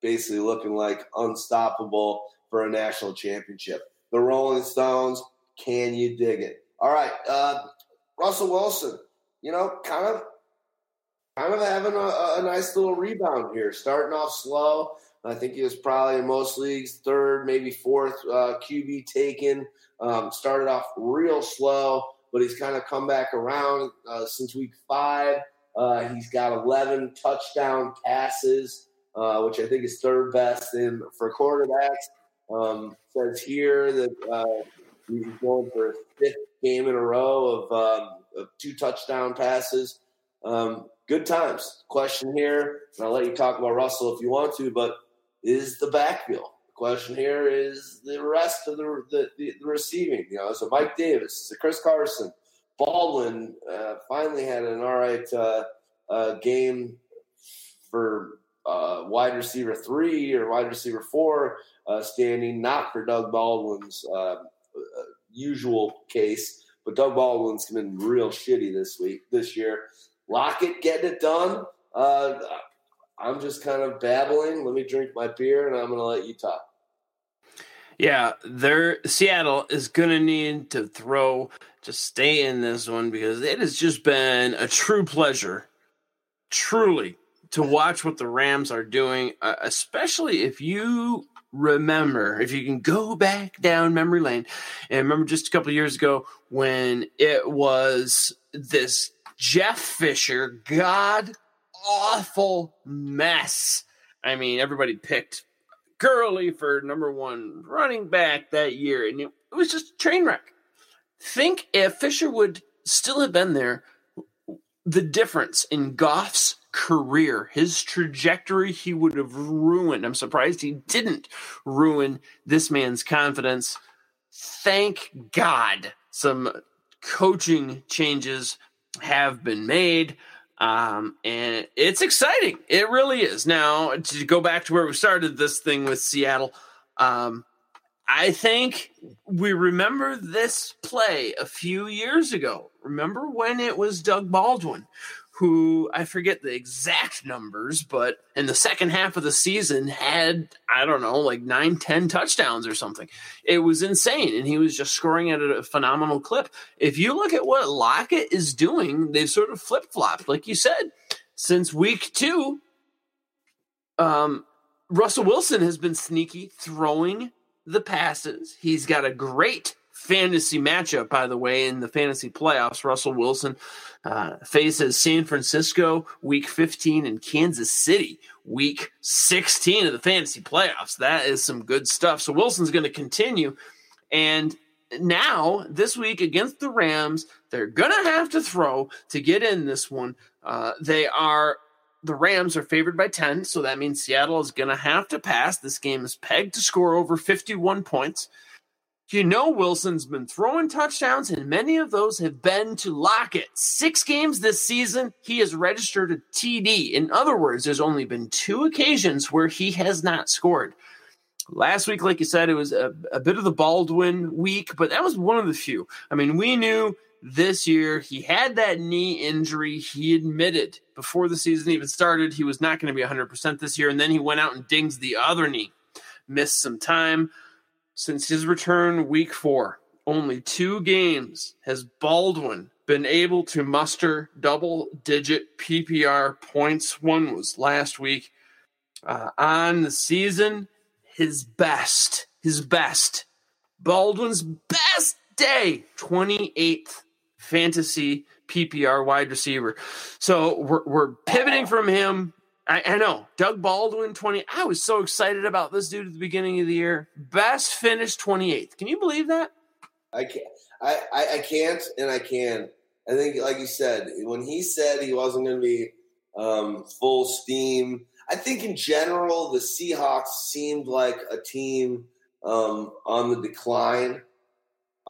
basically looking like unstoppable for a national championship. The Rolling Stones, can you dig it? All right, uh, Russell Wilson, you know, kind of kind of having a, a, nice little rebound here, starting off slow. I think he was probably in most leagues third, maybe fourth uh, QB taken. Um, started off real slow, but he's kind of come back around uh, since week five. Uh, he's got 11 touchdown passes, uh, which I think is third best in for quarterbacks. Um, says here that uh, he's going for a fifth game in a row of, um, of two touchdown passes. Um, good times. Question here, and I'll let you talk about Russell if you want to, but is the backfield. Question here is the rest of the the, the, the receiving. You know, so Mike Davis, so Chris Carson, Baldwin uh, finally had an all right uh, uh, game for uh, wide receiver three or wide receiver four uh, standing, not for Doug Baldwin's uh, usual case. But Doug Baldwin's been real shitty this week, this year. Lockett getting it done. Uh, I'm just kind of babbling. Let me drink my beer, and I'm going to let you talk. Yeah, there. Seattle is going to need to throw to stay in this one because it has just been a true pleasure, truly, to watch what the Rams are doing, uh, especially if you remember, if you can go back down memory lane and remember just a couple years ago when it was this Jeff Fisher, God awful mess. I mean, everybody picked Gurley for number one running back that year, and it, it was just a train wreck. Think if Fisher would still have been there, the difference in Goff's career, his trajectory, he would have ruined. I'm surprised he didn't ruin this man's confidence. Thank God some coaching changes have been made. Um, and it's exciting. It really is. Now, to go back to where we started this thing with Seattle, um, I think we remember this play a few years ago. Remember when it was Doug Baldwin who I forget the exact numbers, but in the second half of the season had, I don't know, like nine, ten touchdowns or something. It was insane. And he was just scoring at a phenomenal clip. If you look at what Lockett is doing, they've sort of flip flopped. Like you said, since week two, um, Russell Wilson has been sneaky throwing the passes. He's got a great fantasy matchup, by the way, in the fantasy playoffs. Russell Wilson uh, faces San Francisco week 15 and Kansas City week 16 of the fantasy playoffs. That is some good stuff. So Wilson's going to continue. And now, this week against the Rams, they're going to have to throw to get in this one. Uh, they are. The Rams are favored by 10, so that means Seattle is going to have to pass. This game is pegged to score over 51 points. You know Wilson's been throwing touchdowns, and many of those have been to Lockett. Six games this season, he has registered a TD. In other words, there's only been two occasions where he has not scored. Last week, like you said, it was a, a bit of the Baldwin week, but that was one of the few. I mean, we knew this year he had that knee injury. He admitted before the season even started he was not going to be 100% this year, and then he went out and dings the other knee. Missed some time. Since his return week four, only two games has Baldwin been able to muster double digit PPR points. One was last week. Uh, on the season, his best, his best, Baldwin's best day, 28th fantasy PPR wide receiver. So we're, we're pivoting from him I, I, know Doug Baldwin, 20. I was so excited about this dude at the beginning of the year. Best finish 28th. Can you believe that? I can't. I, I, I can't, and I can. I think, like you said, when he said he wasn't going to be um, full steam, I think in general the Seahawks seemed like a team um, on the decline.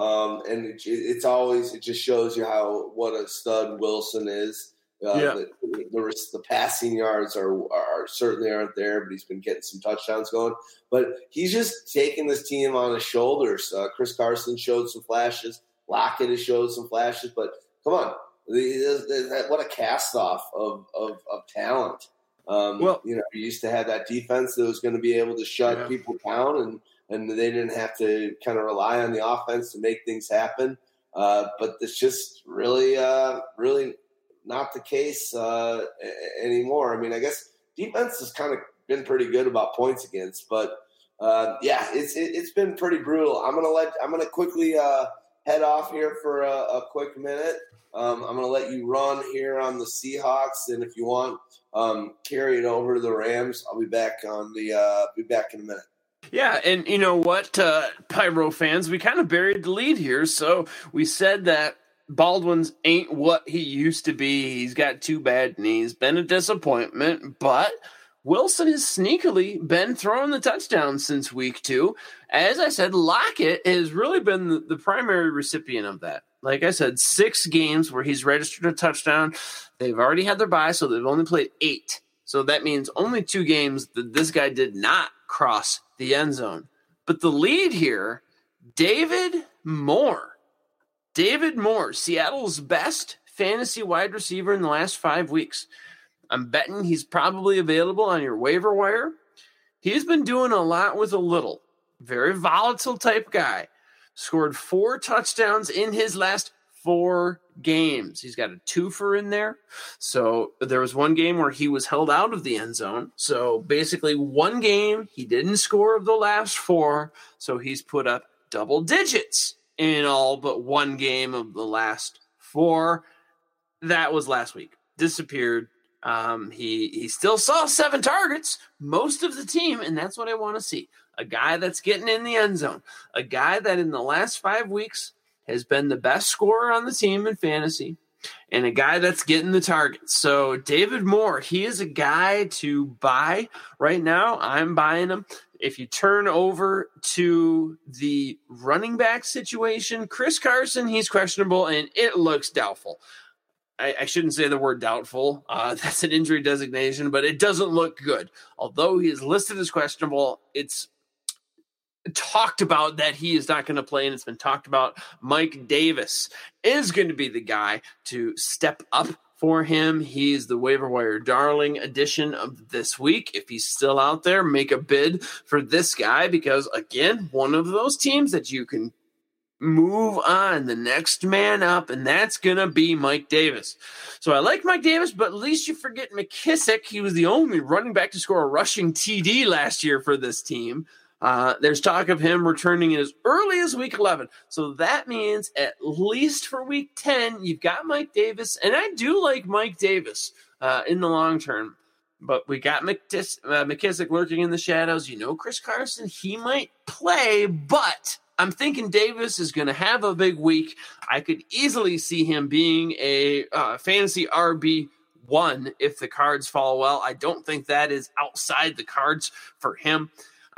Um, and it, it's always it just shows you how what a stud Wilson is. Uh, yeah. the, the, the, passing yards are, are certainly aren't there, but he's been getting some touchdowns going. But he's just taking this team on his shoulders. Uh, Chris Carson showed some flashes. Lockett has showed some flashes, but come on, what a cast off of, of, of talent. Um, well, you know, you used to have that defense that was going to be able to shut yeah. people down, and and they didn't have to kind of rely on the offense to make things happen. Uh, but it's just really, uh, really not the case uh, anymore. I mean, I guess defense has kind of been pretty good about points against, but uh, yeah, it's it, has been pretty brutal. I'm gonna let I'm gonna quickly uh, head off here for a, a quick minute. Um, I'm gonna let you run here on the Seahawks, and if you want, um, carry it over to the Rams. I'll be back on the uh, be back in a minute. Yeah, and you know what, uh, Pyro fans, we kind of buried the lead here. So we said that Baldwin's ain't what he used to be. He's got two bad knees, been a disappointment, but Wilson has sneakily been throwing the touchdown since week two. As I said, Lockett has really been the, the primary recipient of that. Like I said, six games where he's registered a touchdown. They've already had their bye, so they've only played eight. So that means only two games that this guy did not cross the end zone. But the lead here, David Moore David Moore, Seattle's best fantasy wide receiver in the last five weeks. I'm betting he's probably available on your waiver wire. He's been doing a lot with a little. Very volatile type guy. Scored four touchdowns in his last four games. He's got a twofer in there. So there was one game where he was held out of the end zone. So basically, one game he didn't score of the last four. So he's put up double digits in all but one game of the last four. That was last week. Disappeared. Um, he he still saw seven targets, most of the team, and that's what I want to see. A guy that's getting in the end zone, a guy that in the last five weeks has been the best scorer on the team in fantasy, and a guy that's getting the targets. So David Moore, he is a guy to buy right now. I'm buying him. If you turn over to the running back situation, Chris Carson, he's questionable and it looks doubtful. I, I shouldn't say the word doubtful. Uh, <laughs> that's an injury designation, but it doesn't look good. Although he is listed as questionable, it's talked about that he is not going to play, and it's been talked about. Mike Davis is going to be the guy to step up for him. He's the waiver wire darling edition of this week. If he's still out there, make a bid for this guy because, again, one of those teams that you can move on the next man up, and that's gonna be Mike Davis. So I like Mike Davis, but at least you forget McKissic He was the only running back to score a rushing TD last year for this team. Uh, there's talk of him returning as early as week 11. So that means at least for week 10, you've got Mike Davis. And I do like Mike Davis uh, in the long term. But we got McDis- uh, McKissic lurking in the shadows. You know, Chris Carson, he might play, but I'm thinking Davis is going to have a big week. I could easily see him being a uh, fantasy RB one if the cards fall well. I don't think that is outside the cards for him.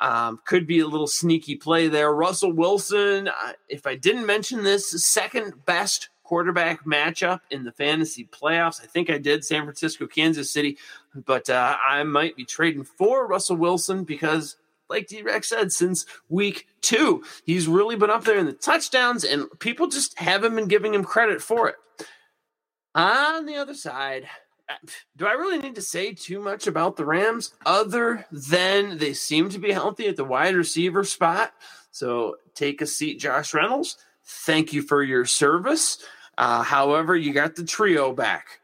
Um, could be a little sneaky play there. Russell Wilson, uh, if I didn't mention this, second best quarterback matchup in the fantasy playoffs. I think I did San Francisco, Kansas City, but uh, I might be trading for Russell Wilson because, like D Rex said, since week two, he's really been up there in the touchdowns, and people just haven't been giving him credit for it. On the other side, do I really need to say too much about the Rams other than they seem to be healthy at the wide receiver spot? So take a seat, Josh Reynolds. Thank you for your service. Uh, however, you got the trio back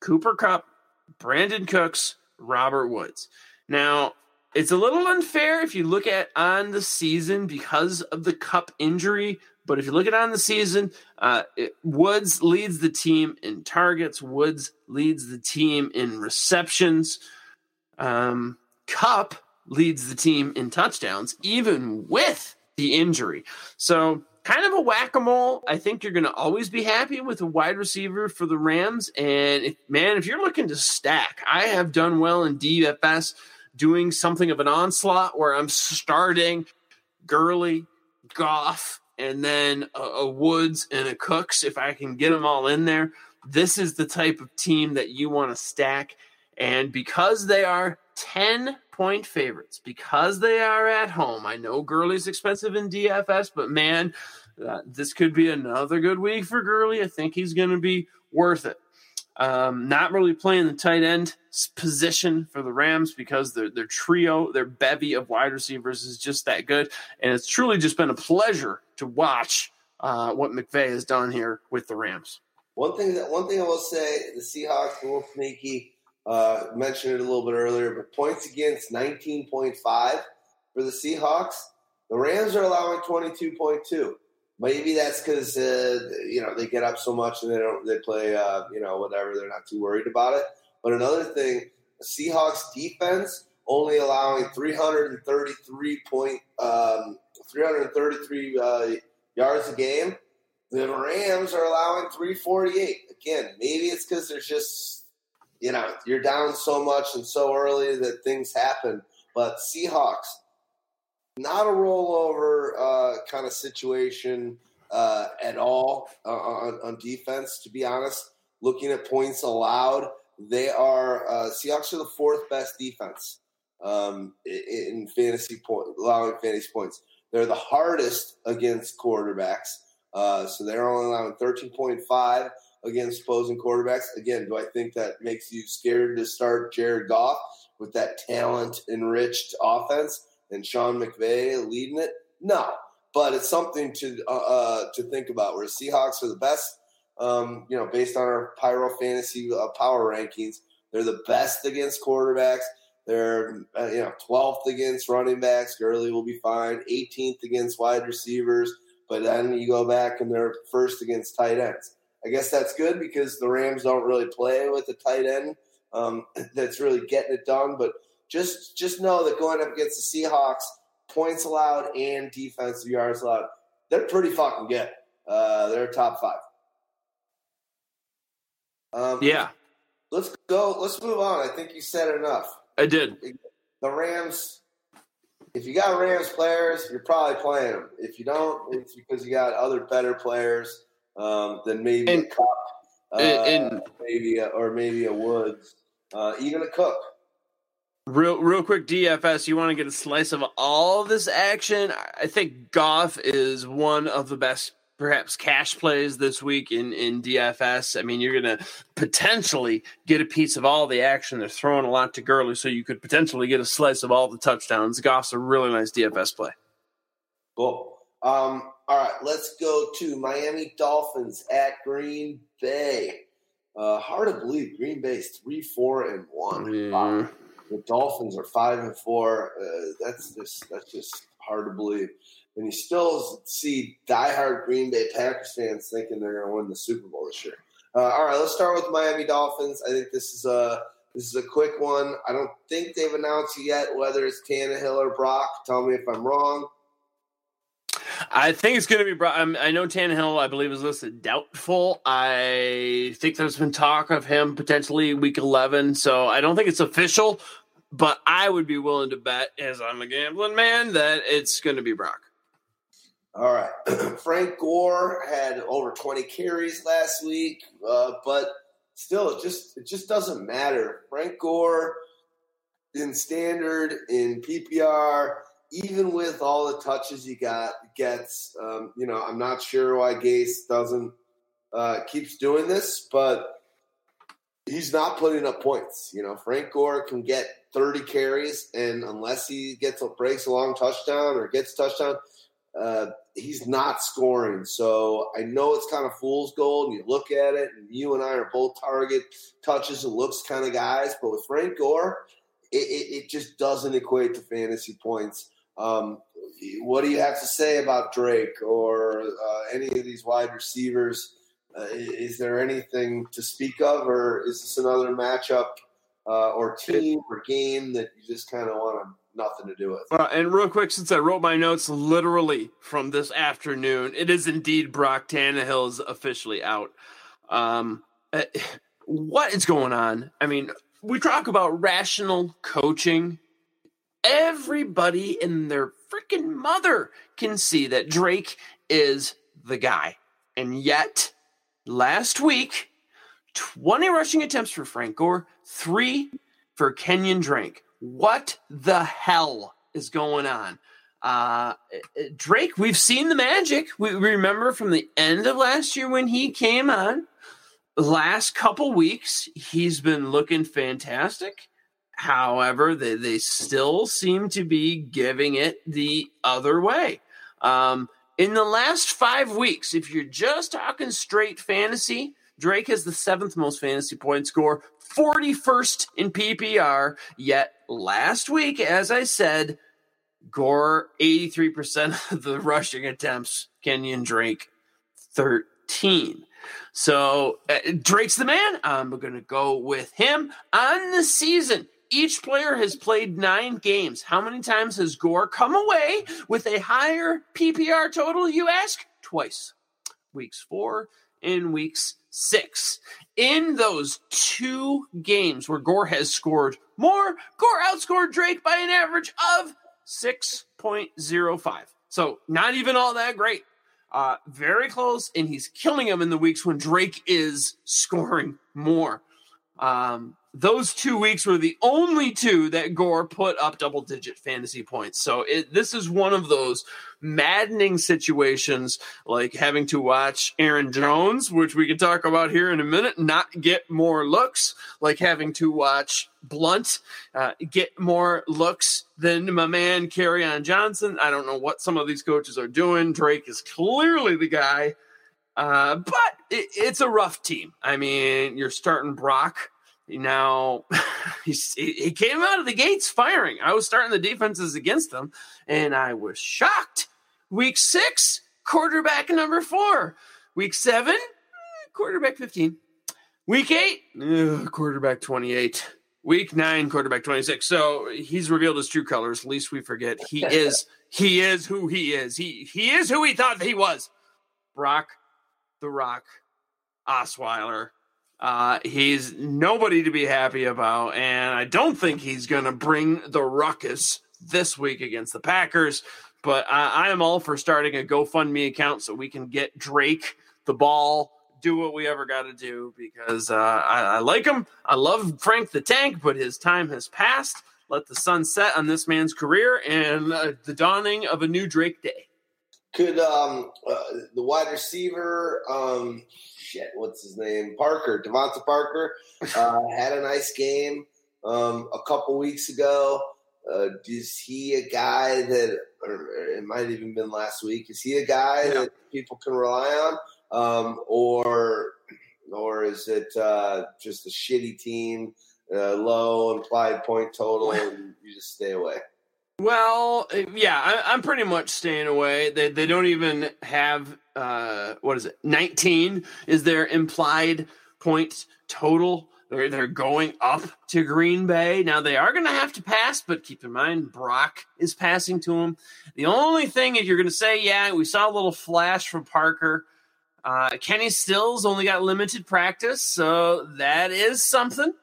Cooper Kupp, Brandin Cooks, Robert Woods. Now, it's a little unfair if you look at on the season because of the Kupp injury. But if you look at on the season, uh, it, Woods leads the team in targets. Woods leads the team in receptions. Um, Kupp leads the team in touchdowns, even with the injury. So kind of a whack a mole. I think you're going to always be happy with a wide receiver for the Rams. And if, man, if you're looking to stack, I have done well in DFS doing something of an onslaught where I'm starting Gurley, Goff, and then a, a, Woods and a Cooks, if I can get them all in there, this is the type of team that you want to stack. And because they are 10 point favorites, because they are at home, I know Gurley's expensive in DFS, but man, uh, this could be another good week for Gurley. I think he's going to be worth it. Um, not really playing the tight end position for the Rams because their their trio, their bevy of wide receivers is just that good, and it's truly just been a pleasure to watch uh, what McVay has done here with the Rams. One thing that one thing I will say, the Seahawks a little sneaky. Uh, mentioned it a little bit earlier, but points against 19.5 for the Seahawks. The Rams are allowing 22.2. Maybe that's because uh, you know they get up so much and they don't they play uh, you know whatever they're not too worried about it. But another thing, Seahawks defense only allowing 333 point um, 333 uh, yards a game. The Rams are allowing 348. Again, maybe it's because there's just you know you're down so much and so early that things happen. But Seahawks not a rollover uh, kind of situation uh, at all uh, on, on, defense. To be honest, looking at points allowed, they are uh, Seahawks are the fourth best defense um, in fantasy point, allowing fantasy points. They're the hardest against quarterbacks, uh, so they're only allowing thirteen point five against opposing quarterbacks. Again, do I think that makes you scared to start Jared Goff with that talent enriched offense? And Sean McVay leading it? No, but it's something to uh, uh, to think about. Where Seahawks are the best, um, you know, based on our Pyro Fantasy uh, power rankings, they're the best against quarterbacks. They're uh, you know 12th against running backs. Gurley will be fine. 18th against wide receivers. But then you go back and they're first against tight ends. I guess that's good because the Rams don't really play with a tight end um, <laughs> that's really getting it done. But just just know that going up against the Seahawks, points allowed and defensive yards allowed, they're pretty fucking good. Uh, they're top five. Um, yeah. Let's go. Let's move on. I think you said enough. I did. The Rams. If you got Rams players, you're probably playing them. If you don't, it's because you got other better players um, than maybe and, a Kupp, uh, and, maybe a, or maybe a Woods, uh, even a Cook. Real, real quick, DFS. You want to get a slice of all this action? I think Goff is one of the best perhaps cash plays this week in, in DFS. I mean, you're going to potentially get a piece of all the action. They're throwing a lot to Gurley, so you could potentially get a slice of all the touchdowns. Goff's a really nice DFS play. Cool. Um, all right, let's go to Miami Dolphins at Green Bay. Uh, hard to believe Green Bay's three, four, and one. Mm. The Dolphins are five and four. Uh, that's just that's just hard to believe and you still see diehard Green Bay Packers fans thinking they're going to win the Super Bowl this year. Uh, all right, let's start with Miami Dolphins. I think this is a this is a quick one. I don't think they've announced yet whether it's Tannehill or Brock. Tell me if I'm wrong. I think it's going to be Brock. I know Tannehill, I believe, is listed doubtful. I think there's been talk of him potentially week 11, so I don't think it's official. But I would be willing to bet, as I'm a gambling man, that it's going to be Brock. All right. <clears throat> Frank Gore had over 20 carries last week, uh, but still, it just it just doesn't matter. Frank Gore in standard in PPR, even with all the touches he got gets, um, you know, I'm not sure why Gase doesn't uh, keeps doing this, but he's not putting up points. You know, Frank Gore can get 30 carries, and unless he gets a breaks a long touchdown or gets touchdown, uh, he's not scoring. So I know it's kind of fool's gold. You look at it, and you and I are both target touches and looks kind of guys. But with Frank Gore, it, it, it just doesn't equate to fantasy points. Um, what do you have to say about Drake or uh, any of these wide receivers? Uh, is there anything to speak of, or is this another matchup uh, or team or game that you just kind of want to nothing to do with. Uh, and real quick, since I wrote my notes literally from this afternoon, it is indeed Brock Tannehill is officially out. Um, uh, what is going on? I mean, we talk about rational coaching. Everybody in their freaking mother can see that Drake is the guy. And yet, last week, 20 rushing attempts for Frank Gore, three for Kenyan Drake. What the hell is going on? Uh, Drake, we've seen the magic. We remember from the end of last year when he came on. Last couple weeks, he's been looking fantastic. However, they, they still seem to be giving it the other way. Um, in the last five weeks, if you're just talking straight fantasy, Drake has the seventh most fantasy point score, 41st in PPR. Yet last week, as I said, Gore 83% of the rushing attempts, Kenyan Drake 13. So uh, Drake's the man. I'm going to go with him on the season. Each player has played nine games. How many times has Gore come away with a higher PPR total, you ask? Twice. Weeks four and weeks six. In those two games where Gore has scored more, Gore outscored Drake by an average of 6.05. So not even all that great. Uh, very close, and he's killing him in the weeks when Drake is scoring more. Um, those two weeks were the only two that Gore put up double digit fantasy points. So it, this is one of those maddening situations like having to watch Aaron Jones, which we can talk about here in a minute, not get more looks, like having to watch Blount uh, get more looks than my man on Johnson. I don't know what some of these coaches are doing. Drake is clearly the guy. Uh, but it, it's a rough team. I mean, you're starting Brock now <laughs> he came out of the gates firing. I was starting the defenses against them, and I was shocked. Week six, quarterback number four. Week seven, quarterback 15. Week eight, ugh, quarterback 28. Week nine, quarterback 26. So he's revealed his true colors. Least we forget. He <laughs> is he is who he is. He he is who he thought he was. Brock the Rock Osweiler. Uh, he's nobody to be happy about, and I don't think he's going to bring the ruckus this week against the Packers. But I, I am all for starting a GoFundMe account so we can get Drake the ball, do what we ever got to do because uh, I, I like him. I love Frank the Tank, but his time has passed. Let the sun set on this man's career and uh, the dawning of a new Drake day. Could um, uh, the wide receiver, um, shit, what's his name? Parker, DeVante Parker, uh, <laughs> had a nice game um, a couple weeks ago. Uh, is he a guy that, it might have even been last week? Is he a guy yeah. that people can rely on, um, or or is it uh, just a shitty team, uh, low implied point total, <laughs> and you just stay away? Well, yeah, I, am pretty much staying away. They they don't even have uh, what is it? 19 is their implied point total. They're they're going up to Green Bay now. They are going to have to pass, but keep in mind Brock is passing to him. The only thing is you're going to say, yeah, we saw a little flash from Parker. Uh, Kenny Stills only got limited practice, so that is something.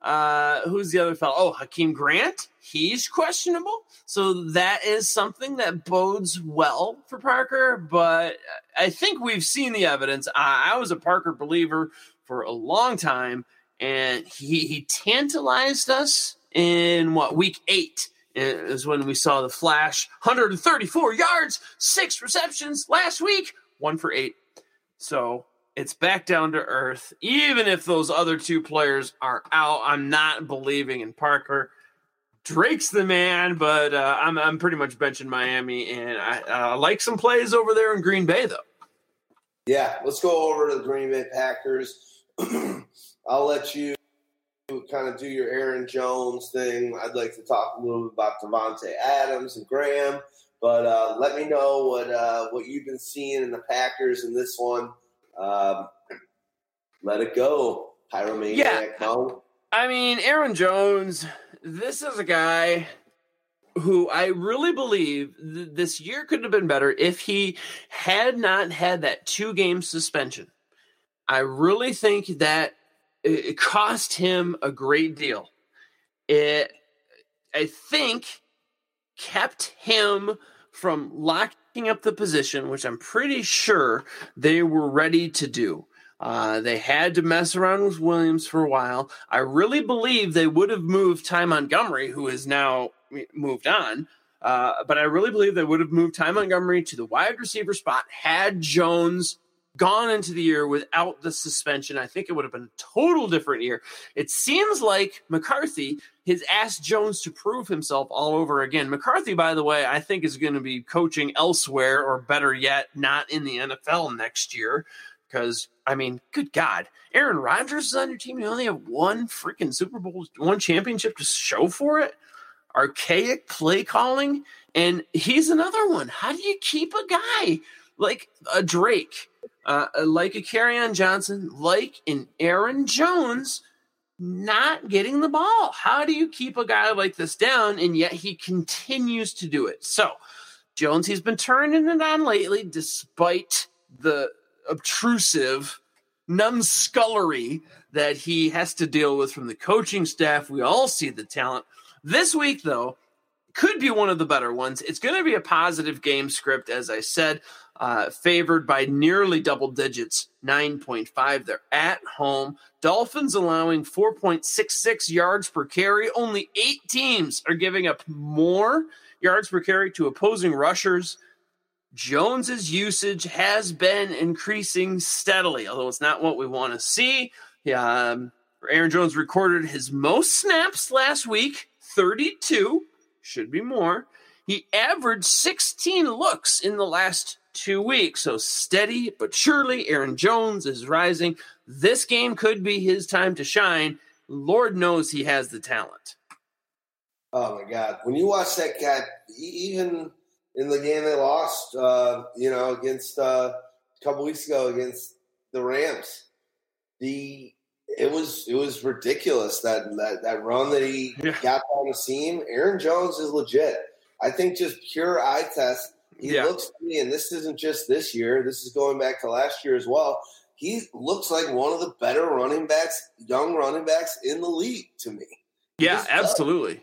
Uh, who's the other fellow? Oh, Jakeem Grant. He's questionable. So that is something that bodes well for Parker. But I think we've seen the evidence. I, I was a Parker believer for a long time, and he, he tantalized us in what, week eight? Is when we saw the flash 134 yards, six receptions last week, one for eight. So it's back down to earth. Even if those other two players are out, I'm not believing in Parker. Drake's the man, but uh, I'm I'm pretty much benching Miami, and I uh, like some plays over there in Green Bay, though. Yeah, let's go over to the Green Bay Packers. <clears throat> I'll let you kind of do your Aaron Jones thing. I'd like to talk a little bit about Davante Adams and Graham, but uh, let me know what uh, what you've been seeing in the Packers in this one. Um, let it go, pyromaniac. Yeah. I mean, Aaron Jones, this is a guy who I really believe th- this year could have been better if he had not had that two game suspension. I really think that it cost him a great deal. It, I think, kept him from locking up the position, which I'm pretty sure they were ready to do. Uh, they had to mess around with Williams for a while. I really believe they would have moved Ty Montgomery, who is now moved on. Uh, but I really believe they would have moved Ty Montgomery to the wide receiver spot had Jones gone into the year without the suspension, I think it would have been a total different year. It seems like McCarthy has asked Jones to prove himself all over again. McCarthy, by the way, I think is going to be coaching elsewhere, or better yet, not in the NFL next year. Because, I mean, good God, Aaron Rodgers is on your team. You only have one freaking Super Bowl, one championship to show for it. Archaic play calling. And he's another one. How do you keep a guy like a Drake? Uh, like a Kerryon Johnson, like an Aaron Jones, not getting the ball. How do you keep a guy like this down and yet he continues to do it? So, Jones, he's been turning it on lately despite the obtrusive numbskullery that he has to deal with from the coaching staff. We all see the talent. This week, though, could be one of the better ones. It's going to be a positive game script, as I said uh, favored by nearly double digits, 9.5. They're at home. Dolphins allowing 4.66 yards per carry. Only eight teams are giving up more yards per carry to opposing rushers. Jones's usage has been increasing steadily, although it's not what we want to see. Um, Aaron Jones recorded his most snaps last week, 32, should be more. He averaged 16 looks in the last two weeks. So steady but surely, Aaron Jones is rising. This game could be his time to shine. Lord knows he has the talent. Oh my God! When you watch that guy, even in the game they lost, uh, you know, against uh, a couple weeks ago against the Rams, the it was it was ridiculous that that, that run that he yeah. got on the seam. Aaron Jones is legit. I think just pure eye test. He yeah. looks to me, and this isn't just this year. This is going back to last year as well. He looks like one of the better running backs, young running backs in the league to me. Yeah, absolutely.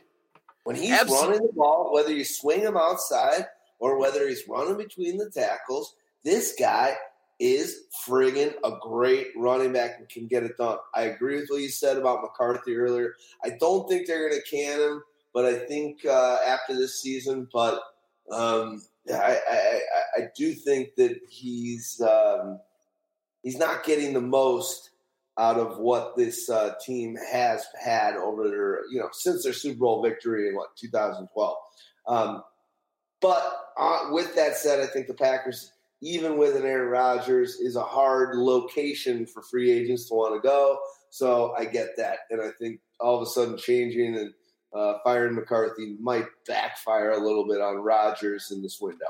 When he's absolutely. running the ball, whether you swing him outside or whether he's running between the tackles, this guy is friggin' a great running back and can get it done. I agree with what you said about McCarthy earlier. I don't think they're going to can him, but I think uh, after this season, but um, I, I, I, do think that he's um, he's not getting the most out of what this uh, team has had over their you know since their Super Bowl victory in what 2012. Um, but uh, with that said, I think the Packers even with an Aaron Rodgers, is a hard location for free agents to want to go. So I get that, and I think all of a sudden changing and uh, firing McCarthy might backfire a little bit on Rodgers in this window.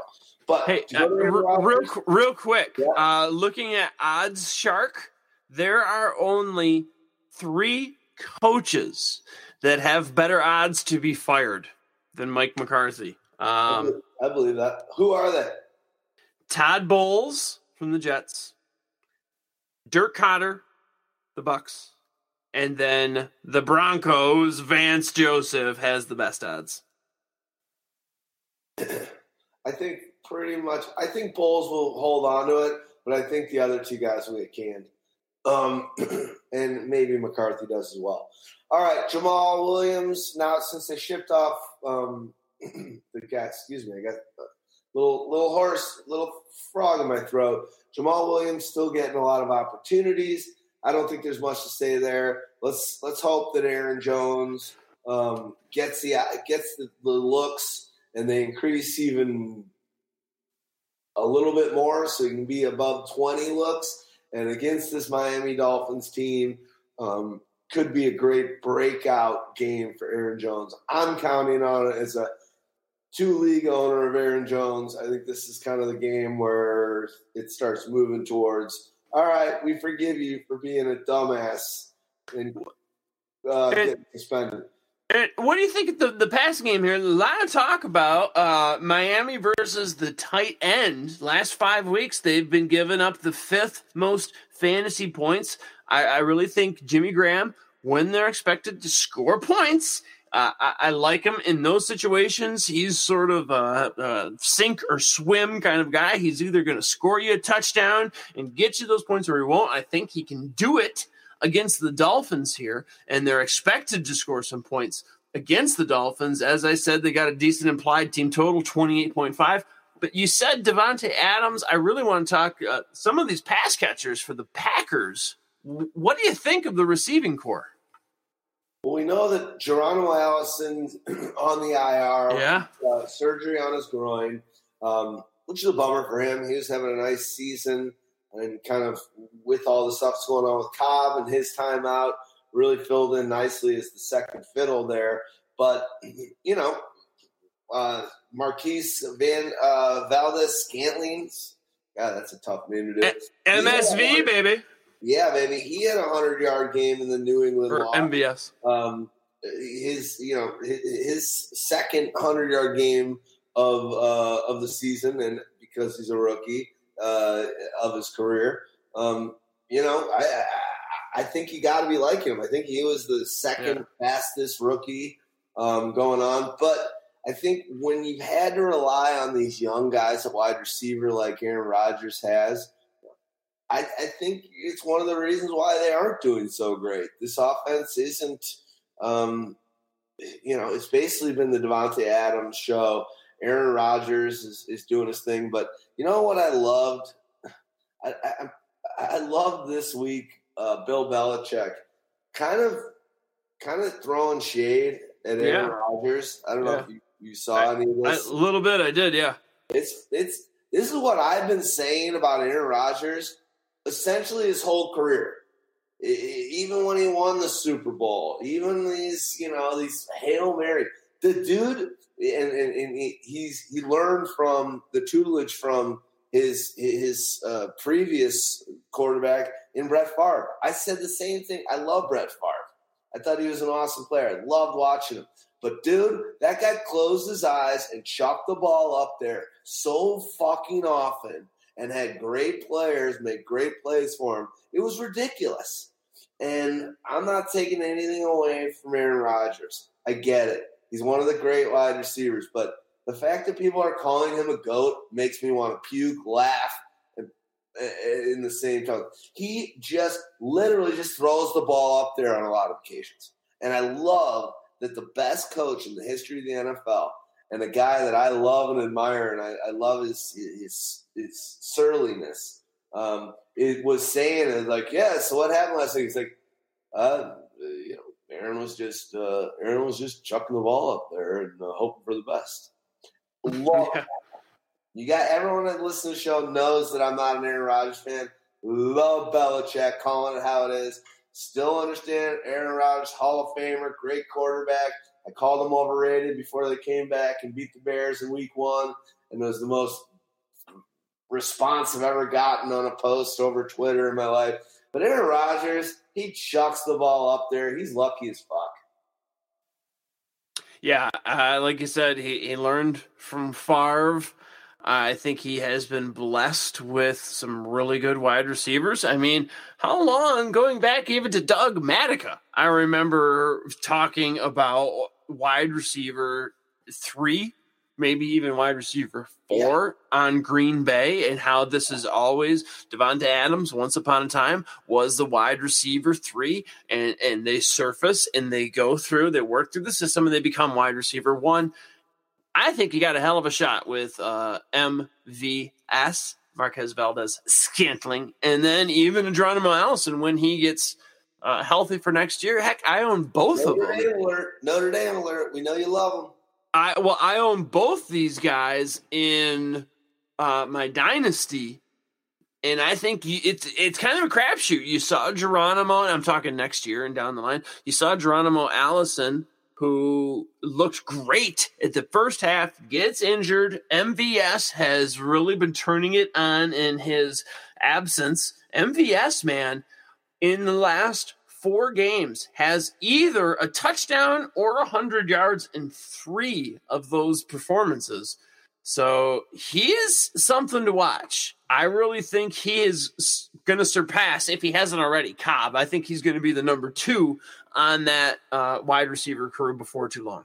But hey, uh, real real quick, yeah. uh, looking at Odds Shark, there are only three coaches that have better odds to be fired than Mike McCarthy. Um, I, believe, I believe that. Who are they? Todd Bowles from the Jets, Dirk Koetter, the Bucs, and then the Broncos. Vance Joseph has the best odds. I think pretty much. I think Bowles will hold on to it, but I think the other two guys will get canned. Um, <clears throat> and maybe McCarthy does as well. All right, Jamaal Williams. Now, since they shipped off um, <clears throat> the guy, excuse me, I got little little horse, little frog in my throat. Jamaal Williams still getting a lot of opportunities. I don't think there's much to say there. Let's let's hope that Aaron Jones um, gets the gets the, the looks and they increase even a little bit more so he can be above 20 looks. And against this Miami Dolphins team, um, could be a great breakout game for Aaron Jones. I'm counting on it as a two league owner of Aaron Jones, I think this is kind of the game where it starts moving towards. All right, we forgive you for being a dumbass and, uh, getting suspended. And what do you think of the, the passing game here? A lot of talk about uh, Miami versus the tight end. Last five weeks, they've been giving up the fifth most fantasy points. I, I really think Jimmy Graham, when they're expected to score points, I, I, like him in those situations. He's sort of a, a sink or swim kind of guy. He's either going to score you a touchdown and get you those points, or he won't. I think he can do it against the Dolphins here, and they're expected to score some points against the Dolphins. As I said, they got a decent implied team total, twenty eight point five. But you said Davante Adams. I really want to talk uh, some of these pass catchers for the Packers. What do you think of the receiving corps? Well, we know that Geronimo Allison's <clears throat> on the IR. Yeah. Uh, surgery on his groin, um, which is a bummer for him. He was having a nice season and kind of with all the stuff that's going on with Cobb and his timeout, really filled in nicely as the second fiddle there. But, <clears throat> you know, uh, Marquez Van uh, Valdes Scantlings. God, that's a tough name to do. MSV, baby. Yeah, baby. He had a hundred yard game in the New England for MVS. Um, his you know his second hundred yard game of uh, of the season, and because he's a rookie uh, of his career, um, you know I I, I think you got to be like him. I think he was the second yeah. fastest rookie um, going on, but. I think when you've had to rely on these young guys at wide receiver like Aaron Rodgers has, I, I, think it's one of the reasons why they aren't doing so great. This offense isn't, um, you know, it's basically been the Davante Adams show. Aaron Rodgers is, is doing his thing, but you know what I loved? I, I, I loved this week. Uh, Bill Belichick kind of kind of throwing shade at Aaron yeah. Rodgers. I don't know if you, you saw I, any of this. A little bit, I did. Yeah, it's it's this is what I've been saying about Aaron Rodgers essentially his whole career. Even when he won the Super Bowl, even these, you know, these Hail Mary, the dude, and, and, and he, he's he learned from the tutelage from his his uh, previous quarterback in Brett Favre. I said the same thing. I love Brett Favre. I thought he was an awesome player. I loved watching him. But dude, that guy closed his eyes and chucked the ball up there so fucking often and had great players make great plays for him. It was ridiculous. And I'm not taking anything away from Aaron Rodgers. I get it. He's one of the great wide receivers, but the fact that people are calling him a goat makes me want to puke, laugh, eh, in the same time. He just literally just throws the ball up there on a lot of occasions. And I love that the best coach in the history of the NFL and a guy that I love and admire and I, I love his, his, his surliness um, it was saying it like, yeah, so what happened last week? He's like, uh, you know, Aaron was just uh, Aaron was just chucking the ball up there and uh, hoping for the best. Love yeah. You got everyone that listens to the show knows that I'm not an Aaron Rodgers fan. Love Belichick, calling it how it is. Still understand Aaron Rodgers, Hall of Famer, great quarterback. I called them overrated before they came back and beat the Bears in Week One, and it was the most response I've ever gotten on a post over Twitter in my life. But Aaron Rodgers, he chucks the ball up there. He's lucky as fuck. Yeah, uh, like you said, he, he learned from Favre. I think he has been blessed with some really good wide receivers. I mean, how long going back even to Doug Maduka? I remember talking about wide receiver three maybe even wide receiver four yeah. on Green Bay, and how this is always Davante Adams. Once upon a time, was the wide receiver three, and and they surface and they go through, they work through the system, and they become wide receiver one. I think you got a hell of a shot with uh, MVS. Marquez Valdes Scantling, and then even Geronimo Allison when he gets uh, healthy for next year. Heck, I own both Notre of them. Dame alert. Notre Dame alert. We know you love them. I well, I own both these guys in uh, my dynasty, and I think it's it's kind of a crapshoot. You saw Geronimo, and I'm talking next year and down the line. You saw Geronimo Allison, who looked great at the first half, gets injured. MVS has really been turning it on in his absence. MVS, man, in the last four games has either a touchdown or a hundred yards in three of those performances. So he is something to watch. I really think he is going to surpass, if he hasn't already, Cobb. I think he's going to be the number two on that uh, wide receiver crew before too long.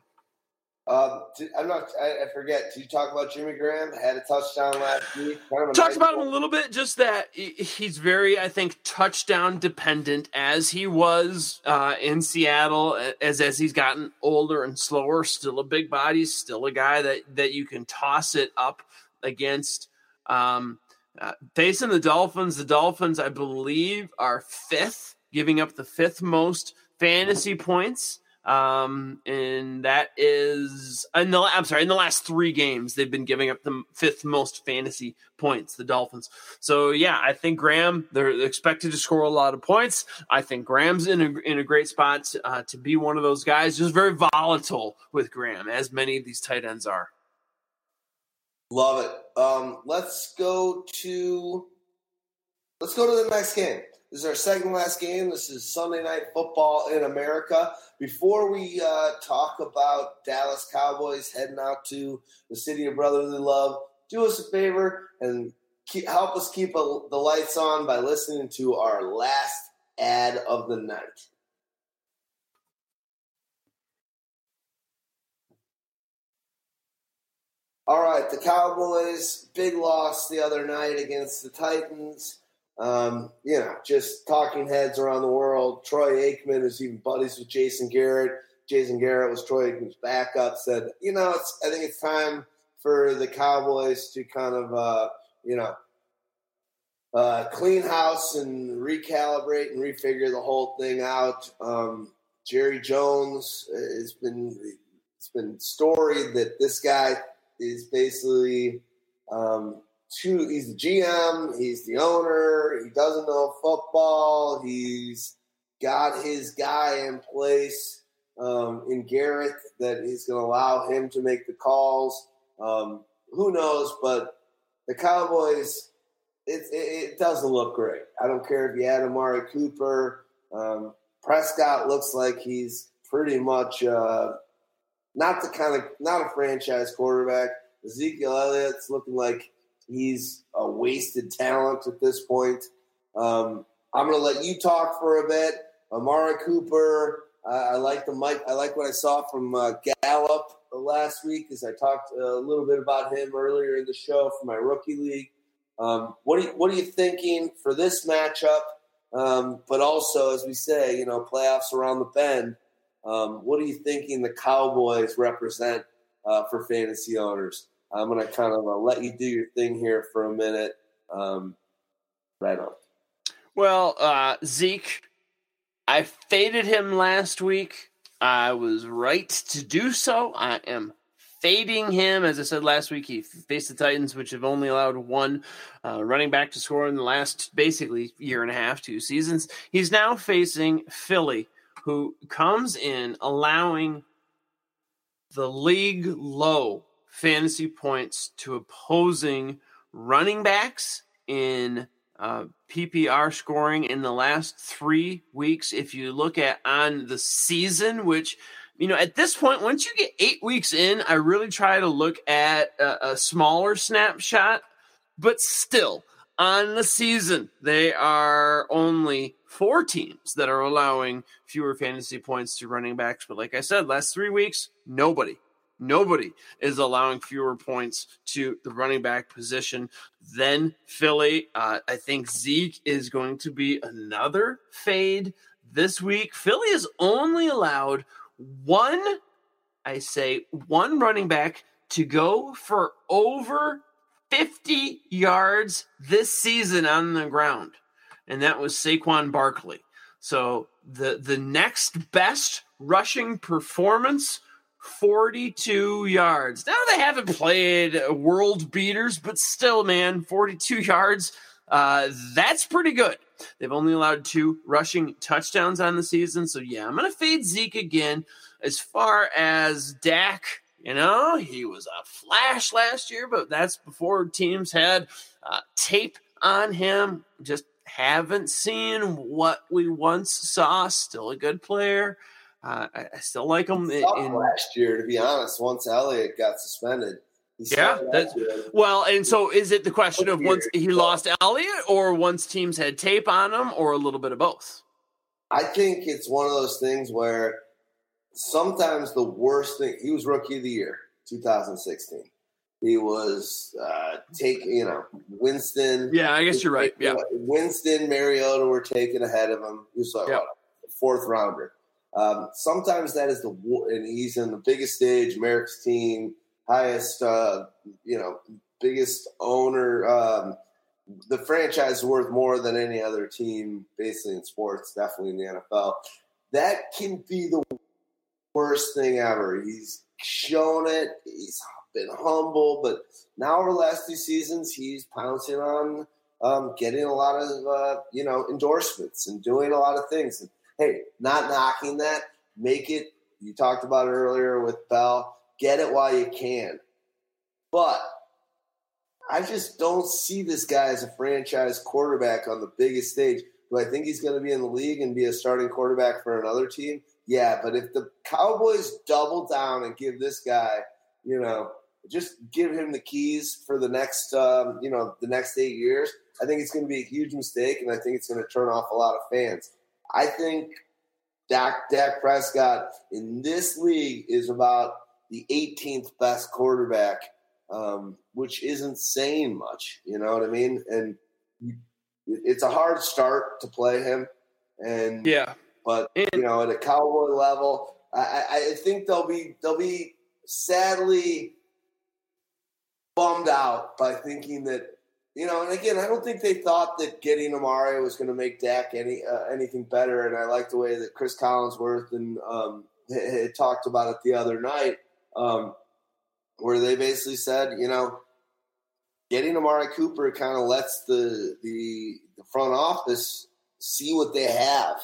Um, I'm not. I, I, forget. Did you talk about Jimmy Graham? Had a touchdown last week. Kind of Talked nice about him a little bit. Just that he's very, I think, touchdown dependent, as he was uh, in Seattle. As as he's gotten older and slower, still a big body, still a guy that that you can toss it up against. Um, uh, facing the Dolphins, the Dolphins, I believe, are fifth, giving up the fifth most fantasy points. Um, and that is in the I'm sorry, in the last three games they've been giving up the fifth most fantasy points, the Dolphins. So yeah, I think Graham they're expected to score a lot of points. I think Graham's in a in a great spot uh, to be one of those guys. Just very volatile with Graham, as many of these tight ends are. Love it. Um, let's go to let's go to the next game. This is our second last game. This is Sunday Night Football in America. Before we uh, talk about Dallas Cowboys heading out to the city of brotherly love, do us a favor and keep, help us keep a, the lights on by listening to our last ad of the night. All right, the Cowboys, big loss the other night against the Titans. Um, you know, just talking heads around the world. Troy Aikman is even buddies with Jason Garrett. Jason Garrett was Troy Aikman's backup. Said, you know, it's, I think it's time for the Cowboys to kind of, uh, you know, uh, clean house and recalibrate and refigure the whole thing out. Um, Jerry Jones has been it's been storied that this guy is basically um, two. He's the GM. He's the owner. He doesn't know football. He's got his guy in place um, in Garrett that is going to allow him to make the calls. Um, who knows? But the Cowboys, it, it, it, doesn't look great. I don't care if you add Amari Cooper. Um, Prescott looks like he's pretty much uh, not the kind of not a franchise quarterback. Ezekiel Elliott's looking like he's a wasted talent at this point. Um, I'm going to let you talk for a bit. Amari Cooper, I, I like the Mike. I like what I saw from uh, Gallup last week, as I talked a little bit about him earlier in the show for my rookie league. Um, what are you, what are you thinking for this matchup? Um, but also, as we say, you know, playoffs around the bend. Um, what are you thinking the Cowboys represent uh, for fantasy owners? I'm going to kind of uh, let you do your thing here for a minute. Um, right on. Well, uh, Zeke, I faded him last week. I was right to do so. I am fading him. As I said last week, he faced the Titans, which have only allowed one uh, running back to score in the last basically year and a half, two seasons. He's now facing Philly, who comes in allowing the league low fantasy points to opposing running backs in uh, PPR scoring in the last three weeks. If you look at on the season, which you know at this point, once you get eight weeks in, I really try to look at a, a smaller snapshot. But still, on the season, they are only four teams that are allowing fewer fantasy points to running backs. But like I said, last three weeks, nobody Nobody is allowing fewer points to the running back position than Philly. Uh, I think Zeke is going to be another fade this week. Philly is only allowed one, I say, one running back to go for over 50 yards this season on the ground, and that was Saquon Barkley. So the the next best rushing performance 42 yards. Now they haven't played world beaters, but still, man, 42 yards. Uh, that's pretty good. They've only allowed two rushing touchdowns on the season. So, yeah, I'm going to fade Zeke again. As far as Dak, you know, he was a flash last year, but that's before teams had uh, tape on him. Just haven't seen what we once saw. Still a good player. Uh, I, I, still like him. In, in, last year, to be honest, once Elliott got suspended. Yeah, that's well, and so is it the question of once he lost Elliott, or once teams had tape on him, or a little bit of both? I think it's one of those things where sometimes the worst thing. He was rookie of the year, 2016. He was uh, take, you know, Winston. Yeah, I guess you're right. Yeah, Winston, Mariota were taken ahead of him. He was like yep. what, fourth rounder. Um, sometimes that is the and he's in the biggest stage, Merrick's team, highest, uh, you know, biggest owner. Um, the franchise is worth more than any other team, basically in sports, definitely in the NFL. That can be the worst thing ever. He's shown it. He's been humble, but now over the last two seasons, he's pouncing on um, getting a lot of uh, you know endorsements and doing a lot of things. And hey, not knocking that. Make it. You talked about it earlier with Bell. Get it while you can. But I just don't see this guy as a franchise quarterback on the biggest stage. Do I think he's going to be in the league and be a starting quarterback for another team? Yeah, but if the Cowboys double down and give this guy, you know, just give him the keys for the next, um, you know, the next eight years, I think it's going to be a huge mistake, and I think it's going to turn off a lot of fans. I think Dak, Dak Prescott in this league is about the 18th best quarterback, um, which isn't saying much. You know what I mean? And it's a hard start to play him. And yeah, but you know, at a cowboy level, I, I think they'll be they'll be sadly bummed out by thinking that you know, and again, I don't think they thought that getting Amari was going to make Dak any uh, anything better. And I like the way that Chris Collinsworth and um, had talked about it the other night, um, where they basically said, you know, getting Amari Cooper kind of lets the, the the front office see what they have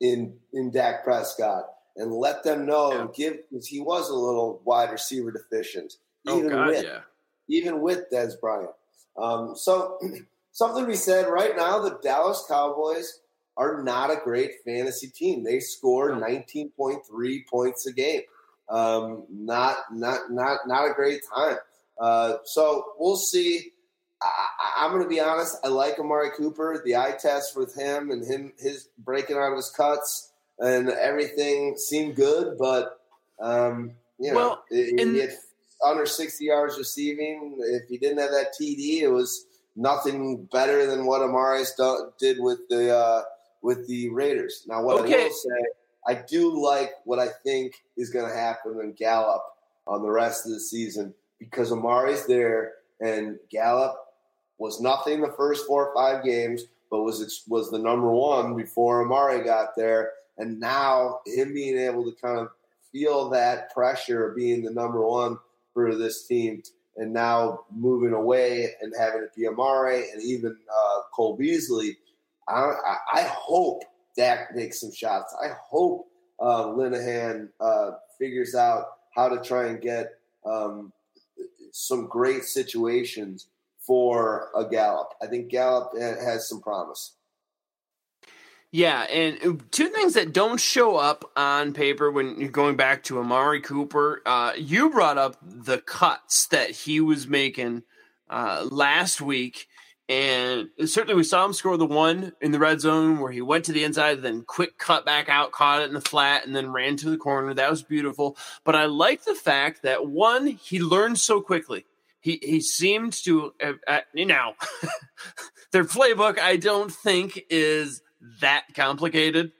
in in Dak Prescott and let them know yeah. and give because he was a little wide receiver deficient, oh, even God, with yeah. even with Dez Bryant. Um, so <clears throat> something to be said right now, the Dallas Cowboys are not a great fantasy team. They score 19.3 points a game. Um, not not not not a great time. Uh, so we'll see. I, am going to be honest. I like Amari Cooper. The eye test with him and him his breaking out of his cuts and everything seemed good, but um, you know, well, he had under 60 yards receiving. If he didn't have that TD, it was nothing better than what Amari's did with the uh, with the Raiders. Now, what okay. I will say, I do like what I think is going to happen in Gallup on the rest of the season because Amari's there and Gallup was nothing the first four or five games, but was was the number one before Amari got there, and now him being able to kind of feel that pressure of being the number one for this team, and now moving away and having it be Amari and even uh, Cole Beasley. I, I, hope Dak makes some shots. I hope uh, Linehan uh, figures out how to try and get um, some great situations for a Gallup. I think Gallup has some promise. Yeah, and uh, two things that don't show up on paper when you're going back to Amari Cooper. Uh, you brought up the cuts that he was making uh, last week, and certainly we saw him score the one in the red zone where he went to the inside, then quick cut back out, caught it in the flat, and then ran to the corner. That was beautiful. But I like the fact that one, he learned so quickly. He he seemed to uh, uh, now <laughs> their playbook. I don't think is that complicated.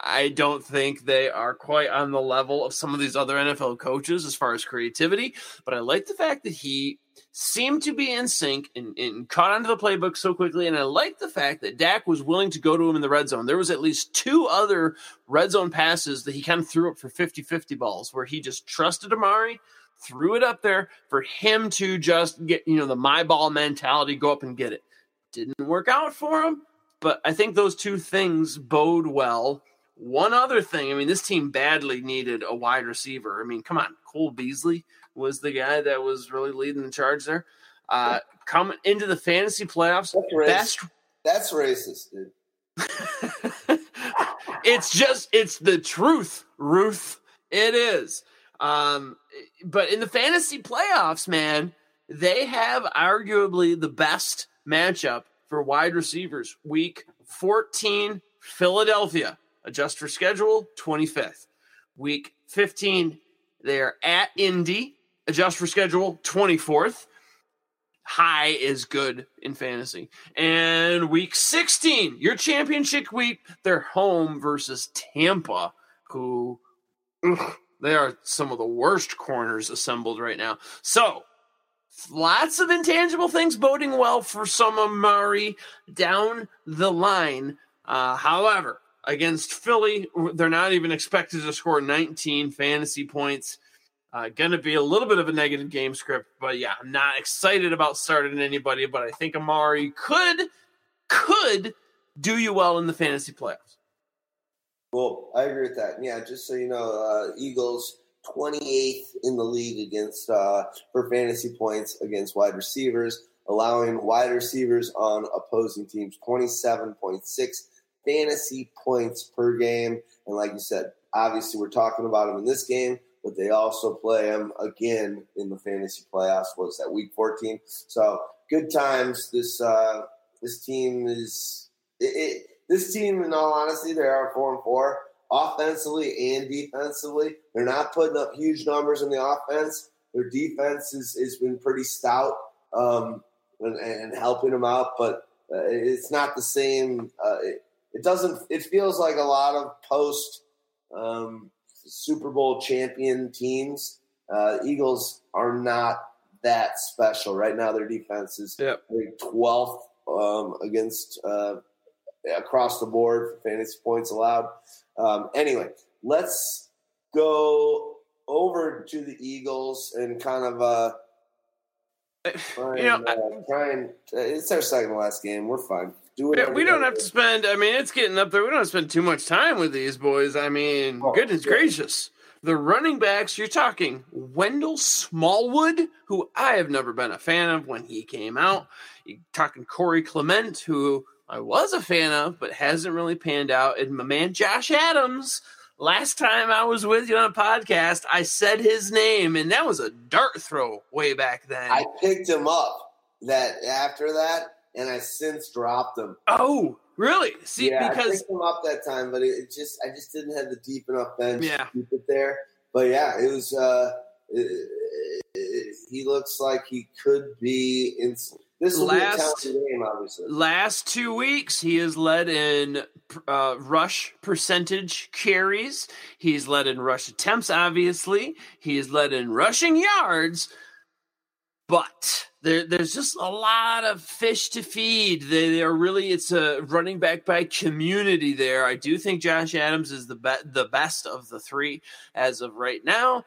I don't think they are quite on the level of some of these other NFL coaches as far as creativity, but I like the fact that he seemed to be in sync and, and caught onto the playbook so quickly. And I like the fact that Dak was willing to go to him in the red zone. There was at least two other red zone passes that he kind of threw up for 50 50 balls where he just trusted Amari, threw it up there for him to just get, you know, the my ball mentality, go up and get it. Didn't work out for him. But I think those two things bode well. One other thing, I mean, this team badly needed a wide receiver. I mean, come on, Cole Beasley was the guy that was really leading the charge there. Uh, coming into the fantasy playoffs, that's best. That's racist, dude. <laughs> it's just it's the truth, Ruth. It is. Um, but in the fantasy playoffs, man, they have arguably the best matchup for wide receivers. Week 14, Philadelphia. Adjust for schedule, 25th. Week 15, they're at Indy. Adjust for schedule, 24th. High is good in fantasy. And week 16, your championship week, they're home versus Tampa, who ugh, they are some of the worst corners assembled right now. So lots of intangible things boding well for some Amari down the line. Uh, however, against Philly, they're not even expected to score 19 fantasy points. Uh, going to be a little bit of a negative game script, but yeah, I'm not excited about starting anybody. But I think Amari could could do you well in the fantasy playoffs. Well, I agree with that. Yeah, just so you know, uh, Eagles 28th in the league against uh, for fantasy points against wide receivers, allowing wide receivers on opposing teams 27.6 fantasy points per game. And like you said, obviously we're talking about them in this game, but they also play them again in the fantasy playoffs. Was that week 14? So good times. This uh, this team is it, it, this team. In all honesty, they are four and four offensively and defensively. They're not putting up huge numbers in the offense. Their defense is, has been pretty stout um, and, and, helping them out, but uh, it's not the same. Uh, it, it, doesn't. It feels like a lot of post um, Super Bowl champion teams. Uh, Eagles are not that special right now. Their defense is yep. 12th um, against uh, across the board for fantasy points allowed. Um, anyway, let's go over to the Eagles and kind of uh, try you and, know, uh, try and uh, it's our second last game. We're fine. Do it. We don't have to spend. I mean, it's getting up there. We don't have to spend too much time with these boys. I mean, oh, goodness yeah. gracious. The running backs, you're talking Wendell Smallwood, who I have never been a fan of when he came out. You're talking Corey Clement, who I was a fan of, but hasn't really panned out. And my man Josh Adams, last time I was with you on a podcast, I said his name, and that was a dart throw way back then. I picked him up that after that, and I since dropped him. Oh, really? See, yeah, because I picked him up that time, but it just I just didn't have the deep enough bench Yeah. to keep it there. But yeah, it was. uh it- it- He looks like he could be in. This will Last- be a talented game, obviously. last two weeks he has led in uh, rush percentage carries. He's led in rush attempts. Obviously, he has led in rushing yards. But there, there's just a lot of fish to feed. They, they are really it's a running back by community there. I do think Josh Adams is the be- the best of the three as of right now.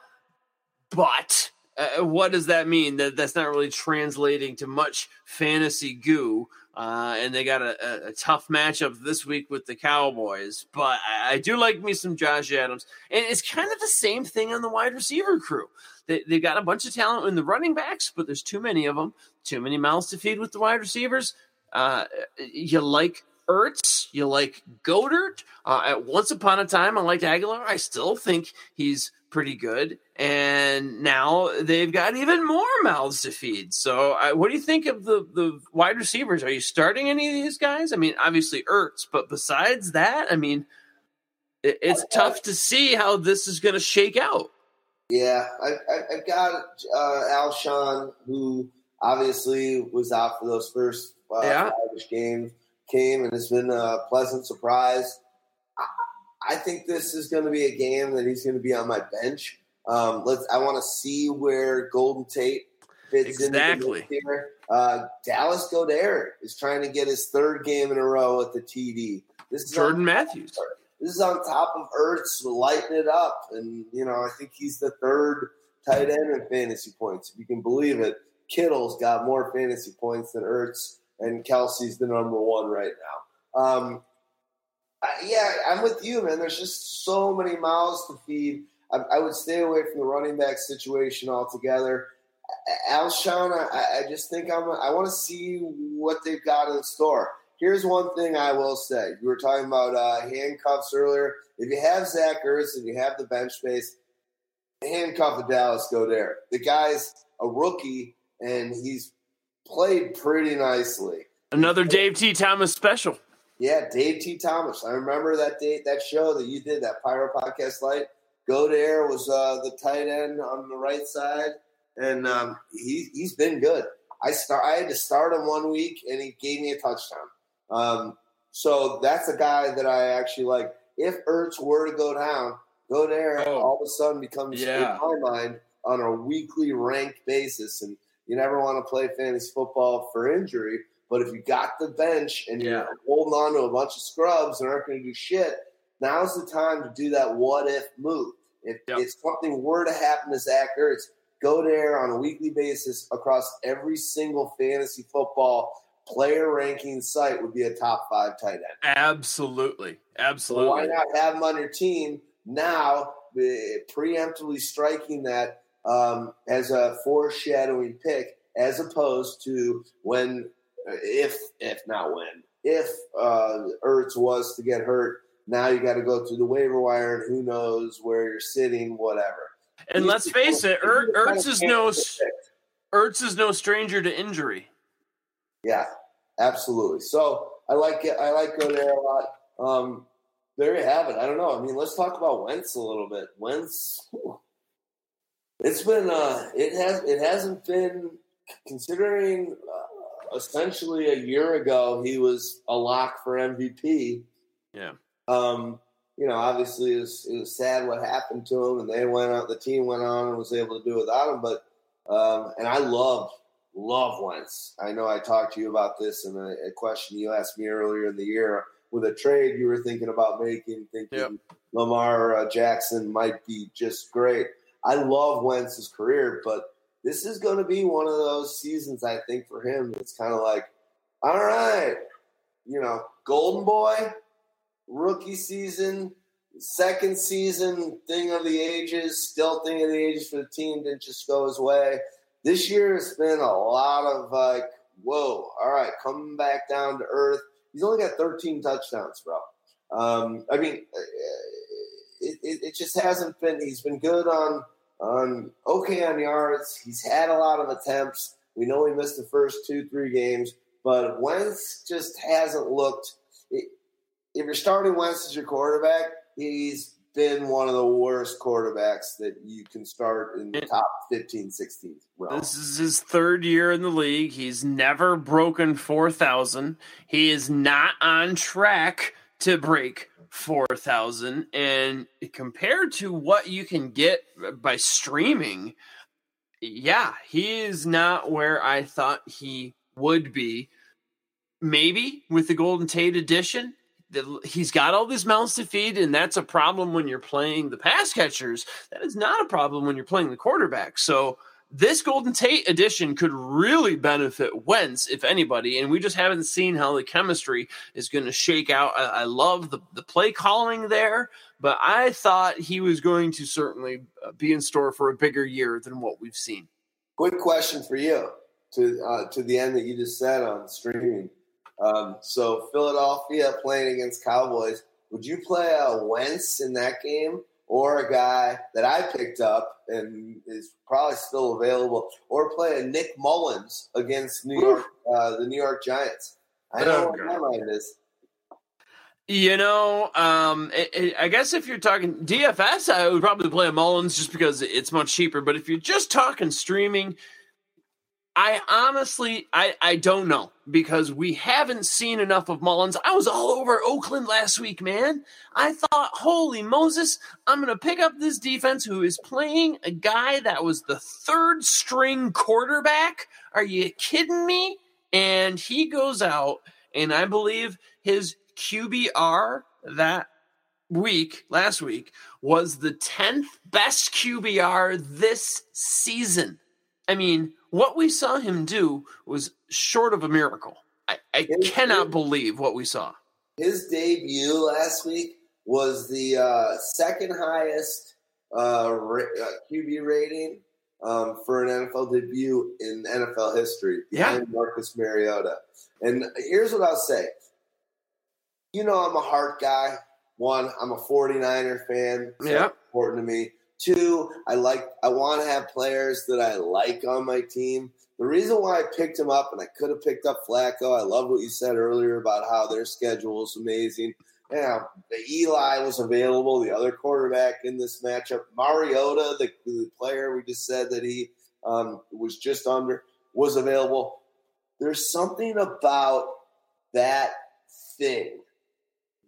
But uh, what does that mean? That that's not really translating to much fantasy goo. Uh, and they got a, a, a tough matchup this week with the Cowboys. But I, I do like me some Josh Adams, and it's kind of the same thing on the wide receiver crew. They they got a bunch of talent in the running backs, but there's too many of them, too many mouths to feed with the wide receivers. Uh, you like Ertz, you like Goedert. Uh, at once upon a time, I liked Agholor. I still think he's pretty good. And now they've got even more mouths to feed. So, I, what do you think of the the wide receivers? Are you starting any of these guys? I mean, obviously Ertz, but besides that, I mean, it, it's tough to see how this is going to shake out. Yeah, I, I, I've got uh, Alshon, who obviously was out for those first uh, Yeah. games, came and has been a pleasant surprise. I, I think this is going to be a game that he's going to be on my bench. Um, let's. I want to see where Golden Tate fits Exactly. into here. Uh, Dallas Goedert is trying to get his third game in a row at the TD. This is Jordan Matthews. this is on top of Ertz lighting it up, and you know I think he's the third tight end in fantasy points, if you can believe it. Kittle's got more fantasy points than Ertz, and Kelce's the number one right now. Um, I, yeah, I'm with you, man. There's just so many mouths to feed. I, I would stay away from the running back situation altogether. Alshon, I, I just think I'm. I want to see what they've got in store. Here's one thing I will say. You were talking about uh, handcuffs earlier. If you have Zach Ertz and you have the bench space, handcuff the Dallas Goedert. The guy's a rookie and he's played pretty nicely. Another Dave T. Thomas special. Yeah, Dave T. Thomas. I remember that date, that show that you did, that Pyro Podcast Light. Goedert was uh, the tight end on the right side, and um, he he's been good. I start. I had to start him one week, and he gave me a touchdown. Um, so that's a guy that I actually like. If Ertz were to go down, Goedert. Oh. all of a sudden becomes Yeah. in my mind on a weekly ranked basis, and you never want to play fantasy football for injury. But if you got the bench and Yeah. you're holding on to a bunch of scrubs and aren't going to do shit, now's the time to do that what if move. If, Yep. if something were to happen to Zach Ertz, Goedert on a weekly basis across every single fantasy football player ranking site would be a top five tight end. Absolutely. So Absolutely. why not have him on your team now, eh, preemptively striking that um, as a foreshadowing pick, as opposed to when, if if not when, if uh, Ertz was to get hurt, now you got to go through the waiver wire, and who knows where you're sitting, whatever. And let's face it, Er- Ertz is no Ertz is no stranger to injury. Yeah, absolutely. So I like it. I like Goedert a lot. Um, there you have it. I don't know. I mean, let's talk about Wentz a little bit. Wentz. It's been uh, it has it hasn't been considering uh, essentially a year ago he was a lock for MVP. Yeah. Um, you know, obviously it was, it was sad what happened to him, and they went out. The team went on and was able to do without him. But um, and I love love Wentz. I know I talked to you about this in a, a question you asked me earlier in the year with a trade you were thinking about making, thinking Yep. Lamar uh, Jackson might be just great. I love Wentz's career, but this is going to be one of those seasons I think for him. It's kind of like, all right, you know, Golden Boy, rookie season, second season thing of the ages, still thing of the ages for the team didn't just go his way. This year it's been a lot of like, whoa, all right, coming back down to earth. He's only got 13 touchdowns, bro. Um, I mean, it, it, it, just hasn't been. He's been good on on okay on yards. He's had a lot of attempts. We know he missed the first two three games, but Wentz just hasn't looked. If you're starting Wentz as your quarterback, he's been one of the worst quarterbacks that you can start in the top 15, 16. This is his third year in the league. He's never broken 4,000. He is not on track to break 4,000. And compared to what you can get by streaming, yeah, he is not where I thought he would be. Maybe with the Golden Tate edition, he's got all these mouths to feed, and that's a problem when you're playing the pass catchers. That is not a problem when you're playing the quarterback. So this Golden Tate edition could really benefit Wentz, if anybody, and we just haven't seen how the chemistry is going to shake out. I, I, love the, the play calling there, but I thought he was going to certainly uh, be in store for a bigger year than what we've seen. Quick question for you to uh, to the end that you just said on streaming. Um, so Philadelphia playing against Cowboys. Would you play a Wentz in that game, or a guy that I picked up and is probably still available, or play a Nick Mullens against New York, uh, the New York Giants? I know what my mind is. You know, um, it, it, I guess if you're talking DFS, I would probably play a Mullens just because it's much cheaper. But if you're just talking streaming, I honestly, I, I don't know because we haven't seen enough of Mullens. I was all over Oakland last week, man. I thought, holy Moses, I'm going to pick up this defense who is playing a guy that was the third string quarterback. Are you kidding me? And he goes out, and I believe his QBR that week, last week, was the 10th best QBR this season. I mean, what we saw him do was short of a miracle. I, I cannot believe what we saw. His debut last week was the uh, second highest uh, ra- uh, QB rating um, for an NFL debut in NFL history. Yeah, Marcus Mariota. And here's what I'll say. You know, I'm a heart guy. One, I'm a 49er fan. So yeah, important to me. Two, I like I want to have players that I like on my team. The reason why I picked him up, and I could have picked up Flacco. I love what you said earlier about how their schedule is amazing. Yeah, Eli was available, the other quarterback in this matchup. Mariota, the, the player we just said that he um, was just under, was available. There's something about that thing,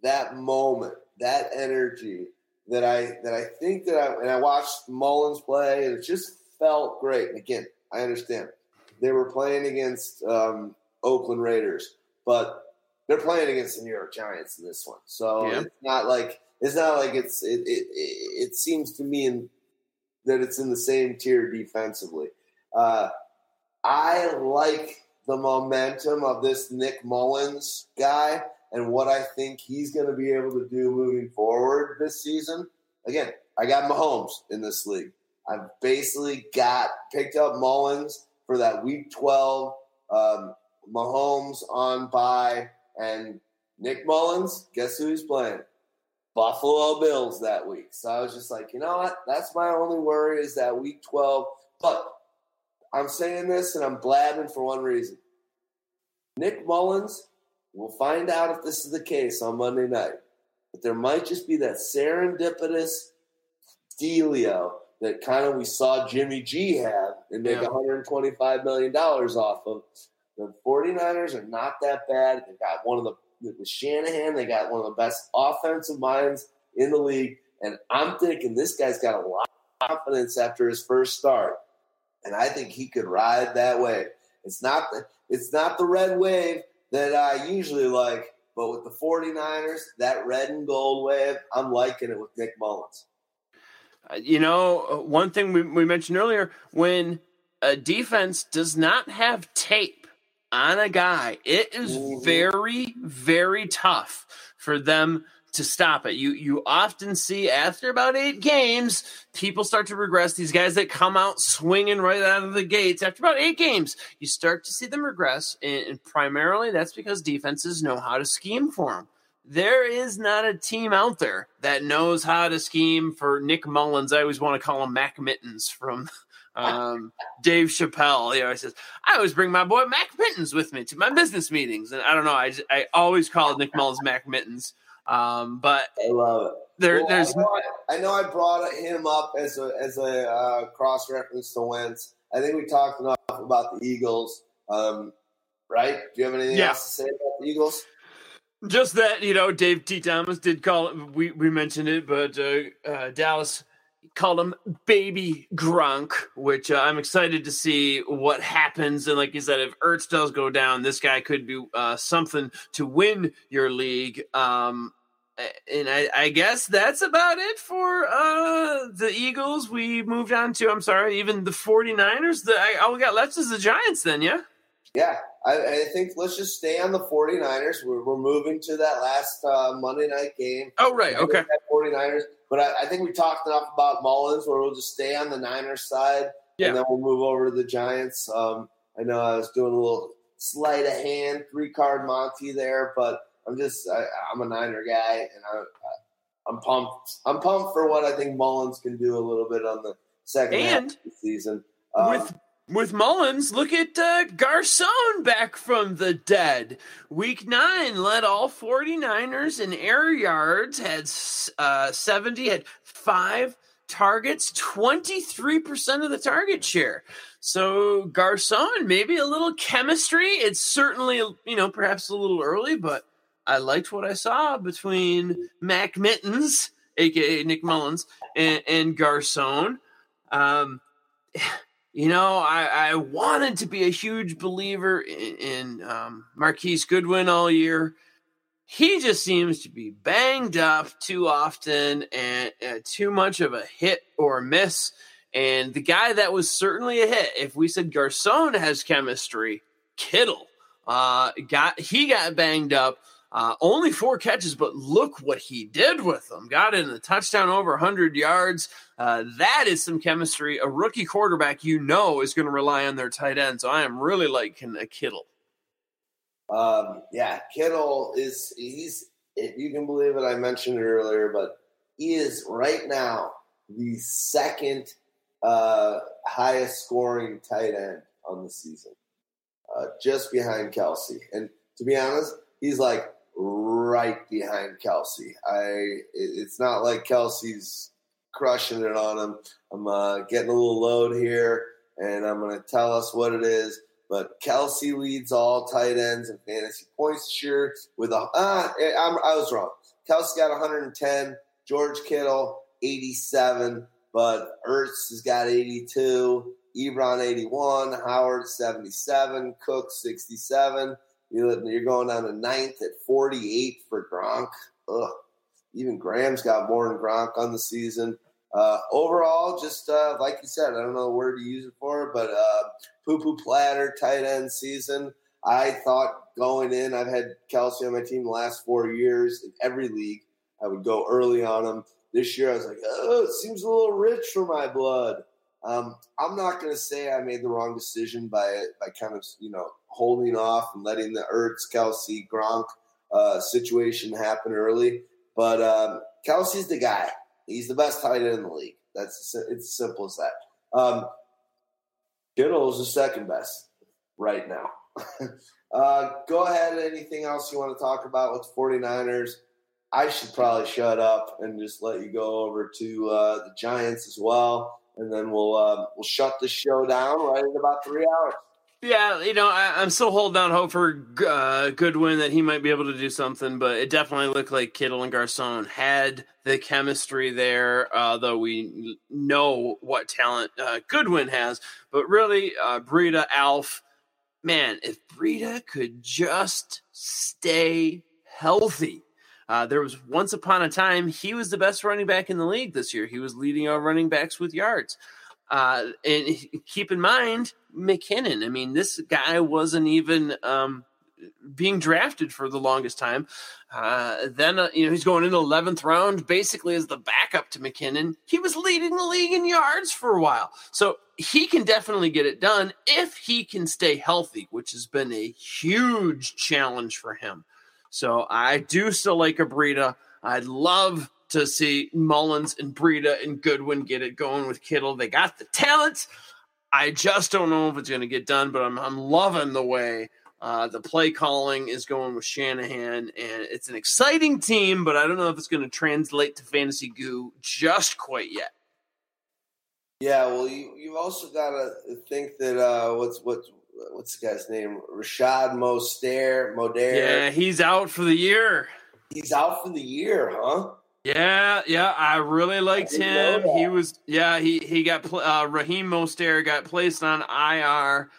that moment, that energy that I that I think that I and I watched Mullens play and it just felt great. And again, I understand they were playing against um, Oakland Raiders, but they're playing against the New York Giants in this one. So yeah. it's not like it's not like it's it it, it seems to me in, that it's in the same tier defensively. Uh, I like the momentum of this Nick Mullens guy and what I think he's going to be able to do moving forward this season. Again, I got Mahomes in this league. I've basically got picked up Mullens for that Week 12. Um, Mahomes on by and Nick Mullens. Guess who he's playing? Buffalo Bills that week. So I was just like, you know what? That's my only worry is that Week 12. But I'm saying this and I'm blabbing for one reason. Nick Mullens We'll find out if this is the case on Monday night. But there might just be that serendipitous dealio that kind of we saw Jimmy G have and make yeah. $125 million off of. The 49ers are not that bad. They got one of the with Shanahan, they got one of the best offensive minds in the league. And I'm thinking this guy's got a lot of confidence after his first start. And I think he could ride that way. It's not the it's not the red wave that I usually like. But with the 49ers, that red and gold wave, I'm liking it with Nick Mullens. Uh, you know, one thing we, we mentioned earlier when a defense does not have tape on a guy, it is mm-hmm. very, very tough for them to stop it. You you often see after about eight games, people start to regress. These guys that come out swinging right out of the gates after about eight games, you start to see them regress, and, primarily that's because defenses know how to scheme for them. There is not a team out there that knows how to scheme for Nick Mullens. I always want to call him Mac Mittens from <laughs> um, Dave Chappelle. He always says, "I always bring my boy Mac Mittens with me to my business meetings," and I don't know. I just, I always call Nick Mullens Mac Mittens. Um, but I love it. There, Well, there's I know I, I know I brought him up as a as a uh, cross reference to Wentz. I think we talked enough about the Eagles. Um, right? Do you have anything Yeah. else to say about the Eagles? just that you know Dave T. Thomas did call it. We we mentioned it, but uh, uh, Dallas called him Baby Grunk, which uh, I'm excited to see what happens. And like you said, if Ertz does go down, this guy could do uh, something to win your league. Um, and I, I guess that's about it for uh, the Eagles. We moved on to, I'm sorry, even the 49ers. The, I, all we got left is the Giants, then, yeah? Yeah, I, I think let's just stay on the 49ers. We're, we're moving to that last uh, Monday night game. Oh, right. Okay. 49ers. But I, I think we talked enough about Mullens where we'll just stay on the Niners side Yeah. and then we'll move over to the Giants. Um, I know I was doing a little sleight of hand, three card Monty there, but I'm just, I, I'm a Niner guy and I, I, I'm pumped. I'm pumped for what I think Mullens can do a little bit on the second half of the season. Um, with with Mullens, look at uh, Garcon back from the dead. Week nine led all 49ers in air yards, had uh, 70, had five targets, 23% of the target share. So Garcon, maybe a little chemistry. It's certainly, you know, perhaps a little early, but I liked what I saw between Mac Mittens, aka Nick Mullens, and, and Garcon. Um, you know, I, I wanted to be a huge believer in, in um, Marquise Goodwin all year. He just seems to be banged up too often and uh, too much of a hit or miss. And the guy that was certainly a hit, if we said Garcon has chemistry, Kittle uh, got he got banged up. Uh, only four catches, but look what he did with them. Got in a touchdown over 100 yards. Uh, that is some chemistry. A rookie quarterback, you know, is going to rely on their tight end. So I am really liking a Kittle. Um, yeah, Kittle is he's if you can believe it, I mentioned it earlier, but he is right now the second uh, highest scoring tight end on the season, uh, just behind Kelce. And to be honest, he's like right behind Kelce. I it's not like Kelce's crushing it on him. I'm uh, getting a little load here, and I'm going to tell us what it is. But Kelce leads all tight ends in fantasy points this year with a. Ah, I'm, I was wrong. Kelce got 110. George Kittle 87, but Ertz has got 82. Ebron 81. Howard 77. Cook 67. You're going down to ninth at 48 for Gronk. Ugh. Even Graham's got more than Gronk on the season. Uh, overall, just uh, like you said, I don't know the word to use it for, but uh, poo poo platter tight end season. I thought going in, I've had Kelce on my team the last four years in every league. I would go early on him. This year, I was like, oh, it seems a little rich for my blood. Um, I'm not going to say I made the wrong decision by by kind of you know holding off and letting the Ertz, Kelce, Gronk uh, situation happen early. But um, Kelce's the guy. He's the best tight end in the league. That's it's as simple as that. Um, Kittle is the second best right now. <laughs> uh, go ahead. Anything else you want to talk about with the 49ers? I should probably shut up and just let you go over to uh, the Giants as well, and then we'll uh, we'll shut the show down right in about three hours. Yeah, you know, I, I'm still holding out hope for uh, Goodwin that he might be able to do something, but it definitely looked like Kittle and Garcon had the chemistry there, uh, though we know what talent uh, Goodwin has. But really, uh, Breida, Alf, man, if Breida could just stay healthy. Uh, there was once upon a time he was the best running back in the league this year. He was leading our running backs with yards. Uh, and keep in mind McKinnon. I mean, this guy wasn't even um, being drafted for the longest time. Uh, then uh, you know he's going in the eleventh round, basically as the backup to McKinnon. He was leading the league in yards for a while, so he can definitely get it done if he can stay healthy, which has been a huge challenge for him. So I do still like a. I'd love to see Mullens and Breida and Goodwin get it going with Kittle. They got the talent. I just don't know if it's going to get done, but I'm, I'm loving the way uh, the play calling is going with Shanahan, and it's an exciting team, but I don't know if it's going to translate to fantasy goo just quite yet. Yeah, well, you you've also got to think that uh, what's what's what's the guy's name? Rashad Moster Moder. Yeah, he's out for the year. He's out for the year, huh? Yeah, yeah, I really liked I him. He was, yeah, he he got uh, Raheem Mostert got placed on IR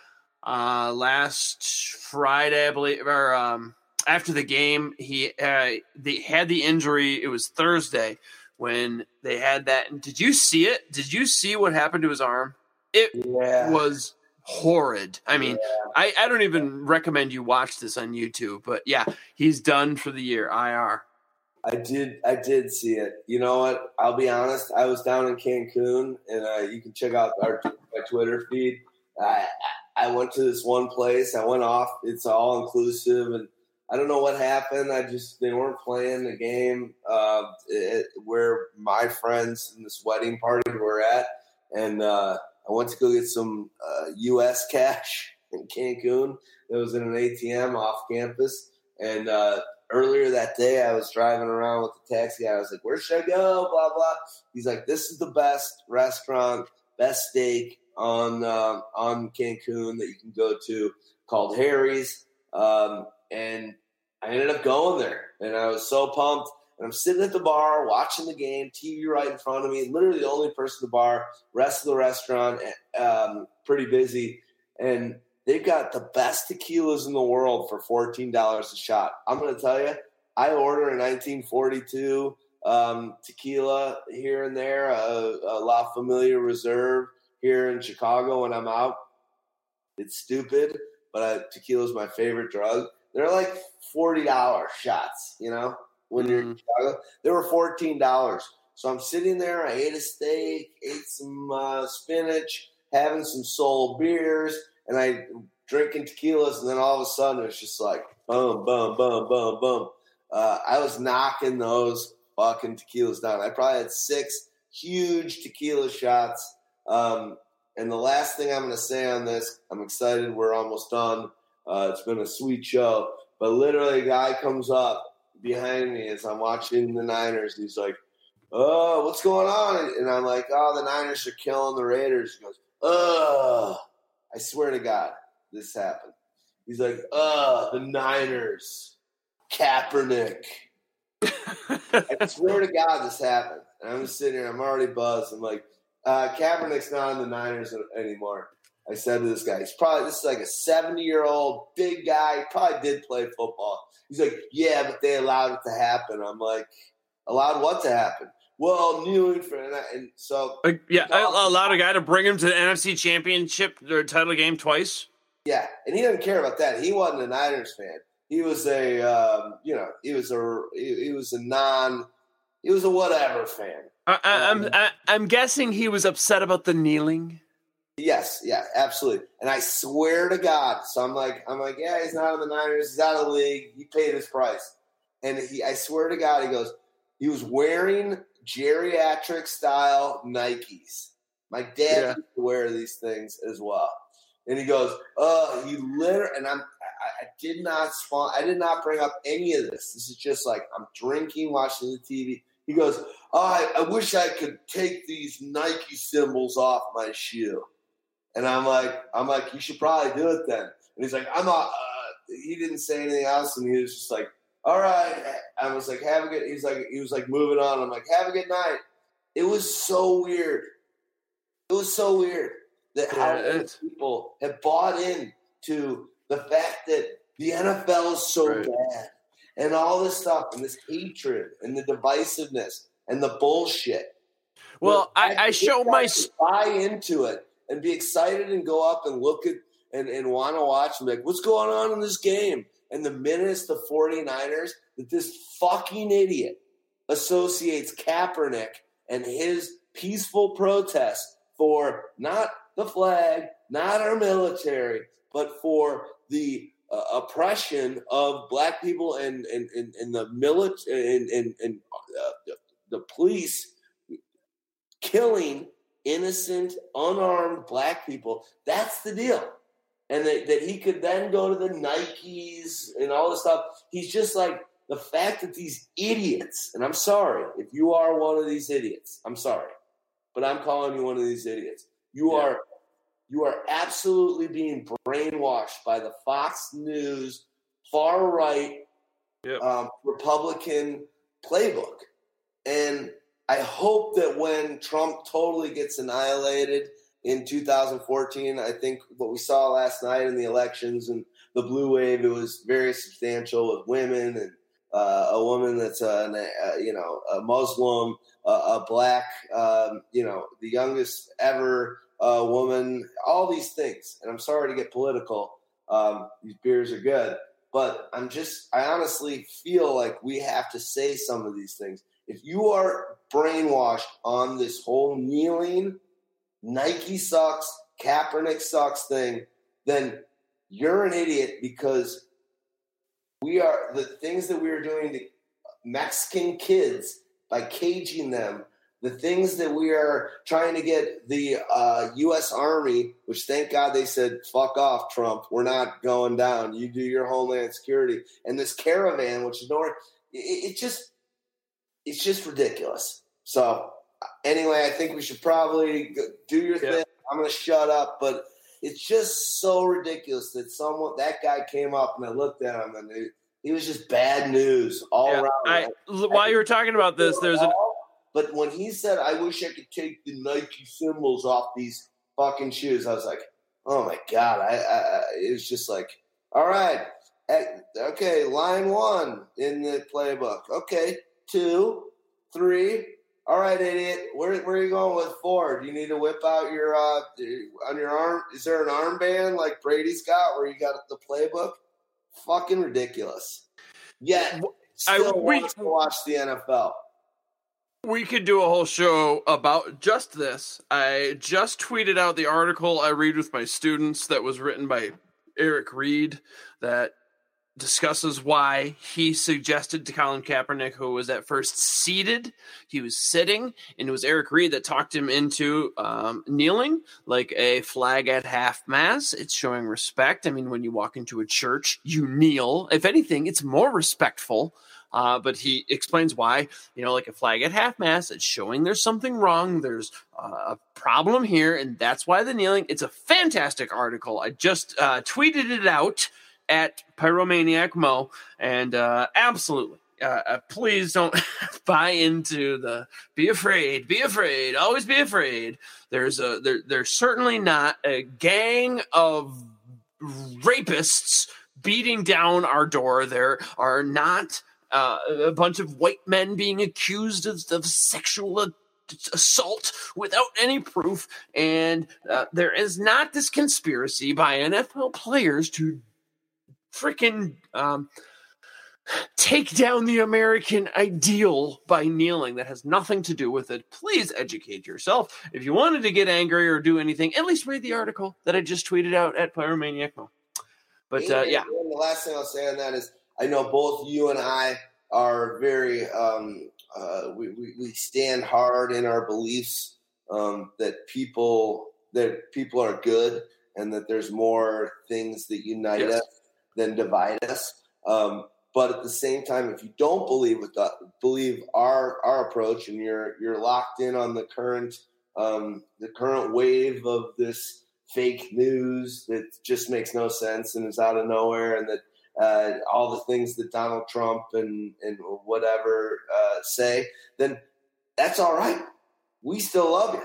uh, last Friday, I believe, or um, after the game. He uh, they had the injury. It was Thursday when they had that. And did you see it? Did you see what happened to his arm? It yeah. was horrid. I mean, Yeah. I, I don't even recommend you watch this on YouTube, but yeah, he's done for the year. IR. I did. I did see it. You know what? I'll be honest. I was down in Cancun, and uh, you can check out our my Twitter feed. I I went to this one place. I went off. It's all inclusive, and I don't know what happened. I just they weren't playing the game uh, it, where my friends in this wedding party were at, and uh, I went to go get some uh, U.S. <laughs> cash in Cancun. It was in an ATM off campus, and uh, earlier that day, I was driving around with the taxi guy. I was like, "Where should I go?" Blah blah. He's like, "This is the best restaurant, best steak on uh, on Cancun that you can go to, called Harry's." Um, and I ended up going there, and I was so pumped. And I'm sitting at the bar watching the game, TV right in front of me. Literally the only person in the bar. Rest of the restaurant, um, pretty busy, and They've got the best tequilas in the world for fourteen dollars a shot. I'm going to tell you, I order a 1942 um, tequila here and there, a, a La Familia Reserve here in Chicago when I'm out. It's stupid, but uh, tequila is my favorite drug. They're like forty dollars shots, you know, when you're in Chicago. They were fourteen dollars. So I'm sitting there. I ate a steak, ate some uh, spinach, having some soul beers and I drinking tequilas, and then all of a sudden it's just like boom, boom, boom, boom, boom. Uh, I was knocking those fucking tequilas down. I probably had six huge tequila shots. Um, and the last thing I'm going to say on this, I'm excited. We're almost done. Uh, it's been a sweet show. But literally, a guy comes up behind me as I'm watching the Niners. He's like, Oh, what's going on? And I'm like, Oh, the Niners are killing the Raiders. He goes, Oh, I swear to God, this happened. He's like, uh, the Niners, Kaepernick. I swear to God, this happened. And I'm just sitting here, I'm already buzzed. I'm like, uh, Kaepernick's not in the Niners anymore. I said to this guy, he's probably, this is like a 70 year old big guy, probably did play football. He's like, yeah, but they allowed it to happen. I'm like, allowed what to happen? well, kneeling for and, and so uh, yeah, allowed a guy to bring him to the NFC Championship or title game twice. Yeah, and he didn't care about that. He wasn't a Niners fan. He was a um, you know he was a he, he, was a non he was a whatever fan. I, I'm um, I, I'm guessing he was upset about the kneeling. Yes, yeah, absolutely. And I swear to God, so I'm like, I'm like, yeah, he's not in the Niners. He's out of the league. He paid his price. And he, I swear to God, he goes, he was wearing geriatric style Nikes. My dad yeah. used to wear these things as well. And he goes, "Oh, he literally," and I'm, I, I, did not spawn. I did not bring up any of this. This is just like I'm drinking, watching the TV. He goes, "Oh, I, I wish I could take these Nike symbols off my shoe." And I'm like, I'm like, you should probably do it then. And he's like, I'm not. Uh, he didn't say anything else, and he was just like, all right. I was like, have a good. He's like, he was like moving on. I'm like, have a good night. It was so weird. It was so weird that yeah, how people have bought in to the fact that the NFL is so right. bad and all this stuff and this hatred and the divisiveness and the bullshit. Well, I, I show my buy into it and be excited and go up and look at and, and want to watch and be like, what's going on in this game? And the minute it's the 49ers, that this fucking idiot associates Kaepernick and his peaceful protest for not the flag, not our military, but for the uh, oppression of black people and and, and, and the military and, and, and uh, the police killing innocent, unarmed black people. That's the deal. And that, that he could then go to the Nikes and all this stuff. He's just like the fact that these idiots, and I'm sorry if you are one of these idiots, I'm sorry, but I'm calling you one of these idiots. You yeah. are you are absolutely being brainwashed by the Fox News far right yep. um, Republican playbook. And I hope that when Trump totally gets annihilated in 2014, I think what we saw last night in the elections and the blue wave, it was very substantial with women and uh, a woman that's a, a, you know a Muslim, a, a black, um, you know the youngest ever uh, woman, all these things. And I'm sorry to get political. Um, these beers are good, but I'm just I honestly feel like we have to say some of these things if you are brainwashed on this whole kneeling, Nike sucks, Kaepernick sucks thing, then you're an idiot because we are the things that we are doing to Mexican kids by caging them, the things that we are trying to get the uh, U.S. Army, which thank God they said, fuck off, Trump, we're not going down. You do your homeland security. And this caravan, which is nowhere, it, it just, it's just ridiculous. So anyway, I think we should probably do your yeah. thing. I'm going to shut up, but it's just so ridiculous that someone that guy came up and I looked at him and he, he was just bad news all yeah, around. I, while you were talking about this, there's an. But when he said, "I wish I could take the Nike symbols off these fucking shoes," I was like, "Oh my god!" I, I it was just like, "All right, eh, okay, line one in the playbook. Okay, two, three. All right, idiot. Where, where are you going with four? Do you need to whip out your uh on your arm? Is there an armband like Brady's got where you got the playbook? Fucking ridiculous. Yeah, still I, we, to watch the NFL. We could do a whole show about just this. I just tweeted out the article I read with my students that was written by Eric Reid that discusses why he suggested to Colin Kaepernick, who was at first seated, he was sitting, and it was Eric Reid that talked him into um, kneeling like a flag at half mass. It's showing respect. I mean, when you walk into a church, you kneel. If anything, it's more respectful. Uh, but he explains why, you know, like a flag at half mast, it's showing there's something wrong. There's uh, a problem here, and that's why the kneeling. It's a fantastic article. I just uh, tweeted it out at Pyromaniac Mo, and uh, absolutely. Uh, uh, please don't <laughs> buy into the be afraid, be afraid, always be afraid. There's a there, there's certainly not a gang of rapists beating down our door. There are not uh, a bunch of white men being accused of, of sexual assault without any proof, and uh, there is not this conspiracy by NFL players to freaking um, take down the American ideal by kneeling. That has nothing to do with it. Please educate yourself. If you wanted to get angry or do anything, at least read the article that I just tweeted out at Pyromaniac. But uh, yeah. And the last thing I'll say on that is I know both you and I are very, um, uh, we, we, we, stand hard in our beliefs um, that people that people are good and that there's more things that unite yes. us than divide us. Um, but at the same time, if you don't believe with that, believe our our approach, and you're you're locked in on the current um, the current wave of this fake news that just makes no sense and is out of nowhere, and that uh, all the things that Donald Trump and and whatever uh, say, then that's all right. We still love you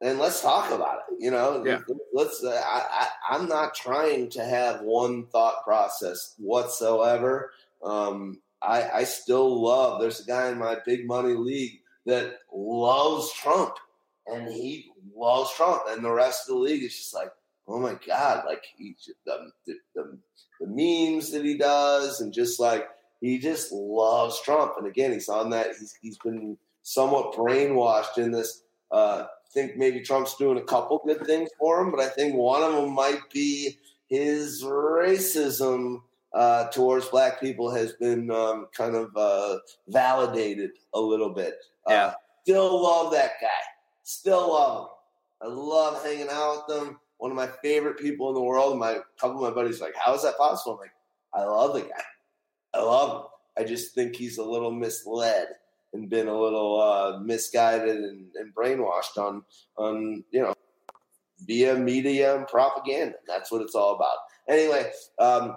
and let's talk about it. You know, yeah. let's. Uh, I, I, am not trying to have one thought process whatsoever. Um, I, I still love. There's a guy in my big money league that loves Trump, and he loves Trump, and the rest of the league is just like, oh my god, like he the, the, the the memes that he does, and just like he just loves Trump. And again, he's on that. He's he's been somewhat brainwashed in this. Uh, think maybe Trump's doing a couple good things for him, but I think one of them might be his racism uh, towards black people has been um, kind of uh, validated a little bit. Uh, yeah. Still love that guy. Still love him. I love hanging out with him. One of my favorite people in the world. My couple of my buddies like, "How is that possible?" I'm like, "I love the guy. I love him. I just think he's a little misled and been a little uh, misguided and, and brainwashed on on you know via media and propaganda. That's what it's all about. Anyway, um,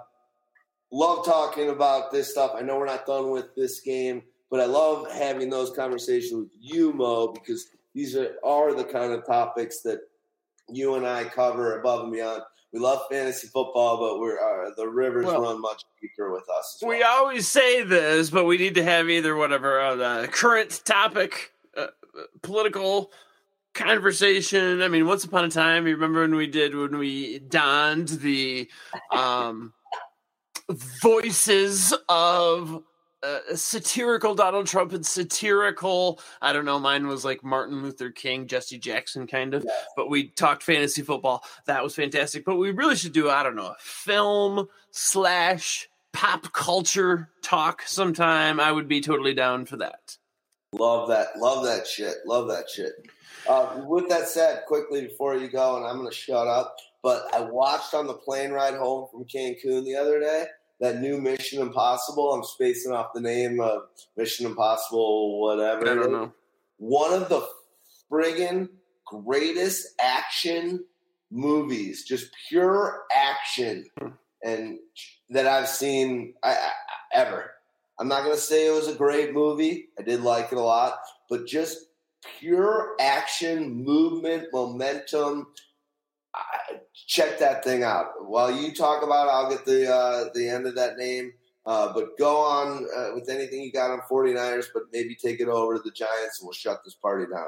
love talking about this stuff. I know we're not done with this game, but I love having those conversations with you, Mo, because these are, are the kind of topics that you and I cover above and beyond. We love fantasy football, but we're uh, the rivers well, run much deeper with us. Well. We always say this, but we need to have either whatever uh, the current topic, uh, political conversation. I mean, once upon a time, you remember when we did when we donned the um, voices of uh, satirical Donald Trump and satirical. I don't know. Mine was like Martin Luther King, Jesse Jackson, kind of. Yes. But we talked fantasy football. That was fantastic. But we really should do I don't know a film slash pop culture talk sometime. I would be totally down for that. Love that. Love that shit. Love that shit. Uh, with that said, quickly before you go, and I'm going to shut up. But I watched on the plane ride home from Cancun the other day that new Mission Impossible. I'm spacing off the name of Mission Impossible, whatever. I don't know. One of the friggin' greatest action movies, just pure action, and that I've seen I, I, ever. I'm not gonna say it was a great movie. I did like it a lot, but just pure action, movement, momentum check that thing out. While you talk about it, I'll get the uh, the end of that name. Uh, but go on uh, with anything you got on 49ers, but maybe take it over to the Giants and we'll shut this party down.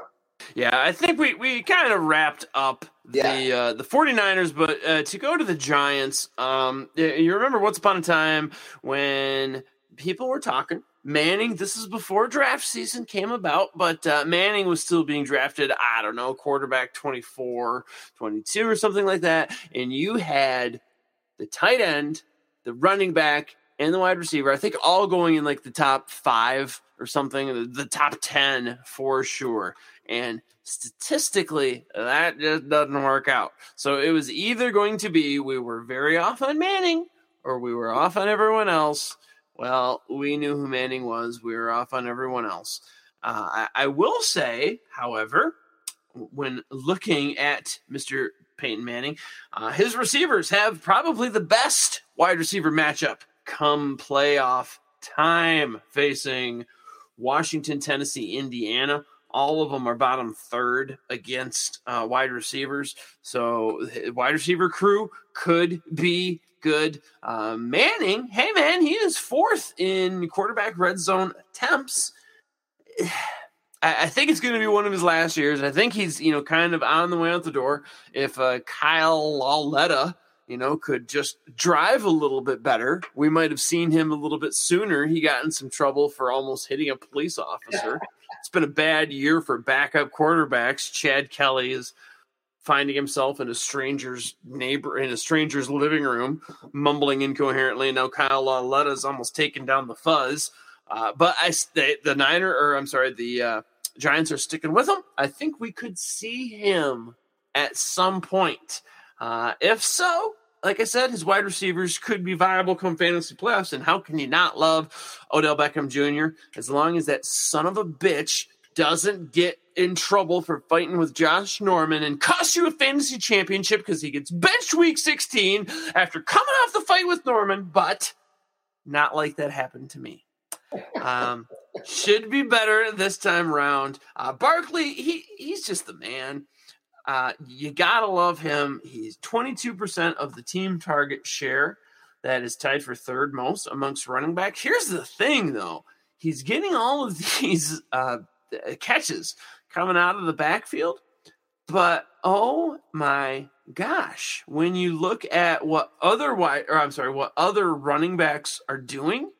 Yeah, I think we, we kind of wrapped up the uh, the 49ers, but uh, to go to the Giants, um, you remember once upon a time when people were talking Manning, this is before draft season came about, but uh, Manning was still being drafted, I don't know, quarterback 24, 22 or something like that. And you had the tight end, the running back, and the wide receiver, I think all going in like the top five or something, the top 10 for sure. And statistically, that just doesn't work out. So it was either going to be we were very off on Manning or we were off on everyone else well, we knew who Manning was. We were off on everyone else. Uh, I, I, will say, however, when looking at Mr. Peyton Manning, uh, his receivers have probably the best wide receiver matchup come playoff time facing Washington, Tennessee, Indiana. All of them are bottom third against uh, wide receivers. So, wide receiver crew could be good. Uh, Manning, hey man, he is fourth in quarterback red zone attempts. <sighs> I, I think it's going to be one of his last years. I think he's you know kind of on the way out the door. If uh, Kyle Lauletta, you know, could just drive a little bit better, we might have seen him a little bit sooner. He got in some trouble for almost hitting a police officer. <laughs> it's been a bad year for backup quarterbacks. Chad Kelly is finding himself in a stranger's neighbor in a stranger's living room, mumbling incoherently. Now Kyle Lauletta's almost taken down the fuzz. Uh, but I the, the Niner or I'm sorry, the uh, Giants are sticking with him. I think we could see him at some point. Uh, if so, like I said, his wide receivers could be viable come fantasy playoffs. And how can you not love Odell Beckham Jr. as long as that son of a bitch doesn't get in trouble for fighting with Josh Norman and cost you a fantasy championship because he gets benched week 16 after coming off the fight with Norman, but not like that happened to me. Um, should be better this time around. Uh, Barkley, he he's just the man. Uh, you gotta love him. He's 22% of the team target share. That is tied for third most amongst running backs. Here's the thing, though. He's getting all of these uh, catches coming out of the backfield, But oh my gosh, when you look at what other wide or I'm sorry, what other running backs are doing,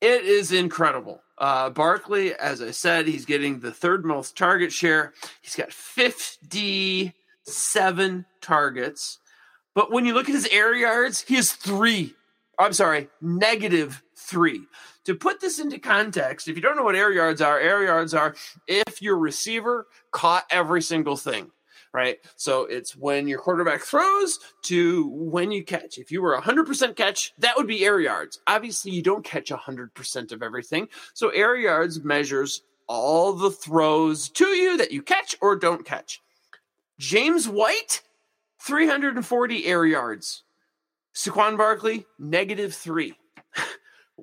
it is incredible. Uh, Barkley, as I said, he's getting the third most target share. He's got 57 targets. But when you look at his air yards, he has three. I'm sorry, negative three. To put this into context, if you don't know what air yards are, air yards are if your receiver caught every single thing, right? So it's when your quarterback throws to when you catch. If you were 100% catch, that would be air yards. Obviously, you don't catch 100% of everything. So air yards measures all the throws to you that you catch or don't catch. James White, 340 air yards. Saquon Barkley, negative three.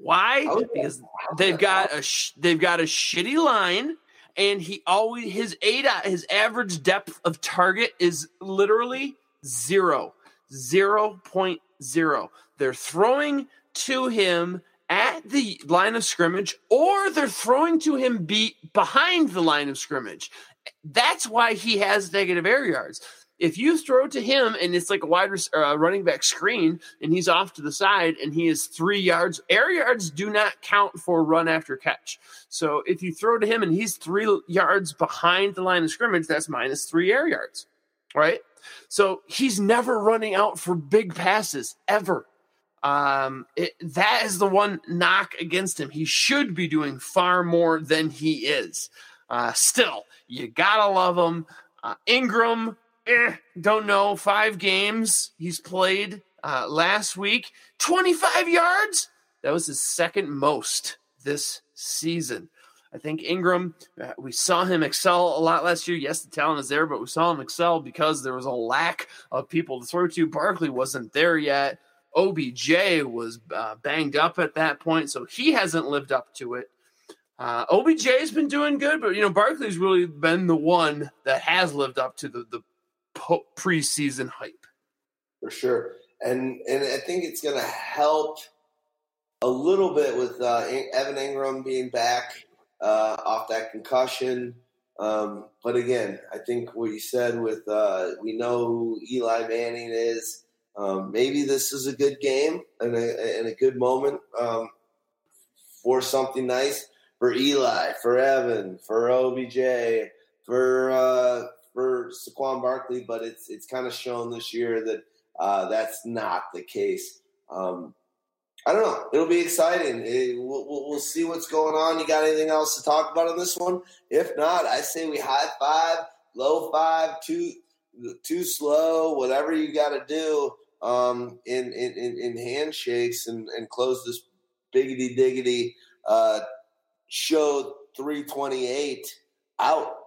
Why? Oh, because they've got a sh- they've got a shitty line, and he always his eight his average depth of target is literally zero, zero point zero. They're throwing to him at the line of scrimmage, or they're throwing to him be behind the line of scrimmage. That's why he has negative air yards if you throw to him and it's like a wide uh, running back screen and he's off to the side and he is three yards, air yards do not count for run after catch. So if you throw to him and he's three yards behind the line of scrimmage, that's minus three air yards, right? So he's never running out for big passes ever. Um, it, that is the one knock against him. He should be doing far more than he is. Uh, still, you gotta love him. Uh, Engram eh, don't know. Five games he's played uh, last week, 25 yards. That was his second most this season. I think Engram, uh, we saw him excel a lot last year. Yes, the talent is there, but we saw him excel because there was a lack of people to throw to. Barkley wasn't there yet. OBJ was uh, banged up at that point, so he hasn't lived up to it. Uh, OBJ has been doing good, but you know Barkley's really been the one that has lived up to the the po- preseason hype. For sure. And and I think it's going to help a little bit with uh, Evan Engram being back uh, off that concussion. Um, but again, I think what you said with uh, we know who Eli Manning is. Um, maybe this is a good game and a, and a good moment um, for something nice for Eli, for Evan, for OBJ, for uh, for Saquon Barkley, but it's it's kind of shown this year that uh, that's not the case. Um, I don't know. It'll be exciting. It, we'll, we'll, see what's going on. You got anything else to talk about on this one? If not, I say we high five, low five, too too slow, whatever you got to do um, in, in, in handshakes and, and close this biggity diggity uh, show 328 out.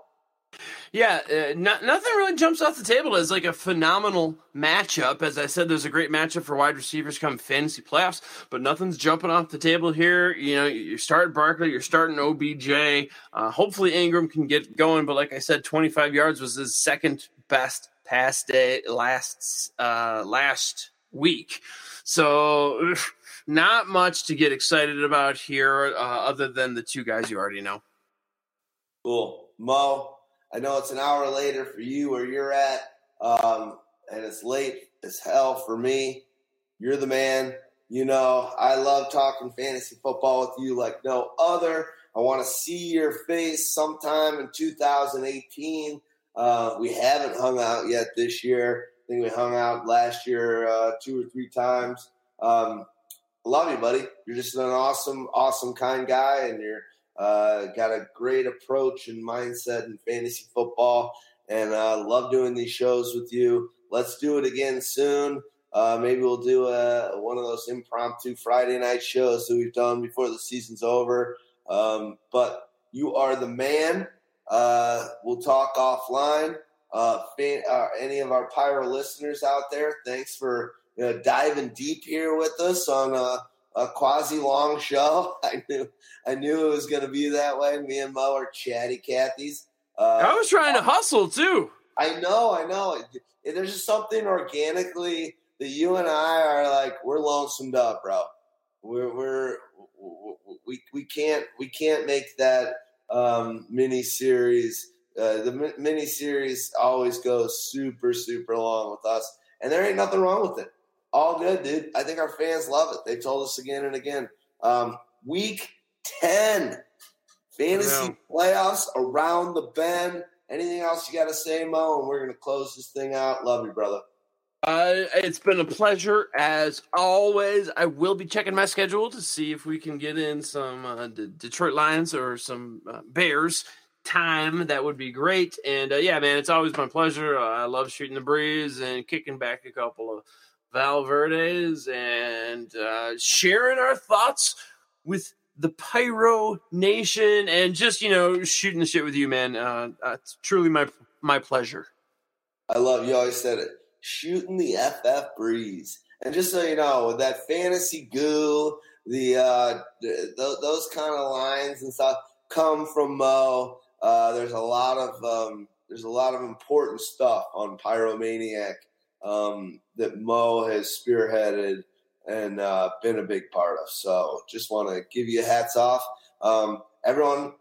Yeah, uh, not, nothing really jumps off the table as like a phenomenal matchup. As I said, there's a great matchup for wide receivers come fantasy playoffs, but nothing's jumping off the table here. You know, you're starting Barkley, you're starting OBJ. Uh, hopefully Engram can get going, but like I said, 25 yards was his second best pass day last uh, last week. So <sighs> not much to get excited about here, uh, other than the two guys you already know. Cool, Mo. I know it's an hour later for you where you're at, um, and it's late as hell for me. You're the man. You know, I love talking fantasy football with you like no other. I want to see your face sometime in 2018. Uh, we haven't hung out yet this year. I think we hung out last year uh, two or three times. Um, love you, buddy. You're just an awesome, awesome, kind guy, and you're uh, got a great approach and mindset in fantasy football, and uh, love doing these shows with you. Let's do it again soon. Uh, maybe we'll do a, one of those impromptu Friday night shows that we've done before the season's over. Um, but you are the man. Uh, we'll talk offline. Uh, fan, uh, any of our pyro listeners out there, thanks for you know, diving deep here with us on uh, a quasi long show. <laughs> I knew I knew it was going to be that way. Me and Mo are chatty Cathy's. Uh, I was trying to hustle too. I know, I know. There's just something organically that you and I are like we're lonesomed up, bro. We're we're we we can't we can't make that um, mini series Uh, the mini series always goes super, super long with us, and there ain't nothing wrong with it. All good, dude. I think our fans love it. They've told us again and again. Um, week 10, fantasy playoffs around the bend. Anything else you got to say, Mo? And we're going to close this thing out. Love you, brother. Uh, it's been a pleasure as always. I will be checking my schedule to see if we can get in some uh, D- Detroit Lions or some uh, Bears time. That would be great. And uh, yeah, man, it's always my pleasure. Uh, I love shooting the breeze and kicking back a couple of Valverdes and uh, sharing our thoughts with the Pyro Nation and just you know shooting the shit with you, man. it's truly my my pleasure. I love you. Always said it shooting the FF breeze. And just so you know, that fantasy goo, the, uh, the those kind of lines and stuff come from Mo. Uh, there's a lot of um, there's a lot of important stuff on Pyromaniac um, that Mo has spearheaded and uh, been a big part of. So just want to give you hats off. Um, everyone,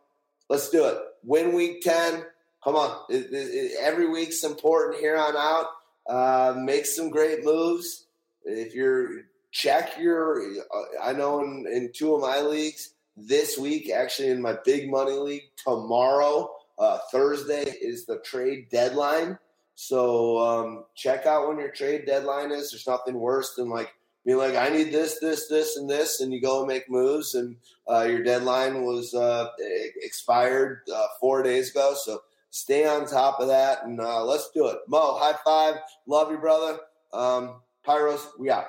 let's do it. Win week 10. Come on. It, it, it, every week's important here on out. Uh, make some great moves. If you're check your, uh, I know in, in two of my leagues this week, actually in my big money league tomorrow, uh, Thursday is the trade deadline. So um, check out when your trade deadline is. There's nothing worse than like being like, I need this, this, this, and this, and you go and make moves, and uh, your deadline was uh, expired uh, four days ago. So stay on top of that, and uh, let's do it. Mo, high five. Love you, brother. Um, Pyros, we out.